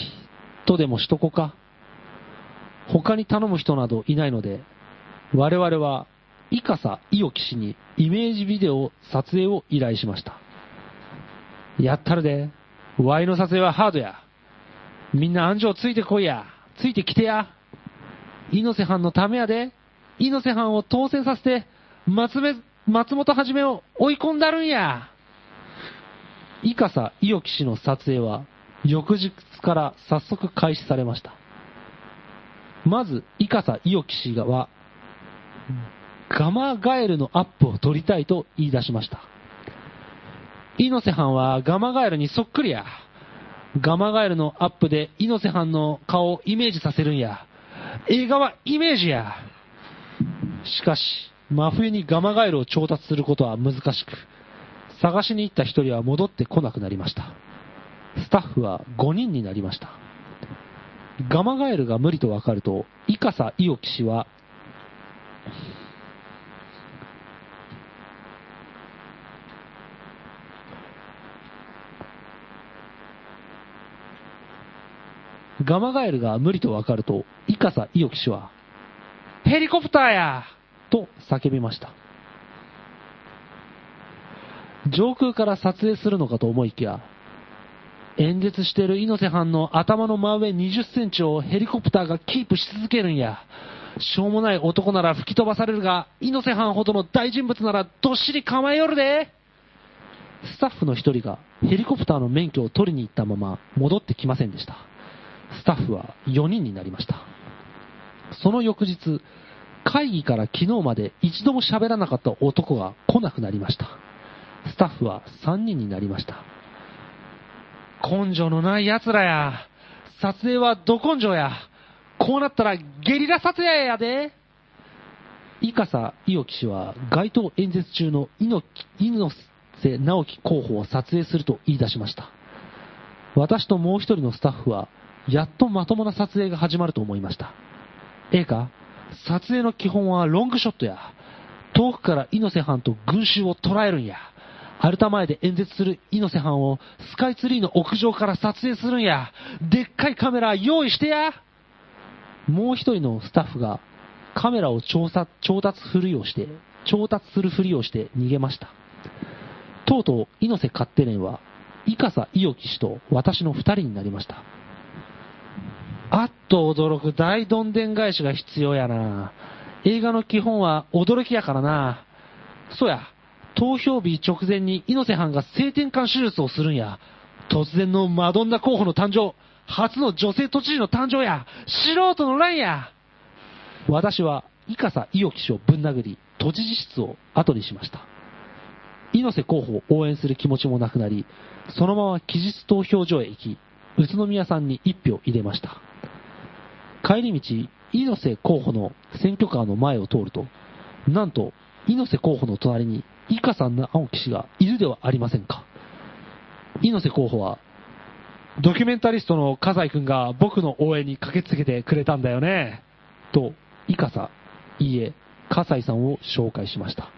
Speaker 1: とでもしとこか。他に頼む人などいないので、我々は、いかさいおき氏にイメージビデオ撮影を依頼しました。やったるで。ワイの撮影はハードや。みんな安城ついてこいや。ついてきてや。猪瀬藩のためやで。猪瀬藩を当選させて、松目松本はじめを追い込んだるんや。伊笠伊予騎士の撮影は、翌日から早速開始されました。まず、伊笠伊予騎士は、ガマガエルのアップを撮りたいと言い出しました。猪瀬藩はガマガエルにそっくりや。ガマガエルのアップで猪瀬藩の顔をイメージさせるんや。映画はイメージや。しかし、真冬にガマガエルを調達することは難しく、探しに行った一人は戻ってこなくなりました。スタッフは5人になりました。ガマガエルが無理とわかると、イカサイオキ氏は、ガマガエルが無理とわかると、イカサイオキ氏は、ヘリコプターやと叫びました。上空から撮影するのかと思いきや、演説している猪瀬藩の頭の真上20センチをヘリコプターがキープし続けるんや。しょうもない男なら吹き飛ばされるが、猪瀬藩ほどの大人物ならどっしり構えよるで。スタッフの一人がヘリコプターの免許を取りに行ったまま戻ってきませんでした。スタッフは4人になりました。その翌日、会議から昨日まで一度も喋らなかった男が来なくなりました。スタッフは3人になりました。根性のない奴らや。撮影はど根性や。こうなったらゲリラ撮影やで。イカサ・イオキ氏は街頭演説中の猪瀬直樹候補を撮影すると言い出しました。私ともう一人のスタッフは、やっとまともな撮影が始まると思いました。ええか？撮影の基本はロングショットや。遠くから猪瀬藩と群衆を捉えるんや。アルタ前で演説する猪瀬藩をスカイツリーの屋上から撮影するんや。でっかいカメラ用意してや。もう一人のスタッフがカメラを調査調達ふりをして、調達するふりをして逃げました。とうとう猪瀬勝手連は、イカサイオキ氏と私の二人になりました。あっと驚く大どんでん返しが必要やな。映画の基本は驚きやからな。そうや、投票日直前に猪瀬藩が性転換手術をするんや。突然のマドンナ候補の誕生。初の女性都知事の誕生や。素人の乱や。私は、イカサイオキ氏をぶん殴り、都知事室を後にしました。猪瀬候補を応援する気持ちもなくなり、そのまま期日投票所へ行き、宇都宮さんに一票入れました。帰り道、猪瀬候補の選挙カーの前を通ると、なんと、猪瀬候補の隣に、イカさんの青木氏がいるではありませんか。猪瀬候補は、ドキュメンタリストの笠井くんが僕の応援に駆けつけてくれたんだよね。と、イカサ、いいえ、笠井さんを紹介しました。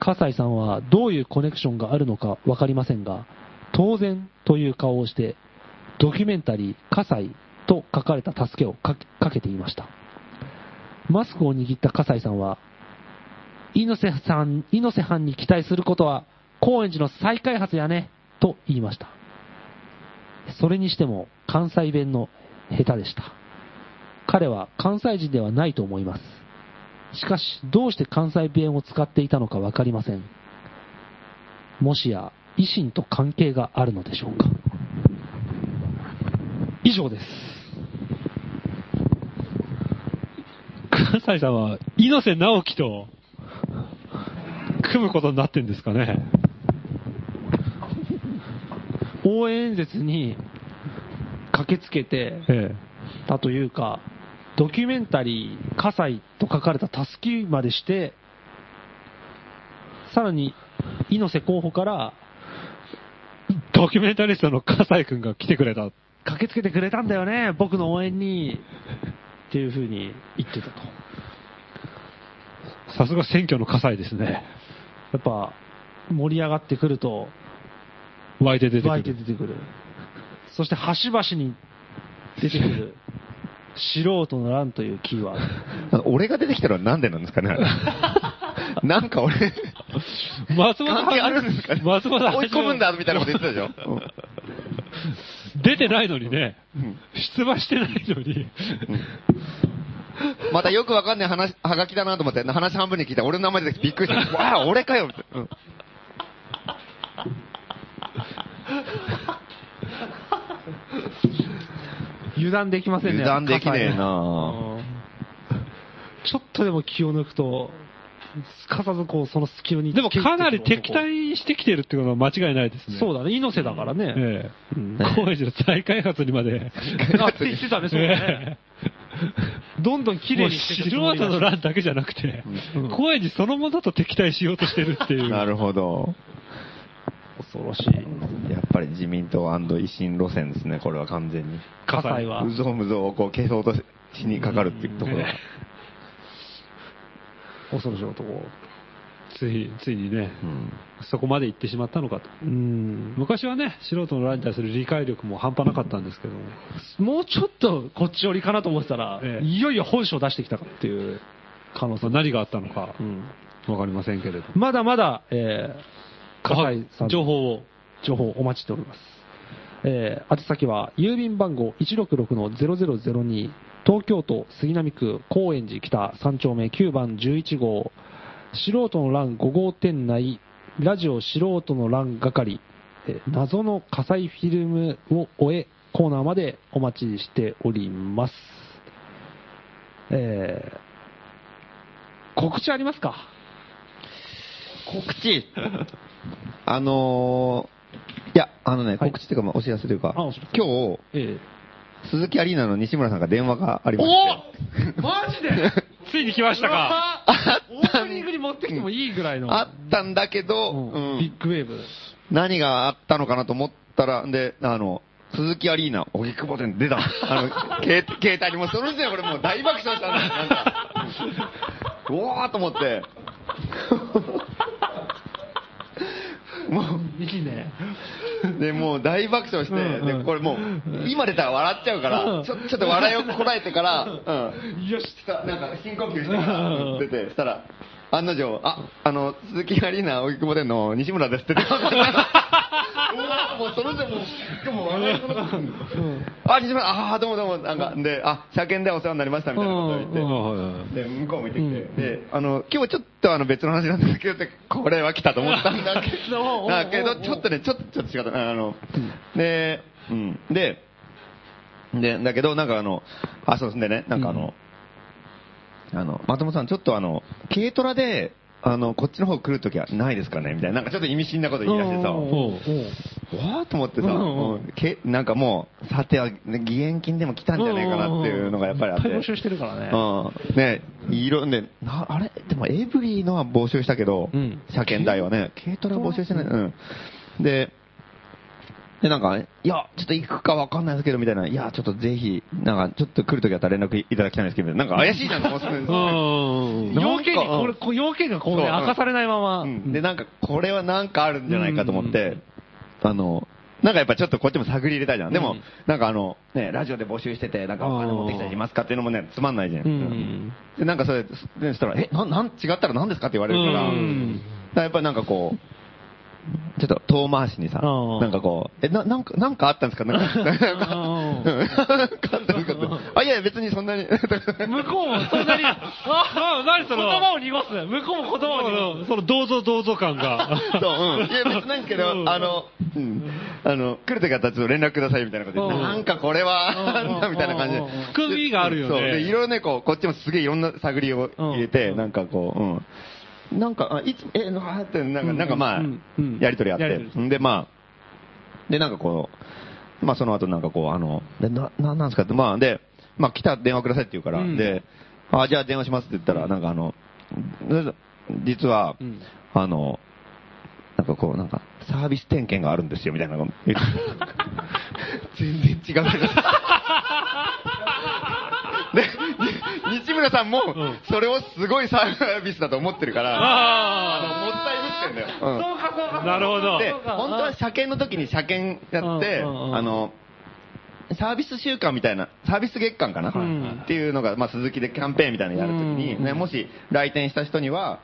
Speaker 1: 笠井さんはどういうコネクションがあるのかわかりませんが、当然という顔をして、ドキュメンタリー笠井と書かれた助けをかけていました。マスクを握った笠井さんは、猪瀬さん、猪瀬藩に期待することは、高円寺の再開発やね、と言いました。それにしても、関西弁の下手でした。彼は関西人ではないと思います。しかし、どうして関西弁を使っていたのかわかりません。もしや、維新と関係があるのでしょうか。以上です。
Speaker 2: 関西さんは、猪瀬直樹と、組むことになってんですかね。
Speaker 1: 応援演説に駆けつけて
Speaker 2: え
Speaker 1: たというか、ドキュメンタリー、葛西と書かれたたすきまでして、さらに、猪瀬候補から
Speaker 2: えドキュメンタリストの笠井くんが来てくれた。
Speaker 1: 駆けつけてくれたんだよね、僕の応援に、っていうふうに言ってたと。
Speaker 2: さすが選挙の笠井ですね。
Speaker 1: やっぱ、盛り上がってくると、
Speaker 2: 湧いて出て
Speaker 1: 湧いて
Speaker 2: くる。
Speaker 1: 出てくる。そして、端々に出てくる、素人の乱というキーワード。
Speaker 3: 俺が出てきたのはなんでなんですかね なんか俺、
Speaker 2: 松本
Speaker 3: 関係あるんですかね
Speaker 2: 松本
Speaker 3: 追い込むんだみたいなこと言ってたでしょ、うん
Speaker 2: 出てないのにね、
Speaker 3: ん。
Speaker 2: 出馬してないのに、
Speaker 3: またよくわかんない話、はがきだなと思って、話半分に聞いた。ら俺の名前出てきてびっくりした。わあ、俺かよ。って。うん。
Speaker 1: 油断できませんね。
Speaker 3: 油断できねえな
Speaker 1: ちょっとでも気を抜くと、すかさずこう、その隙に
Speaker 2: でもかなり敵対してきてるってことは間違いないですね。
Speaker 1: そうだね、猪瀬だからね。
Speaker 2: ええ
Speaker 1: うん
Speaker 2: 高円寺の再開発にまで。
Speaker 1: あって言ってたね、そうだね。どんどん綺麗にして
Speaker 2: 素人の乱だけじゃなくて、
Speaker 1: うん
Speaker 2: 高円寺そのものと敵対しようとしてるっていう。
Speaker 3: なるほど。
Speaker 1: 恐ろしい。
Speaker 3: やっぱり自民党維新路線ですね、これは完全に。
Speaker 1: 葛西は
Speaker 3: う。ぞうむぞうをこう消そうとしにかかるっていうところが。
Speaker 1: 恐ろしい男。
Speaker 2: つい、ついにね、
Speaker 3: うん
Speaker 2: そこまで行ってしまったのかと。
Speaker 1: うん。
Speaker 2: 昔はね、素人の乱に対する理解力も半端なかったんですけども。
Speaker 1: もうちょっとこっち寄りかなと思ってたら、
Speaker 2: ええ
Speaker 1: いよいよ本性出してきたかっていう可能性。
Speaker 2: 何があったのか
Speaker 1: う、ん
Speaker 2: わかりませんけれど。
Speaker 1: まだまだ、えー、葛西さん
Speaker 2: 情報を。
Speaker 1: 情報お待ちしております。えー、宛先は、郵便番号166-0002、東京都杉並区高円寺北3丁目9番11号、素人の欄5号店内、ラジオ素人の欄係、えー謎の火災フィルムを終え、コーナーまでお待ちしております。えー、告知ありますか？
Speaker 3: 告知？あのー、いや、あのね、
Speaker 1: はい。
Speaker 3: 告知っていうか、まあお知らせというか、
Speaker 1: あお知らせ。
Speaker 3: 今日、
Speaker 1: え
Speaker 3: 鈴木アリーナの西村さんが電話があり
Speaker 1: ー、
Speaker 3: まして、
Speaker 1: おマジで？
Speaker 2: ついに来ましたか。
Speaker 1: オープニングに持っ！てきてもいいぐらいの。
Speaker 3: あっ！たんだけど、
Speaker 1: うん
Speaker 3: うん
Speaker 1: ビッグウェーブ。
Speaker 3: 何があっ！たのかなと思っ！たら、で、あの、鈴木アリーナ、荻窪店出た。あの、携携帯にもうその時点でこれもう大爆笑したんだよ、なんか。うわーと思っ！て。も
Speaker 1: いいね。
Speaker 3: う、で、もう大爆笑して、
Speaker 1: うんうん
Speaker 3: で、これもう、今出たら笑っちゃうか
Speaker 1: うん
Speaker 3: ら、ちょちょっと笑いをこらえてから、うん。
Speaker 1: よし。
Speaker 3: なんか深呼吸してから
Speaker 1: うん
Speaker 3: 出て、したら、案の定、あ、あの、鈴木アリーナ荻窪店の西村ですって もうその時もう、でも笑いそうになってあ、西村、ああ、どうもどうも、なんか、で、あ、車検でお世話になりましたみたいなことを言って、
Speaker 2: うん
Speaker 3: で、向こう向いてきて、
Speaker 1: うん。
Speaker 3: で、あの、今日ちょっとあの別の話なんですけどこれは来たと思ったんだけど、だけど、ちょっとね、ちょっと、ちょっと違った。あの、で、うん。で、で、だけど、なんかあの、あ、そうですね、なんかあの、あの、松本さん、ちょっとあの、軽トラで、あの、こっちの方来るときはないですかね？みたいな、なんかちょっと意味深なこと言い出してさ、わーと思ってさ、
Speaker 1: うん
Speaker 3: けなんかもう、さては、ね義援金でも来たんじゃないかなっていうのがやっぱりあって。
Speaker 1: いっぱい募集してるからね。
Speaker 3: うん。ね、いろ、ね、なあれ？でもエブリィのは募集したけど、
Speaker 1: うん
Speaker 3: 車検代はね、軽トラ募集してない。うん。で、で、なんか、いや、ちょっと行くかわかんないですけど、みたいな。いや、ちょっとぜひ、なんか、ちょっと来るときあったら連絡いただきたいんですけど、なんか怪しいなと思ってたんですよ。
Speaker 1: 要件に、これ、要件がこうね、
Speaker 3: そう
Speaker 1: 明かされないまま。
Speaker 3: うんで、なんか、これはなんかあるんじゃないかと思って、あの、なんかやっぱちょっとこっちも探り入れたいじゃん。でも、
Speaker 1: うん
Speaker 3: なんかあの、ね、ラジオで募集してて、なんかお金持ってきたりしますかっていうのもね、つまんないじゃん。で、なんかそれ、でそしたら、え、なん、なん、違ったら何ですかって言われるから、
Speaker 2: うん
Speaker 3: だからやっぱりなんかこう、ちょっと遠回しにさ、
Speaker 1: うん
Speaker 3: なんかこう、え、な、なんか、なんかあったんですか？なんか、なんか、うんなんかあったんですか？あ、いやいや別にそんなに。
Speaker 1: 向こうもそんなに、あ、
Speaker 2: あ何その？
Speaker 1: 言葉を濁す。向こうも言葉を濁す。
Speaker 2: その、どうぞどうぞ感が。
Speaker 3: そう、うん。いや、別にないんですけど、
Speaker 2: うん
Speaker 3: あの、うん。あの、来るときあったらちょっと連絡くださいみたいなこと言って、
Speaker 1: うん
Speaker 3: なんかこれは、
Speaker 1: うん
Speaker 3: なんだみたいな感じで。
Speaker 2: 含みがあるよね
Speaker 3: そう。で、いろいろね、こう、こっちもすげえいろんな探りを入れて、
Speaker 1: うん
Speaker 3: なんかこう、うん。なんか、あいつ、え、なーって、なんか、なんかまあやりとりあって。で、まあ、で、なんかこう、まあその後なんかこう、あの、でな、なんなんですかって、まあで、まあ来たら電話くださいって言うから、
Speaker 1: うん。
Speaker 3: で、あ、じゃあ電話しますって言ったら、なんかあの、実は、
Speaker 1: うん。
Speaker 3: あの、なんかこう、なんか、サービス点検があるんですよ、みたいな 全然違う。で、村さんも、それをすごいサービスだと思ってるから、あの、もったいぶってんだよ。うん
Speaker 1: そうかそうか。
Speaker 2: なるほど。
Speaker 3: で、本当は車検の時に車検やって、あの、サービス週間みたいな、サービス月間かな、
Speaker 1: ん。
Speaker 3: っていうのが、まあ、鈴木でキャンペーンみたいなのやるときに、
Speaker 1: うん。
Speaker 3: ね、もし来店した人には、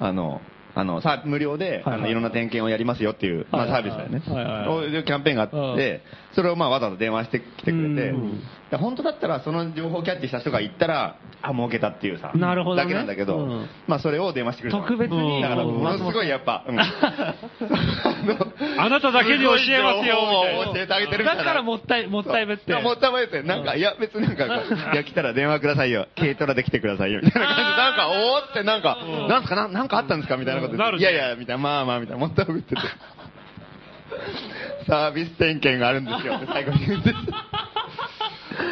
Speaker 3: あの、あの、さ無料で、
Speaker 1: はいはい。
Speaker 3: あの、いろんな点検をやりますよっていう、まあ、サービスだよね。
Speaker 1: はいはい。はい
Speaker 3: そういうキャンペーンがあって、それをまあ、わざわざ電話してきてくれて、本当だったら、その情報をキャッチした人が行ったら、あ、儲けたっていうさ、
Speaker 1: なるほどね。
Speaker 3: だけなんだけど、
Speaker 1: うん。
Speaker 3: まあ、それを電話してくれたの。
Speaker 1: 特別に。
Speaker 3: だから、ものすごいやっぱ、うん
Speaker 2: あなただけに教えますよ
Speaker 3: 教えてあげてるみたいな。
Speaker 1: だからもったい、もったいぶって。
Speaker 3: もったいぶって、なんか、いや、別になんか、いや、来たら電話くださいよ。軽トラで来てくださいよ。みたいな感じで、なんか、おーって、なんか、なんすか、ななんかあったんですか？みたいなことで。いやいや、みたいな、まあまあ、みたいな、もったいぶってて。サービス点検があるんですよ最後に言って。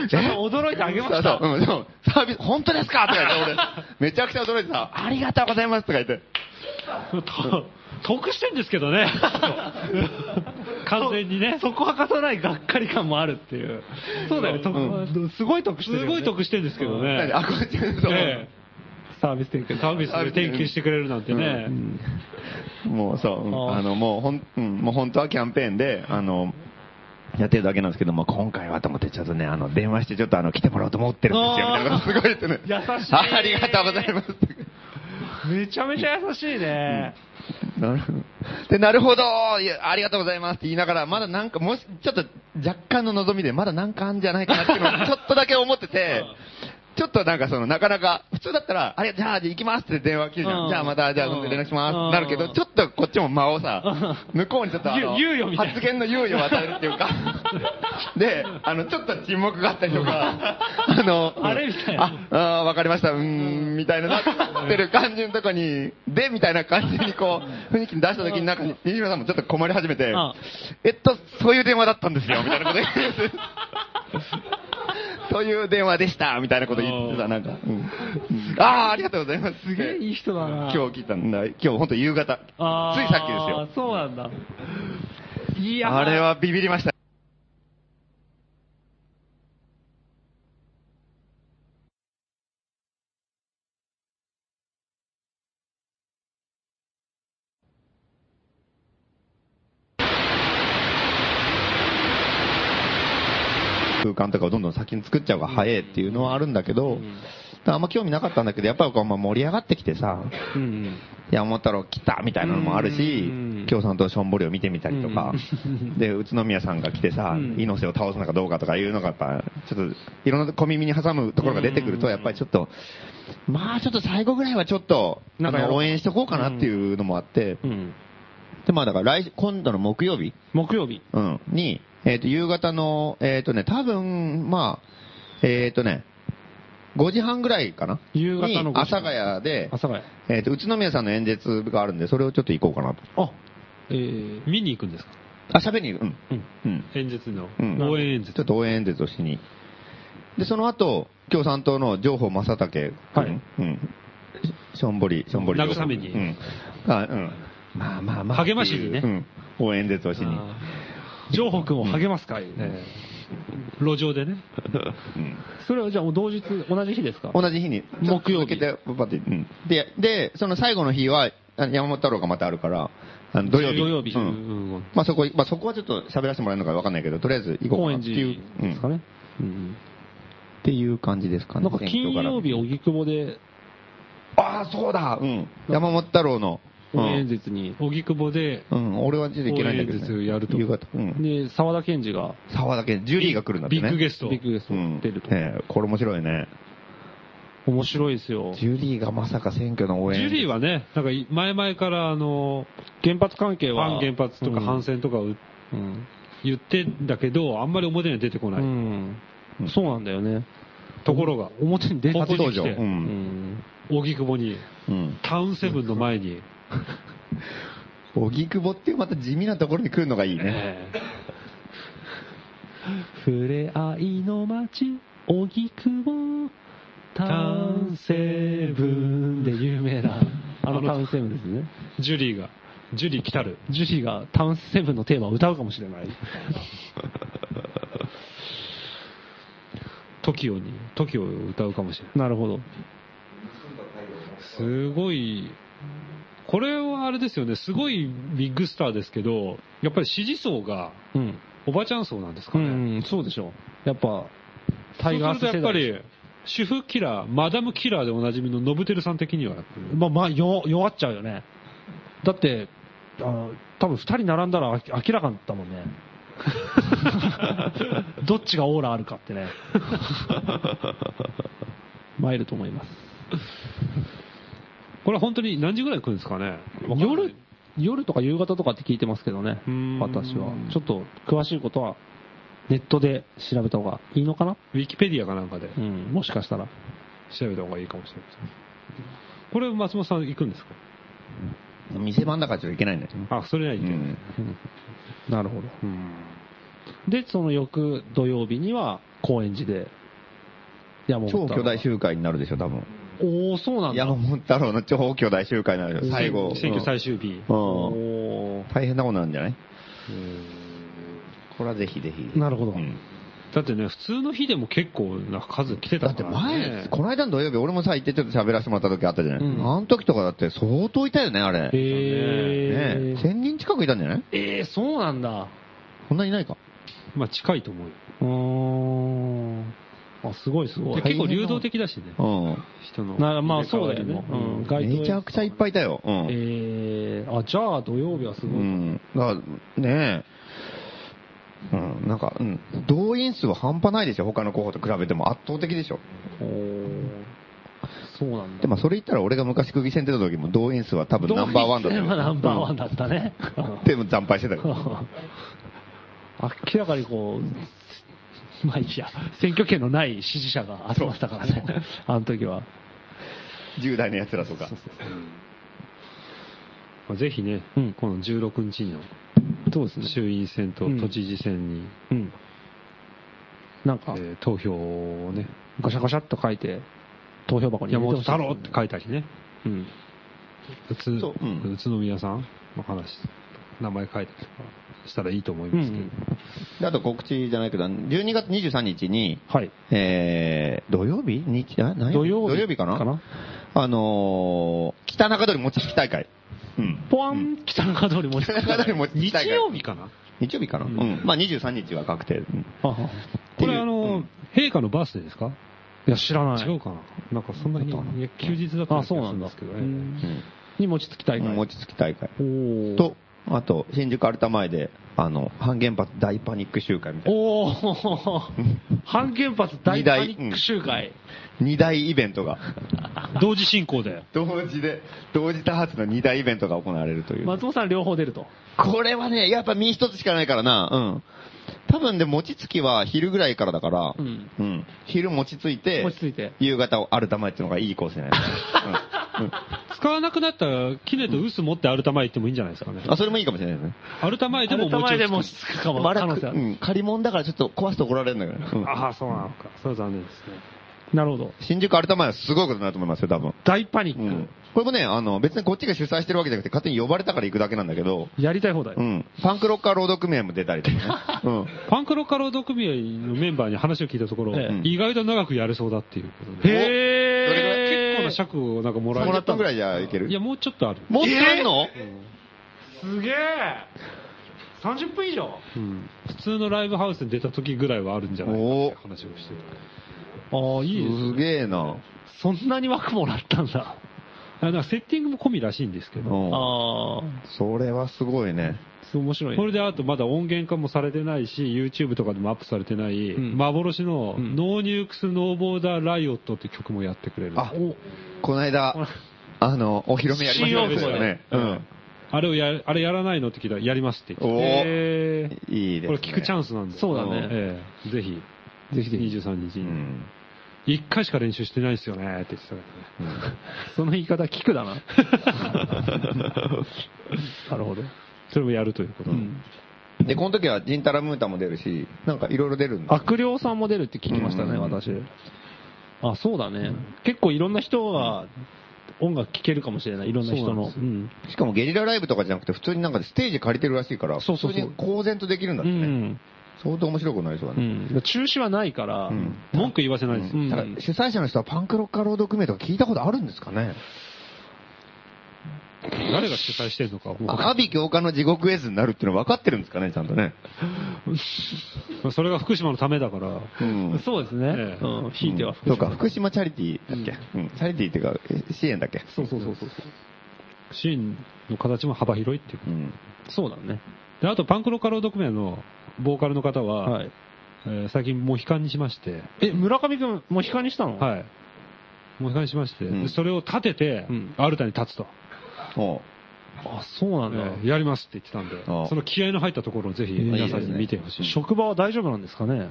Speaker 1: ちょっと驚いてあげました。
Speaker 3: そうそう、うん、そうサービス、本当ですか？とか言って、俺、めちゃくちゃ驚いてさ、ありがとうございますとか言って。
Speaker 2: と得してんですけどね。完全にね。
Speaker 1: そこはかさないがっかり感もあるっていう。そうだよね、得すごい得してるよね。
Speaker 2: すごい得してんですけど
Speaker 3: 何
Speaker 2: ね。
Speaker 3: あ、こっちそう
Speaker 2: え
Speaker 1: サービス提
Speaker 2: え
Speaker 1: 供。
Speaker 2: サービスで点検してくれるなんてね。
Speaker 3: もうそう、うん
Speaker 1: あ
Speaker 3: の、もうほん、うん、もう本当はキャンペーンで、あの、やってるだけなんですけども、今回はと思って、ちょっとね、あの、電話してちょっとあの、来てもらおうと思ってるんですよ、みたいなすごい言ってね。
Speaker 1: 優しい
Speaker 3: あありがとうございます。
Speaker 1: めちゃめちゃ優しいね。
Speaker 3: なるほど。で、なるほどいやありがとうございますって言いながら、まだなんか、もし、ちょっと若干の望みで、まだなんかあんじゃないかなっていうのをちょっとだけ思ってて、ちょっとなんかその、なかなか、普通だったら、あれ、じゃあ、行きますって電話切るじゃ
Speaker 1: うん。
Speaker 3: ん。じゃあまた、じゃあ
Speaker 1: うん。
Speaker 3: 連絡します。
Speaker 1: うん。
Speaker 3: なるけど、ちょっとこっちも間をさ、向こうにちょっと発言の猶予を与えるっていうか、で、あの、ちょっと沈黙があったりとか、あの、
Speaker 1: あれみたいな。
Speaker 3: あ、わかりました、うーん、みたいななってる感じのとこに、で、みたいな感じにこう、雰囲気に出した時になん。か、西村さんもちょっと困り始めて
Speaker 1: うん、
Speaker 3: えっと、そういう電話だったんですよ、みたいなこと言って。そういう電話でした、みたいなこと言ってさ、なんか、うんああ、ありがとうございます。
Speaker 1: すげえいい人だな。
Speaker 3: 今日聞いたんだ。今日本当夕方。ついさっきですよ。
Speaker 1: そうなんだ。いやー
Speaker 3: あれはビビりました。空間とかをどんどん先に作っちゃう方が早いっていうのはあるんだけど、あんま興味なかったんだけど、やっぱり盛り上がってきてさ、
Speaker 1: うん
Speaker 3: 山本太郎来たみたいなのもあるし
Speaker 1: うん、
Speaker 3: 京さんとしょんぼりを見てみたりとか、で、宇都宮さんが来てさ
Speaker 1: うん、
Speaker 3: 猪瀬を倒すのかどうかとかいうのがやっぱ、ちょっと、いろんな小耳に挟むところが出てくると、やっぱりちょっと、まあちょっと最後ぐらいはちょっと、あ
Speaker 1: なんか
Speaker 3: 応援しとこうかなっていうのもあって、
Speaker 1: うん。
Speaker 3: で、まあだから来、今度の木曜日、
Speaker 1: 木曜日。
Speaker 3: うん、に、えっ、と、夕方の、えっ、とね、多分、まあ、えっ、とね、5時半ぐらいかな？
Speaker 1: 夕方の5時
Speaker 3: に、阿佐ヶ谷で、
Speaker 1: 阿佐ヶ谷。
Speaker 3: えっ、と、宇都宮さんの演説があるんで、それをちょっと行こうかなと。
Speaker 1: あ、えー、
Speaker 2: 見に行くんですか？
Speaker 3: あ、喋りに、うん。
Speaker 1: うん。
Speaker 3: うん。
Speaker 2: 演説の
Speaker 3: うん
Speaker 2: 応援演説
Speaker 3: ちょっ。と応援演説をしに。で、その後、共産党の情報正武君、
Speaker 1: はい
Speaker 3: うん。しょんぼり、しょんぼり。
Speaker 2: 慰めに
Speaker 3: うん。あ、うん。まあまあまあ。
Speaker 2: 励ましにね
Speaker 3: うん。応援演説をしに。
Speaker 2: あ
Speaker 1: 情報君を励ます会。
Speaker 2: ーええ路上でね。
Speaker 3: うん。
Speaker 1: それはじゃあもう同日、同じ日ですか？
Speaker 3: 同じ日に。
Speaker 1: 木曜日
Speaker 3: 続けて、パって、うん。で、で、その最後の日は、あ山本太郎がまたあるから、あの土曜日。
Speaker 1: 土曜日
Speaker 3: うん。
Speaker 2: うん
Speaker 3: まあそこ、まあそこはちょっと喋らせてもらえるのかわかんないけど、とりあえず行こうかなっていう。
Speaker 1: 寺ですか
Speaker 3: うん
Speaker 1: ね。うん
Speaker 3: っていう感じですかね。
Speaker 1: なんか金曜日、荻窪で
Speaker 3: ああ、そうだうん。山本太郎の。
Speaker 1: 応援演説に、
Speaker 2: 荻窪で、
Speaker 3: うん、俺はちょっと行けないんだけど、
Speaker 2: 応援演説やると
Speaker 3: 夕方。うん。
Speaker 1: で、沢田研二が
Speaker 3: 沢田健、ジュリーが来るんだってね。
Speaker 2: ビッグゲスト。
Speaker 1: ビッグゲスト
Speaker 3: うん。
Speaker 1: 出ると。
Speaker 3: ええこれ面白いね。
Speaker 1: 面白いですよ。
Speaker 3: ジュリーがまさか選挙の応援。
Speaker 2: ジュリーはね、なんかい前々からあの、
Speaker 1: 原発関係は。
Speaker 2: 反原発とか反戦とかを
Speaker 1: うん。
Speaker 2: 言ってんだけど、あんまり表には出てこない。
Speaker 1: うん。そうなんだよね。
Speaker 2: ところが、
Speaker 1: 表に出て
Speaker 2: ここに
Speaker 3: 初登場。
Speaker 2: て。荻窪に、
Speaker 3: うん。
Speaker 2: タウンセブンの前に、
Speaker 3: 荻窪っていうまた地味なところに来るのがいいね。
Speaker 2: ええ
Speaker 1: 触れ合いの街、荻窪、タウンセブンで有名な、あのタウンセブンですね。
Speaker 2: ジュリーが、ジュリー来たる。
Speaker 1: ジュリーがタウンセブンのテーマを歌うかもしれない。
Speaker 2: TOKIO に、TOKIO を歌うかもしれない。
Speaker 1: なるほど。
Speaker 2: すごい、これはあれですよね、すごいビッグスターですけど、やっぱり支持層が
Speaker 1: うん。
Speaker 2: おばちゃん層なんですか
Speaker 1: う
Speaker 2: ね。
Speaker 1: ん、そうでしょう。やっぱ、タイガース
Speaker 2: そうするとやっぱ
Speaker 1: 世代
Speaker 2: り、主婦キラー、マダムキラーでおなじみのノブテルさん的には
Speaker 1: まあ、まあ、弱弱っちゃうよね。だって、あの多分二人並んだらあ明らかだったもんね。どっちがオーラあるかってね。参ると思います。
Speaker 2: これは本当に何時ぐらい来るんですかね？
Speaker 1: 夜、夜とか夕方とかって聞いてますけどね
Speaker 2: うーん、
Speaker 1: 私は。ちょっと詳しいことはネットで調べた方がいいのかな？
Speaker 2: ウィキペディアかなんかで
Speaker 1: うん、もしかしたら。
Speaker 2: 調べた方がいいかもしれません。これ松本さん行くんですか？
Speaker 3: 店番だからちょっといけないんだよ。
Speaker 2: あ、それはいけない。
Speaker 3: うん
Speaker 1: なるほど。
Speaker 2: うん
Speaker 1: で、その翌土曜日には高円寺で、山本
Speaker 3: 超巨大集会になるでしょ、多分。
Speaker 1: おおそうなんだ。
Speaker 3: 山本太郎の超巨大集会になるよ、最後。
Speaker 2: 選挙最終日。
Speaker 3: うん。大変なことなんじゃない？これはぜひぜひ。
Speaker 1: ーなるほど。
Speaker 3: うん
Speaker 2: だってね、普通の日でも結構な数来て
Speaker 3: だって
Speaker 2: たからね。
Speaker 3: 前、この間の土曜日、俺もさ、行ってちょっと喋らせてもらった時あったじゃない、
Speaker 1: うん
Speaker 3: あの時とかだって相当いたよね、あれ。ね
Speaker 1: えー、
Speaker 3: 1000人近くいたんじゃない？
Speaker 1: えー、そうなんだ。
Speaker 3: そんなにいないか。
Speaker 2: まあ近いと思うよ。
Speaker 1: うーん。あ、すごいすごい。
Speaker 2: で結構流動的だしね。
Speaker 3: うん。
Speaker 2: 人の。
Speaker 1: なまあそうだよね。うん。街頭
Speaker 3: めちゃくちゃいっぱいいたよ。うん。
Speaker 1: えー、あ、じゃあ土曜日はすごい。
Speaker 3: うん。だから、ねえ。うん、なんか、うん。動員数は半端ないでしょ、他の候補と比べても圧倒的でしょ。
Speaker 1: おーそうなんだ。
Speaker 3: でもそれ言ったら俺が昔区議選出た時も動員数は多分ナンバーワンだった
Speaker 1: ナンバーワンだったね。
Speaker 3: う んでも惨敗してたから。
Speaker 1: 明らかにこう、まあいいや、選挙権のない支持者が集まってたからね、あの時は。
Speaker 3: 10代の奴らとか。
Speaker 2: まあぜひね、
Speaker 1: うん。
Speaker 2: この16日の
Speaker 1: そうですね。
Speaker 2: 衆院選と
Speaker 1: うん。
Speaker 2: 都知事選に、
Speaker 1: うん。なんか、
Speaker 2: えー投票をね、
Speaker 1: ガシャガシャっと書いて、投票箱に入
Speaker 2: 山
Speaker 1: れてほしい
Speaker 2: 本太郎って書いたりね、
Speaker 1: うん。
Speaker 2: 宇都
Speaker 3: うん。
Speaker 2: 宇都宮さんの話、名前書いたりとかしたらいいと思いますけど、
Speaker 3: であと告知じゃないけど、12月23日に、
Speaker 1: はい。
Speaker 3: えー、土曜日日あ何
Speaker 1: 土曜日
Speaker 3: 土曜日かな？
Speaker 1: かな？
Speaker 3: あのー、北中通り餅つき大会。うん。
Speaker 1: ポワン、北中通りも
Speaker 3: 北中通り餅つき大
Speaker 2: 日
Speaker 3: 会。
Speaker 2: 曜日かな？
Speaker 3: 日曜日かな、う、
Speaker 2: うん。ん
Speaker 3: まあ23日は確定。うん。
Speaker 1: はは
Speaker 2: これあの、陛下のバースデーですか？
Speaker 1: いや、知らない。
Speaker 2: 違うかな？なんかそんな日、いや休日だった
Speaker 1: あ、そうなんだ。
Speaker 2: ですけどね。
Speaker 1: うん。
Speaker 3: うん。
Speaker 1: に餅つき大会。
Speaker 3: 餅つき大会。
Speaker 1: おー。
Speaker 3: と、あと、新宿アルタ前で、あの、半原発大パニック集会みたいな。
Speaker 1: おー半原発大パニック集会。
Speaker 3: 二大イベントが、
Speaker 2: 同時進行で。
Speaker 3: 同時で、同時多発の二大イベントが行われるという。
Speaker 1: 松本さん両方出ると。
Speaker 3: これはね、やっぱ身一つしかないからな、うん。多分で、餅つきは昼ぐらいからだから、
Speaker 1: うん
Speaker 3: うん。昼餅ついて、
Speaker 1: 餅ついて
Speaker 3: 夕方をアルタ前っていうのがいいコースじゃないですか。うんうん
Speaker 2: 使わなくなったら、キネとウス持ってアルタ前行ってもいいんじゃないですかね。
Speaker 3: あ、それもいいかもしれないですね。
Speaker 2: アルタ前でも
Speaker 1: アルタ前で
Speaker 2: 餅をつく
Speaker 1: 餅つくかも。
Speaker 3: まだ
Speaker 1: 可能性ある
Speaker 3: うん、借り物だからちょっと壊すと怒られるんだけど
Speaker 2: ああ、そうなのか。それは残念ですね。
Speaker 1: なるほど。
Speaker 3: 新宿アルタ前はすごいことになると思いますよ、多分。
Speaker 1: 大パニック。
Speaker 3: うん。これもね、あの、別にこっちが主催してるわけじゃなくて、勝手に呼ばれたから行くだけなんだけど、
Speaker 1: やりたい放題。
Speaker 3: うん。パンクロッカー労働組合も出たりとかね。うん。
Speaker 2: パンクロッカー労働組合のメンバーに話を聞いたところ、
Speaker 1: え
Speaker 3: え
Speaker 2: 意外と長くやれそうだっていうことで。
Speaker 1: へ
Speaker 2: 結構な尺をなんかもらえ
Speaker 3: 30分ぐらいじゃいける？
Speaker 2: いや、もうちょっとある。
Speaker 3: もっとあんの？
Speaker 1: すげえ !30 分以上
Speaker 2: うん普通のライブハウスに出た時ぐらいはあるんじゃないかって話をして
Speaker 1: ああ、いいです
Speaker 3: すげえな。
Speaker 1: そんなに枠もらったんだ。
Speaker 2: た。あなんかセッティングも込みらしいんですけど、
Speaker 3: うん。
Speaker 1: ああ、
Speaker 3: それはすごいね。
Speaker 1: そう面白い。
Speaker 2: これであとまだ音源化もされてないし、YouTube とかでもアップされてない、
Speaker 1: うん
Speaker 2: 幻の
Speaker 1: うん
Speaker 2: ノーニュークスノーボーダーライオットって曲もやってくれる。
Speaker 3: あ、この間、あの、お披露目やりました
Speaker 1: 新大久保で
Speaker 3: ね。うん。
Speaker 2: あれをや、あれやらないのって聞いたら、やりますって言
Speaker 3: お
Speaker 2: って。
Speaker 1: へ
Speaker 3: ーいいですね。
Speaker 2: これ聞くチャンスなんで。
Speaker 1: そうだね
Speaker 2: ええぜひ、
Speaker 1: ぜひぜひ。
Speaker 2: 23日に。
Speaker 3: うん。
Speaker 2: 一回しか練習してないですよねって言ってたからね。
Speaker 1: その言い方聞くだな。なるほど。
Speaker 2: それもやるということで。
Speaker 1: うん。
Speaker 3: で、この時はジンタラムータも出るし、なんかいろいろ出るんだ。
Speaker 1: 悪霊さんも出るって聞きましたね、
Speaker 3: うん
Speaker 1: 私。あ、そうだね。結構いろんな人が音楽聴けるかもしれない、いろんな人の。
Speaker 2: そうなん
Speaker 1: うん
Speaker 3: しかもゲリラライブとかじゃなくて、普通になんかステージ借りてるらしいから、
Speaker 1: そうそうそう
Speaker 3: 普通に公然とできるんだっ
Speaker 1: う
Speaker 3: てね。
Speaker 1: ん。
Speaker 3: 相当面白くなりそうだ
Speaker 1: う
Speaker 3: ね。
Speaker 1: ん。中止はないから、
Speaker 3: うん
Speaker 2: 文句言わせないです。
Speaker 1: うん
Speaker 3: ただ主催者の人はパンクロッカーロード組合とか聞いたことあるんですかね
Speaker 2: 誰が主催してんのか。
Speaker 3: 阿鼻教官の地獄絵図になるっていうの分かってるんですかね、ちゃんとね。
Speaker 2: それが福島のためだから。
Speaker 3: うん
Speaker 1: そうですね。
Speaker 2: ええ
Speaker 1: うん。ひいては
Speaker 3: そうか、福島チャリティーだっけ、
Speaker 1: う
Speaker 3: うんチャリティーっていうか、え支援だっけ？
Speaker 1: そうそうそうそう。
Speaker 2: シーンの形も幅広いっていうか
Speaker 3: うん。
Speaker 1: そうだね。
Speaker 2: で、あと、パンクロッカーロード組合のボーカルの方は、
Speaker 1: はい。
Speaker 2: えー最近モヒカンにしまして、
Speaker 1: え、村上くん、もう悲観にしたの？い。
Speaker 2: はい。モヒカンにしまして、
Speaker 3: うん
Speaker 2: でそれを立てて
Speaker 1: うん、
Speaker 2: アルタに立つと。
Speaker 3: おう
Speaker 1: あ、そうなんだ。
Speaker 2: えーやりますって言ってたんで、
Speaker 3: ああ
Speaker 2: その気合の入ったところをぜひ皆さんに見てほしい。
Speaker 1: 職場は大丈夫なんですかね？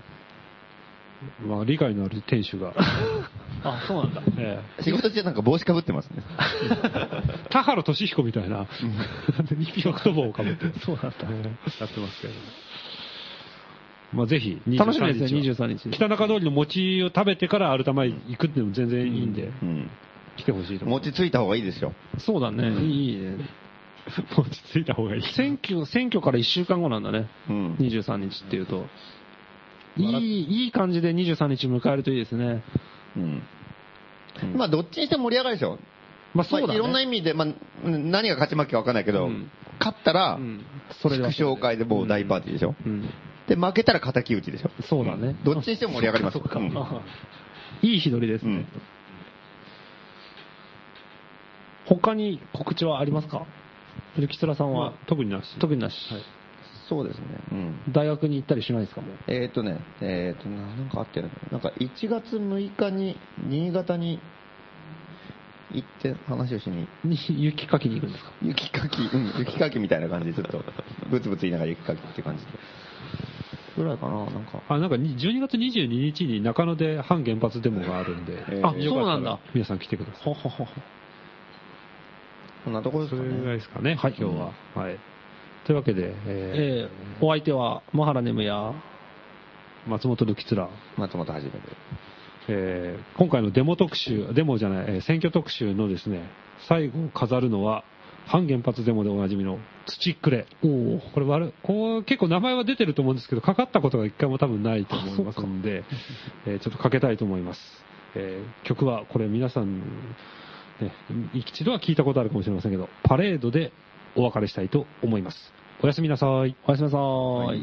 Speaker 2: まあ、理解のある店主が。
Speaker 1: あ、そうなんだ。
Speaker 2: え
Speaker 3: 仕事中なんか帽子かぶってますね。
Speaker 2: え 田原俊彦みたいな、ニピクト帽をかぶって、
Speaker 1: そうなんだ。
Speaker 2: やってますけど。まあ、ぜひ、
Speaker 1: 楽しみですね、
Speaker 2: 23
Speaker 1: 23日。
Speaker 2: 北中通りの餅を食べてからアルタ前行くっていうのも全然いいんで、
Speaker 3: うん。
Speaker 2: 来てほしいと思う。
Speaker 3: 餅ついた方がいいですよ。
Speaker 1: そうだね。いいね。
Speaker 2: 餅ついた方がいい。
Speaker 1: 選挙、選挙から1週間後なんだね。
Speaker 3: うん。
Speaker 1: 23日っていうと。いい、いい感じで23日迎えるといいですね。
Speaker 3: うん。まあ、どっちにしても盛り上がるでしょ。
Speaker 1: まあそうだね。
Speaker 3: まあいろんな意味で、まあ、何が勝ち負けか分かんないけど、
Speaker 1: うん
Speaker 3: 勝ったら、
Speaker 1: うんそれで
Speaker 3: 祝勝会でもう大パーティーでしょ。
Speaker 1: うん。
Speaker 3: で、負けたら敵討ちでしょ。
Speaker 1: そうだね。
Speaker 3: どっちにしても盛り上がります。
Speaker 1: そっかそっか
Speaker 3: うん
Speaker 1: いい日取りですね
Speaker 3: うん。
Speaker 1: 他に告知はありますか？ゆきつらさんは？
Speaker 2: まあ、特になし。
Speaker 1: 特になし。
Speaker 3: そうですね。うん。
Speaker 1: 大学に行ったりしないですか？もう。
Speaker 3: えっ、ー、とね、えっ、ー、とな、なんかあってるのなんか1月6日に新潟に行って話をしに、
Speaker 1: に 雪かきに行くんですか？
Speaker 3: 雪かき、うん、雪かきみたいな感じでちょっと、ブツブツ言いながら雪かきって感じで。ぐらいかな、なんか。
Speaker 2: あ、なんかに12月22日に中野で反原発デモがあるんで、
Speaker 3: えー
Speaker 1: あそうなんだ
Speaker 2: 皆さん来てください。
Speaker 1: ほほほほ。
Speaker 3: こんなところですか
Speaker 2: それぐらい
Speaker 3: ね。
Speaker 2: ですかね、
Speaker 1: はい
Speaker 2: 今日は。はい。というわけで、え
Speaker 1: えー、お相手は、マハラネムや、
Speaker 2: ー松本るきつら、
Speaker 3: 松本はじめで。
Speaker 2: えー今回のデモ特集、デモじゃない、えー選挙特集のですね、最後を飾るのは、反原発デモでおなじみの土くれ。
Speaker 1: お
Speaker 2: これ悪いこう結構名前は出てると思うんですけど、かかったことが一回も多分ないと思いますんで、えーちょっとかけたいと思います。えー曲はこれ皆さん、ね、一度は聞いたことあるかもしれませんけど、パレードでお別れしたいと思います。おやすみなさい。
Speaker 1: おやすみなさーい。
Speaker 3: はい